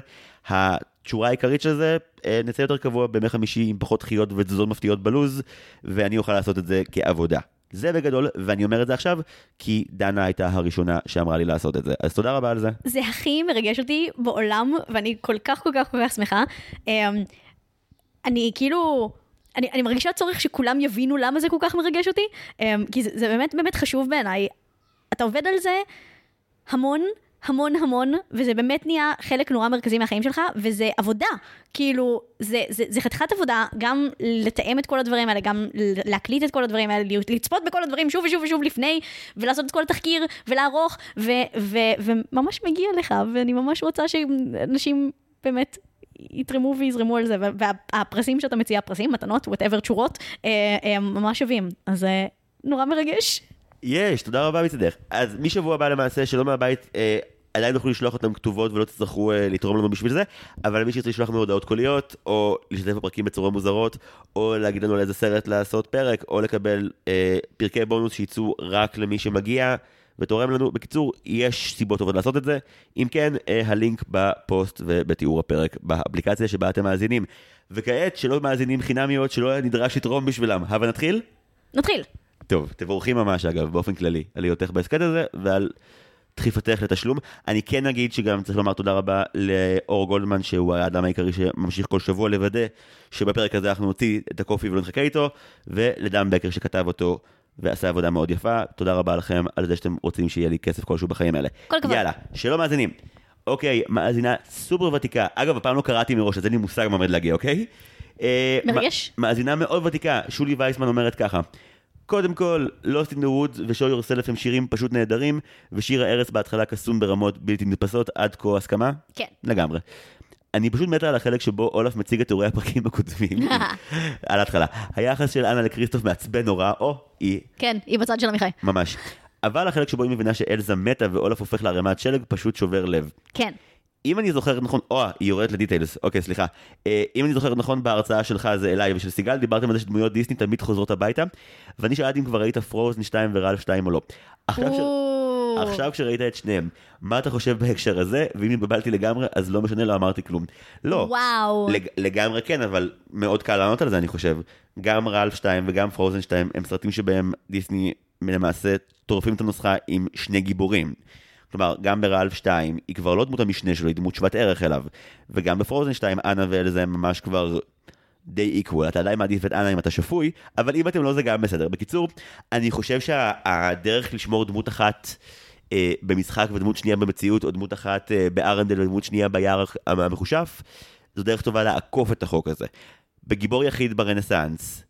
התשורה העיקרית של זה, אה, נצא יותר קבוע בימי חמישי עם פחות דחיות ותזוזות מפתיעות בלוז, ואני אוכל לעשות את זה כעבודה. זה בגדול, ואני אומר את זה עכשיו, כי דנה הייתה הראשונה שאמרה לי לעשות את זה. אז תודה רבה על זה. זה הכי מרגש אותי בעולם, ואני כל כך כל כך כל כך שמחה. אמ, אני כאילו, אני, אני מרגישה צורך שכולם יבינו למה זה כל כך מרגש אותי, אמ, כי זה, זה באמת באמת חשוב בעיניי. אתה עובד על זה המון, המון המון, וזה באמת נהיה חלק נורא מרכזי מהחיים שלך, וזה עבודה. כאילו, זה, זה, זה חתיכת עבודה, גם לתאם את כל הדברים האלה, גם להקליט את כל הדברים האלה, לצפות בכל הדברים שוב ושוב ושוב לפני, ולעשות את כל התחקיר, ולערוך, ו, ו, וממש מגיע לך, ואני ממש רוצה שאנשים באמת... יתרמו ויזרמו על זה, וה- והפרסים שאתה מציע, פרסים, מתנות, whatever, תשורות, אה, אה, ממש שווים. אז אה, נורא מרגש. יש, תודה רבה מצדך. אז משבוע הבא למעשה, שלא מהבית, אה, עדיין תוכלו לשלוח אותם כתובות ולא תצטרכו אה, לתרום לנו בשביל זה, אבל מי שירצה לשלוח לנו הודעות קוליות, או להשתתף בפרקים בצורה מוזרות, או להגיד לנו על איזה סרט לעשות פרק, או לקבל אה, פרקי בונוס שיצאו רק למי שמגיע. ותורם לנו. בקיצור, יש סיבות טובות לעשות את זה. אם כן, אה, הלינק בפוסט ובתיאור הפרק באפליקציה שבה אתם מאזינים. וכעת, שלא מאזינים חינמיות, שלא נדרש לתרום בשבילם. הבה נתחיל? נתחיל. טוב, תבורכים ממש אגב, באופן כללי, על היותך בהסכת הזה ועל דחיפתך לתשלום. אני כן אגיד שגם צריך לומר תודה רבה לאור גולדמן, שהוא האדם העיקרי שממשיך כל שבוע לוודא שבפרק הזה אנחנו נוציא את הקופי ולא נחכה איתו, ולדן בקר שכתב אותו ועשה עבודה מאוד יפה. תודה רבה לכם על זה שאתם רוצים שיהיה לי כסף כלשהו בחיים האלה. כל הכבוד. יאללה, שלא מאזינים. אוקיי, מאזינה סופר ותיקה. אגב, הפעם לא קראתי מראש, אז אין לי מושג מה עומד להגיע, אוקיי? אה, מרגש. מאזינה מאוד ותיקה, שולי וייסמן אומרת ככה. קודם כל, Lost in the Woods ו-Show Yourself הם שירים פשוט נהדרים, ושיר הארץ בהתחלה קסום ברמות בלתי נתפסות, עד כה הסכמה? כן. לגמרי. אני פשוט מתה על החלק שבו אולף מציג את תיאורי הפרקים הקודמים. [laughs] על ההתחלה. היחס של אנה לקריסטוף מעצבן נורא, או היא, כן, היא בצד של עמיחי. ממש. אבל החלק שבו היא מבינה שאלזה מתה ואולף הופך לערימת שלג פשוט שובר לב. כן. אם אני זוכר נכון, או, היא יורדת לדיטיילס, אוקיי, סליחה. אה, אם אני זוכר נכון, בהרצאה שלך זה אליי ושל סיגל, דיברתם על זה שדמויות דיסני תמיד חוזרות הביתה, ואני שאלתי אם כבר ראית פרוזן 2 ורלף 2 או לא. עכשיו, ש... עכשיו כשראית את שניהם, מה אתה חושב בהקשר הזה? ואם התבלבלתי לגמרי, אז לא משנה, לא אמרתי כלום. לא. וואו. לג... לגמרי כן, אבל מאוד קל לענות על זה, אני חושב. גם רלף 2 וגם פרוזן 2 הם סרטים שבהם דיסני למעשה טורפים את הנוסחה עם שני גיבורים. כלומר, גם ברלף 2 היא כבר לא דמות המשנה שלו, היא דמות שוות ערך אליו. וגם בפרוזן 2, אנה ואלזה הם ממש כבר די איקוול. אתה עדיין מעדיף את אנה אם אתה שפוי, אבל אם אתם לא זה גם בסדר. בקיצור, אני חושב שהדרך לשמור דמות אחת אה, במשחק ודמות שנייה במציאות, או דמות אחת אה, בארנדל ודמות שנייה ביער המחושף, זו דרך טובה לעקוף את החוק הזה. בגיבור יחיד ברנסאנס,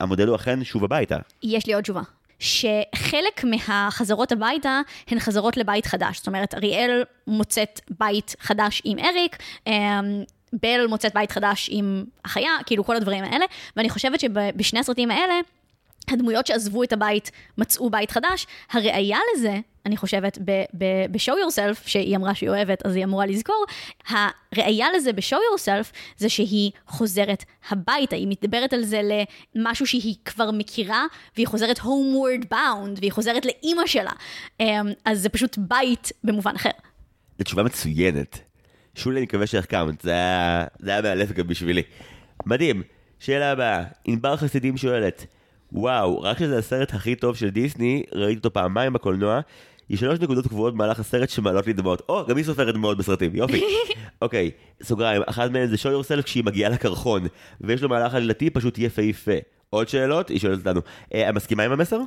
המודל הוא אכן שוב הביתה. יש לי עוד תשובה. שחלק מהחזרות הביתה הן חזרות לבית חדש. זאת אומרת, אריאל מוצאת בית חדש עם אריק, אמ, בל מוצאת בית חדש עם החיה, כאילו כל הדברים האלה, ואני חושבת שבשני הסרטים האלה, הדמויות שעזבו את הבית מצאו בית חדש. הראייה לזה, אני חושבת, ב-show yourself, שהיא אמרה שהיא אוהבת, אז היא אמורה לזכור, הראייה לזה ב-show yourself זה שהיא חוזרת הביתה, היא מתדברת על זה למשהו שהיא כבר מכירה, והיא חוזרת homeward bound, והיא חוזרת לאימא שלה. אמ, אז זה פשוט בית במובן אחר. זו תשובה מצוינת. שולי, אני מקווה שהחכמת, זה היה, מאלף גם בשבילי. מדהים. שאלה הבאה, ענבר חסידים שואלת, וואו, רק שזה הסרט הכי טוב של דיסני, ראיתי אותו פעמיים בקולנוע, יש שלוש נקודות קבועות במהלך הסרט שמעלות לי דמעות. או, גם היא סופרת דמעות בסרטים, יופי. [laughs] אוקיי, סוגריים, אחת מהן זה show yourself כשהיא מגיעה לקרחון, ויש לו מהלך עלילתי פשוט יפהפה. עוד שאלות? היא שואלת אותנו. אה, מסכימה עם המסר?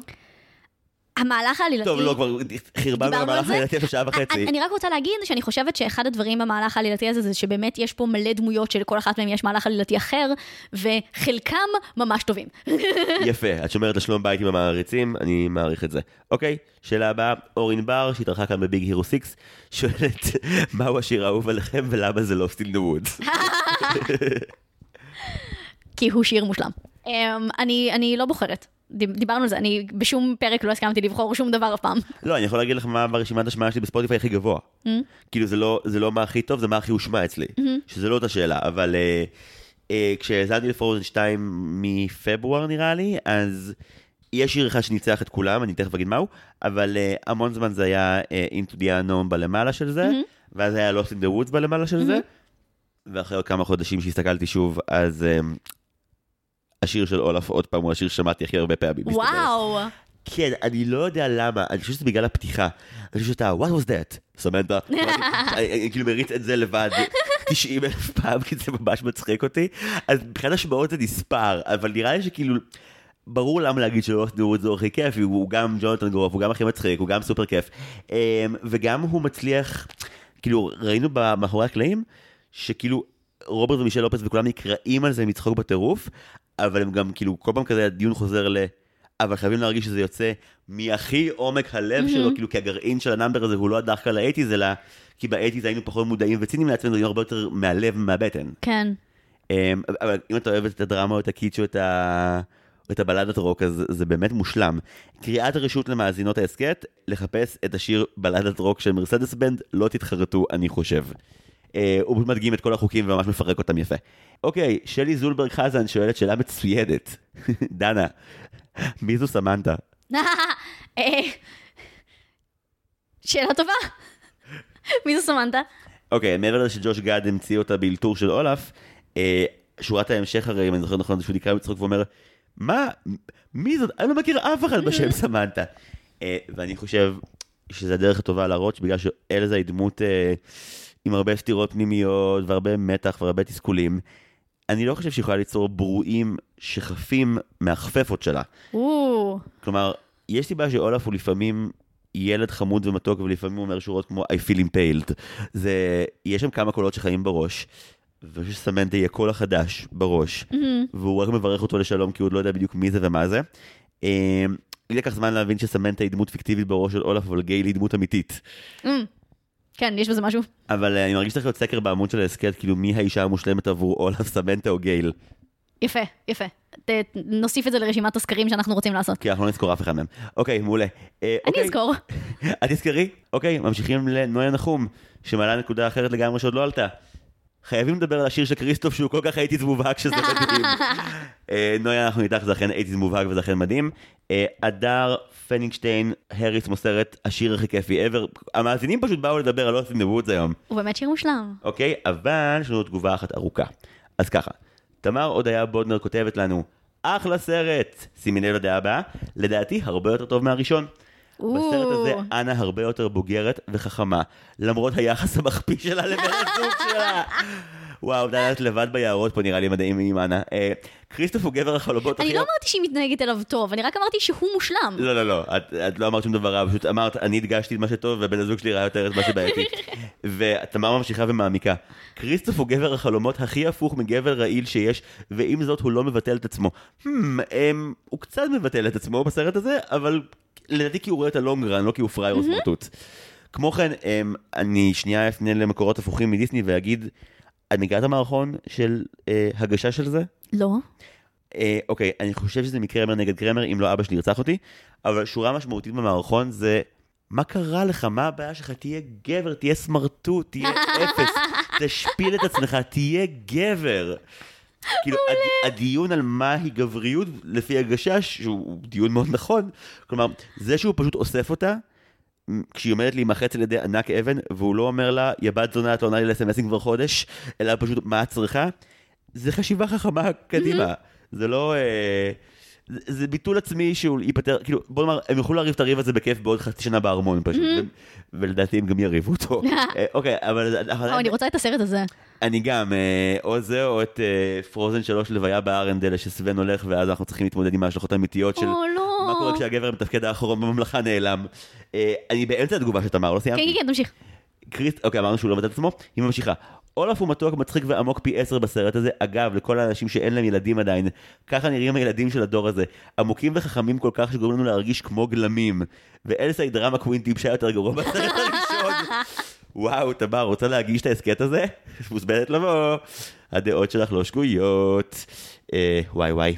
המהלך העלילתי... טוב, לא, כבר חרבנו על המהלך העלילתי איפה שעה וחצי. אני, רק רוצה להגיד שאני חושבת שאחד הדברים במהלך העלילתי הזה זה שבאמת יש פה מלא דמויות שלכל אחת מהן יש מהלך עלילתי אחר, וחלקם ממש טובים. [laughs] יפה, את שומרת לשלום בית עם המעריצים, אני מעריך את זה. אוקיי, שאלה הבאה, אורין בר, שהתארחה כאן בביג הירו 6, שואלת, מהו השיר האהוב עליכם ולמה זה לא סטיל דה וודס? [laughs] כי הוא שיר מושלם. אני, אני לא בוחרת. דיברנו על זה, אני בשום פרק לא הסכמתי לבחור שום דבר אף פעם. לא, אני יכול להגיד לך מה ברשימת השמעה שלי בספוטיפיי הכי גבוה. Mm-hmm. כאילו זה לא, זה לא מה הכי טוב, זה מה הכי הושמע אצלי. Mm-hmm. שזה לא אותה שאלה, אבל uh, uh, כשהאזנתי לפרוזן 2 מפברואר נראה לי, אז יש שיר אחד שניצח את כולם, אני תכף אגיד מהו, אבל uh, המון זמן זה היה Into the Unknown בלמעלה של זה, mm-hmm. ואז היה Lost in the Woods בלמעלה של. זה, ואחרי כמה חודשים שהסתכלתי שוב, אז... השיר של אולף עוד פעם הוא השיר ששמעתי הכי הרבה פעמים. וואו. כן, אני לא יודע למה, אני חושב שזה בגלל הפתיחה. אני חושב שאתה, what was that? סמנטה. [laughs] אני כאילו מריץ את זה לבד [laughs] 90 אלף פעם, כי זה ממש מצחיק אותי. אז מבחינת השמעות זה נספר, אבל נראה לי שכאילו... ברור למה להגיד שלא עשו את זה הכי כיף, הוא גם ג'ונתן גרוף, הוא גם הכי מצחיק, הוא גם סופר כיף. אמ, וגם הוא מצליח, כאילו, ראינו מאחורי הקלעים, שכאילו רוברט ומישל לופס וכולם נקרעים על זה מצחוק בטירוף, אבל הם גם כאילו, כל פעם כזה הדיון חוזר ל... אבל חייבים להרגיש שזה יוצא מהכי עומק הלב mm-hmm. שלו, כאילו כי הגרעין של ה number הזה הוא לא דווקא ל eighties, אלא כי ב eighties היינו פחות מודעים וציניים לעצמנו, היינו הרבה יותר מהלב ומהבטן. כן. Um, אבל אם אתה אוהב את הדרמה או את הקיטש או את, ה... את הבלדת רוק, אז זה באמת מושלם. קריאת רשות למאזינות ההסכת, לחפש את השיר בלדת רוק של מרסדס בנד, לא תתחרטו, אני חושב. אה, הוא מדגים את כל החוקים וממש מפרק אותם יפה. אוקיי, שלי זולברג חזן שואלת שאלה מצוינת. [laughs] דנה, מי זו סמנטה? [laughs] אה, שאלה טובה. [laughs] מי זו סמנטה? אוקיי, מעבר לזה שג'וש גאד המציא אותה באלתור של אולף, אה, שורת ההמשך הרי, אם אני זוכר נכון, זה שהוא נקרע בצחוק ואומר, מה, מי זאת? אני לא מכיר אף אחד בשם סמנטה. ואני חושב שזה הדרך הטובה להראות שבגלל שאלזה היא דמות עם הרבה סתירות פנימיות והרבה מתח והרבה תסכולים. אני לא חושב שהיא יכולה ליצור ברואים שחפים מהחפפות שלה. כלומר, יש סיבה שאולף הוא לפעמים ילד חמוד ומתוק, ולפעמים הוא אומר שורות כמו I feel impaled. זה, יש שם כמה קולות שחיים בראש, ואני חושב שסמנטה יהיה קול החדש בראש, mm-hmm. והוא רק מברך אותו לשלום כי הוא עוד לא יודע בדיוק מי זה ומה זה. לי לקח זמן להבין שסמנטה היא דמות פיקטיבית בראש של אולף, אבל גייל היא דמות אמיתית. Mm. כן, יש בזה משהו. אבל אה, אני מרגיש שצריך להיות סקר בעמוד של ההסכת, כאילו מי האישה המושלמת עבור אולף סמנטה או גייל. יפה, יפה. ת, נוסיף את זה לרשימת הסקרים שאנחנו רוצים לעשות. כי אנחנו לא נזכור אף אחד מהם. אוקיי, מעולה. אה, אני אוקיי. אזכור. [laughs] את תזכרי? אוקיי, ממשיכים לנויה נחום, שמעלה נקודה אחרת לגמרי שעוד לא עלתה. חייבים לדבר על השיר של כריסטוף שהוא כל כך הייתי מובהק שזה מדהים. [laughs] אה, נויה, אנחנו איתך, זה אכן הייתי מובהק וזה אכן מדהים. הדר פנינגשטיין, הריס מוסרת, השיר הכי כיפי ever. המאזינים פשוט באו לדבר על אוסטין דבוץ היום. הוא באמת שיר מושלם. אוקיי, אבל יש לנו תגובה אחת ארוכה. אז ככה, תמר הודיה בודנר כותבת לנו, אחלה סרט. שימי לב לדעה הבאה, לדעתי הרבה יותר טוב מהראשון. בסרט הזה אנה הרבה יותר בוגרת וחכמה, למרות היחס המחפיא שלה לבן הזוג שלה. [laughs] וואו, דעת לבד ביערות פה נראה לי מדהים עם אנה. אה, כריסטוף הוא גבר החלומות אני הכי... לא אמרתי שהיא מתנהגת אליו טוב, אני רק אמרתי שהוא מושלם. לא, לא, לא, את, לא אמרת שום דבר רע, פשוט אמרת, אני הדגשתי את מה שטוב, ובן הזוג שלי ראה יותר את מה שבעייתי. [laughs] ותמר ממשיכה ומעמיקה. כריסטוף הוא גבר החלומות הכי הפוך מגבר רעיל שיש, ועם זאת הוא לא מבטל את עצמו. Hmm, הם, הוא קצת מבטל את עצמו בסרט הזה, אבל לדעתי כי הוא רואה את הלונגרן, לא כי הוא פראייר או סמרטוט. כמו כן, הם, אני שנייה אפנה למקורות הפוכים מדיסני ואגיד, את מכירה את המערכון של אה, הגשה של זה? לא. אה, אוקיי, אני חושב שזה מקרמר נגד קרמר, אם לא אבא שלי ירצח אותי, אבל שורה משמעותית במערכון זה, מה קרה לך? מה הבעיה שלך? תהיה גבר, תהיה סמרטוט, תהיה [laughs] אפס, תשפיל את עצמך, תהיה גבר. כאילו, הד, הדיון על מהי גבריות, לפי הגשש, שהוא דיון מאוד נכון, כלומר, זה שהוא פשוט אוסף אותה, כשהיא עומדת להימחץ על ידי ענק אבן, והוא לא אומר לה, יא בת זונה, את לא עונה לי לסמסים כבר חודש, אלא פשוט, מה את צריכה? זה חשיבה חכמה קדימה. זה לא... אה, זה- זה ביטול עצמי שהוא ייפטר, כאילו, בוא נאמר, הם יוכלו לריב את הריב הזה בכיף בעוד חצי שנה בארמון פשוט, ו- ולדעתי הם גם יריבו אותו. [laughs] אה, אוקיי, אבל... אבל אני רוצה את הסרט הזה. אני גם, אה, או זה או את אה, פרוזן 3 לוויה בארנדלה שסוון הולך ואז אנחנו צריכים להתמודד עם ההשלכות האמיתיות של לא. מה קורה כשהגבר המתפקד האחרון בממלכה נעלם. אה, אני באמצע התגובה של תמר, לא כן, סיימתי. כן, כן, תמשיך. קריסט, אוקיי, אמרנו שהוא לא מבטא את עצמו, היא ממשיכה. אולף הוא מתוק, מצחיק ועמוק פי עשר בסרט הזה. אגב, לכל האנשים שאין להם ילדים עדיין, ככה נראים הילדים של הדור הזה. עמוקים וחכמים כל כך שגורמים לנו להרגיש כמו גלמים. ואלסה היא דרמה קווין טיפשה יותר גרוע בסרט הראשון. [laughs] וואו, תמר, רוצה להגיש את ההסכת הזה? מוזמנת לבוא. הדעות שלך לא שגויות. אה, וואי וואי.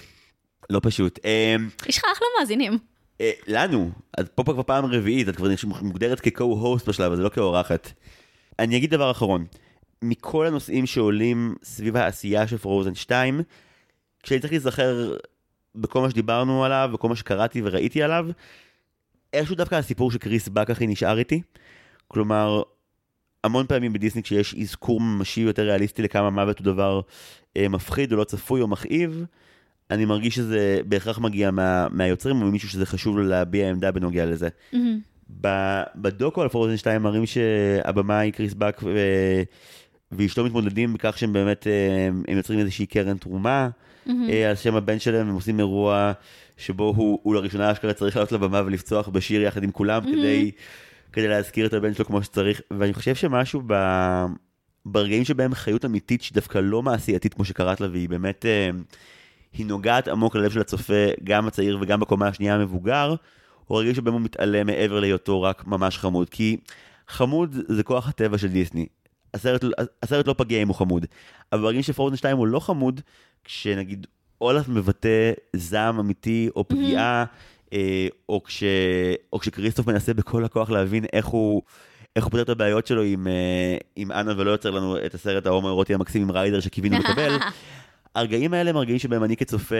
לא פשוט. אה, יש לך אחלה מאזינים. אה, לנו, את פה כבר פעם רביעית, את כבר מוגדרת כ-co-host בשלב הזה, לא כאורחת. אני אגיד דבר אחרון, מכל הנושאים שעולים סביב העשייה של פרוזן 2, כשאני צריך להיזכר בכל מה שדיברנו עליו, וכל מה שקראתי וראיתי עליו, איכשהו דווקא הסיפור של קריס בק הכי נשאר איתי. כלומר, המון פעמים בדיסני כשיש אזכור ממשי יותר ריאליסטי לכמה מוות הוא דבר אה, מפחיד או לא צפוי או מכאיב, אני מרגיש שזה בהכרח מגיע מה, מהיוצרים או ממישהו שזה חשוב לו להביע עמדה בנוגע לזה. ב- בדוקו על פרוזן 2 מראים שהבמאי קריס בק ו... ואשתו מתמודדים בכך שהם באמת, אה, הם יוצרים איזושהי קרן תרומה אה, על שם הבן שלהם, הם עושים אירוע שבו הוא, הוא לראשונה אשכרה צריך לעלות לבמה ולפצוח בשיר יחד עם כולם כדי, כדי להזכיר את הבן שלו כמו שצריך, ואני חושב שמשהו ב... ברגעים שבהם חיות אמיתית שהיא דווקא לא מעשייתית כמו שקראת לה, והיא באמת, אה, היא נוגעת עמוק ללב של הצופה, גם הצעיר וגם בקומה השנייה המבוגר, הוא רגעים שבהם הוא מתעלם מעבר להיותו רק ממש חמוד, כי חמוד זה כוח הטבע של דיסני. הסרט, הסרט לא פגיע אם הוא חמוד, אבל ברגעים שפרוזן 2 הוא לא חמוד, כשנגיד אולף מבטא זעם אמיתי או פגיעה, אה, או, כש, או כשכריסטוף מנסה בכל הכוח להבין איך הוא, איך הוא פותר את הבעיות שלו עם, אה, עם אנה ולא יוצר לנו את הסרט ההומואירוטי המקסים עם ריידר שקיווינו לקבל. [laughs] הרגעים האלה הם הרגעים שבהם אני כצופה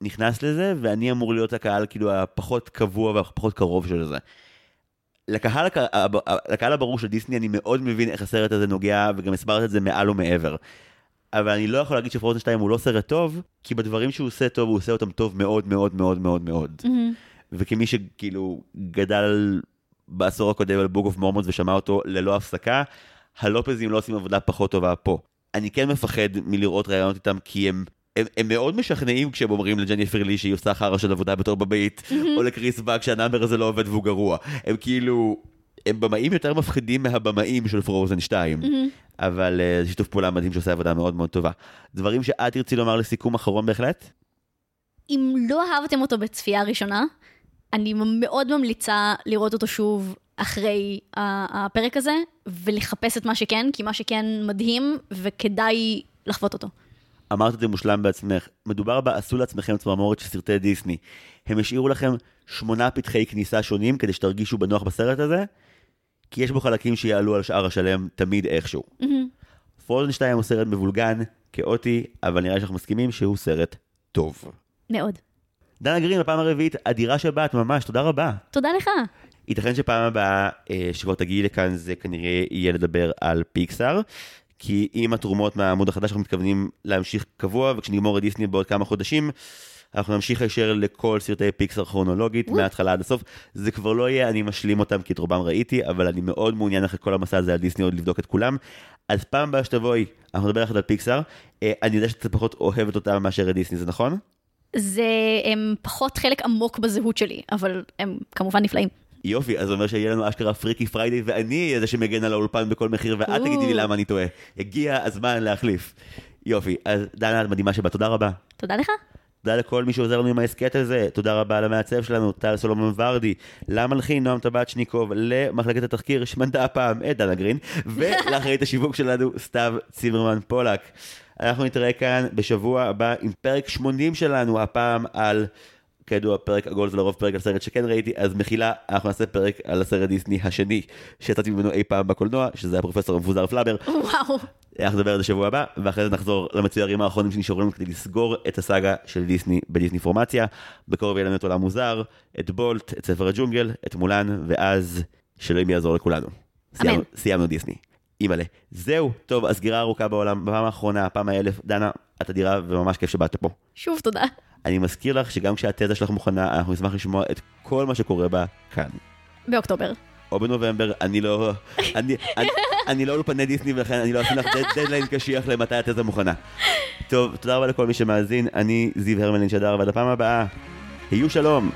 נכנס לזה, ואני אמור להיות הקהל כאילו הפחות קבוע והפחות קרוב של זה. לקהל, לקהל הברור של דיסני אני מאוד מבין איך הסרט הזה נוגע, וגם הסברת את זה מעל ומעבר. אבל אני לא יכול להגיד ש Frozen 2 הוא לא סרט טוב, כי בדברים שהוא עושה טוב, הוא עושה אותם טוב מאוד מאוד מאוד מאוד מאוד. מהמם. וכמי שכאילו גדל בעשור הקודם על Book of Mormons ושמע אותו ללא הפסקה, הלופזים לא עושים עבודה פחות טובה פה. אני כן מפחד מלראות ראיונות איתם כי הם, הם, הם מאוד משכנעים כשהם אומרים לג'ניפר לי שהיא עושה חרא של עבודה בתור במאית, או לקריס באק שה number הזה לא עובד והוא גרוע. הם כאילו, הם במאים יותר מפחידים מהבמאים של Frozen 2. אבל אה, זה שיתוף פעולה מדהים שעושה עבודה מאוד מאוד טובה. דברים שאת תרצי לומר לסיכום אחרון בהחלט? אם לא אהבתם אותו בצפייה ראשונה, אני מאוד ממליצה לראות אותו שוב אחרי הפרק הזה, ולחפש את מה שכן, כי מה שכן מדהים, וכדאי לחוות אותו. אמרת את זה מושלם בעצמך, מדובר בעשו לעצמכם צמרמורת של סרטי דיסני. הם השאירו לכם שמונה פתחי כניסה שונים כדי שתרגישו בנוח בסרט הזה, כי יש בו חלקים שיעלו על שאר השלם תמיד איכשהו. פרוזן 2 הוא סרט מבולגן, כאוטי, אבל נראה לי שאנחנו מסכימים שהוא סרט טוב. מאוד. דנה גרין, בפעם הרביעית, אדירה שבאת, ממש, תודה רבה. תודה לך. ייתכן שפעם הבאה אה, שכבר תגיעי לכאן זה כנראה יהיה לדבר על פיקסאר. כי עם התרומות מהעמוד החדש אנחנו מתכוונים להמשיך קבוע וכשנגמור את דיסני בעוד כמה חודשים אנחנו נמשיך הישר לכל סרטי פיקסר כרונולוגית, מההתחלה עד הסוף. זה כבר לא יהיה, אני משלים אותם, כי את רובם ראיתי, אבל אני מאוד מעוניין אחרי כל המסע הזה על דיסני עוד לבדוק את כולם. אז פעם הבאה שתבואי, אנחנו נדבר יחד על פיקסר. אה, אני יודע שאתה פחות אוהבת אותם מאשר את דיסני, זה נכון? זה הם פחות חלק עמוק בזהות שלי, אבל הם כמובן נפלאים. יופי, אז זה אומר שיהיה לנו אשכרה פריקי פריידי, ואני אהיה זה שמגן על האולפן בכל מחיר, ואת תגידי לי למה אני טועה. הגיע הזמן להחליף. יופי, אז דנה, את מדהימה שבאת, תודה רבה. תודה לך. תודה לכל מי שעוזר לנו עם ההסכת הזה, תודה רבה למעצב שלנו, טל סולומון ורדי, למלחין נועם טבצ'ניקוב, למחלקת התחקיר שמנתה הפעם את דנה גרין, [laughs] ולאחראית השיווק שלנו סתיו צימרמן פולק. אנחנו נתראה כאן בשבוע הבא עם פרק 80 שלנו, הפעם על... כידוע פרק עגול זה לרוב פרק על סרט שכן ראיתי, אז מחילה, אנחנו נעשה פרק על הסרט דיסני השני שיצאתי ממנו אי פעם בקולנוע, שזה הפרופסור המפוזר פלאבר. וואו. אנחנו נדבר על זה שבוע הבא, ואחרי זה נחזור למצוירים האחרונים שנשארו לנו כדי לסגור את הסאגה של דיסני בדיסני פורמציה. בקרוב יהיה לנו את עולם מוזר, את בולט, את ספר הג'ונגל, את מולן, ואז שאלוהים יעזור לכולנו. סיימנו, סיימנו דיסני. אימא'לה. זהו, טוב, הסגירה ארוכה בעולם, בפעם האחרונה, הפעם האלף, דנה, את אדירה וממש כיף שבאת פה. שוב תודה. אני מזכיר לך שגם כשהתזה שלך מוכנה, אנחנו נשמח לשמוע את כל מה שקורה בה כאן. באוקטובר. או בנובמבר, אני לא... אני, אני, אני לא אולפני דיסני ולכן אני לא אשים לך דדליין קשיח למתי התזה מוכנה. טוב, תודה רבה לכל מי שמאזין, אני זיו הרמלין שדר, ועד הפעם הבאה, היו שלום.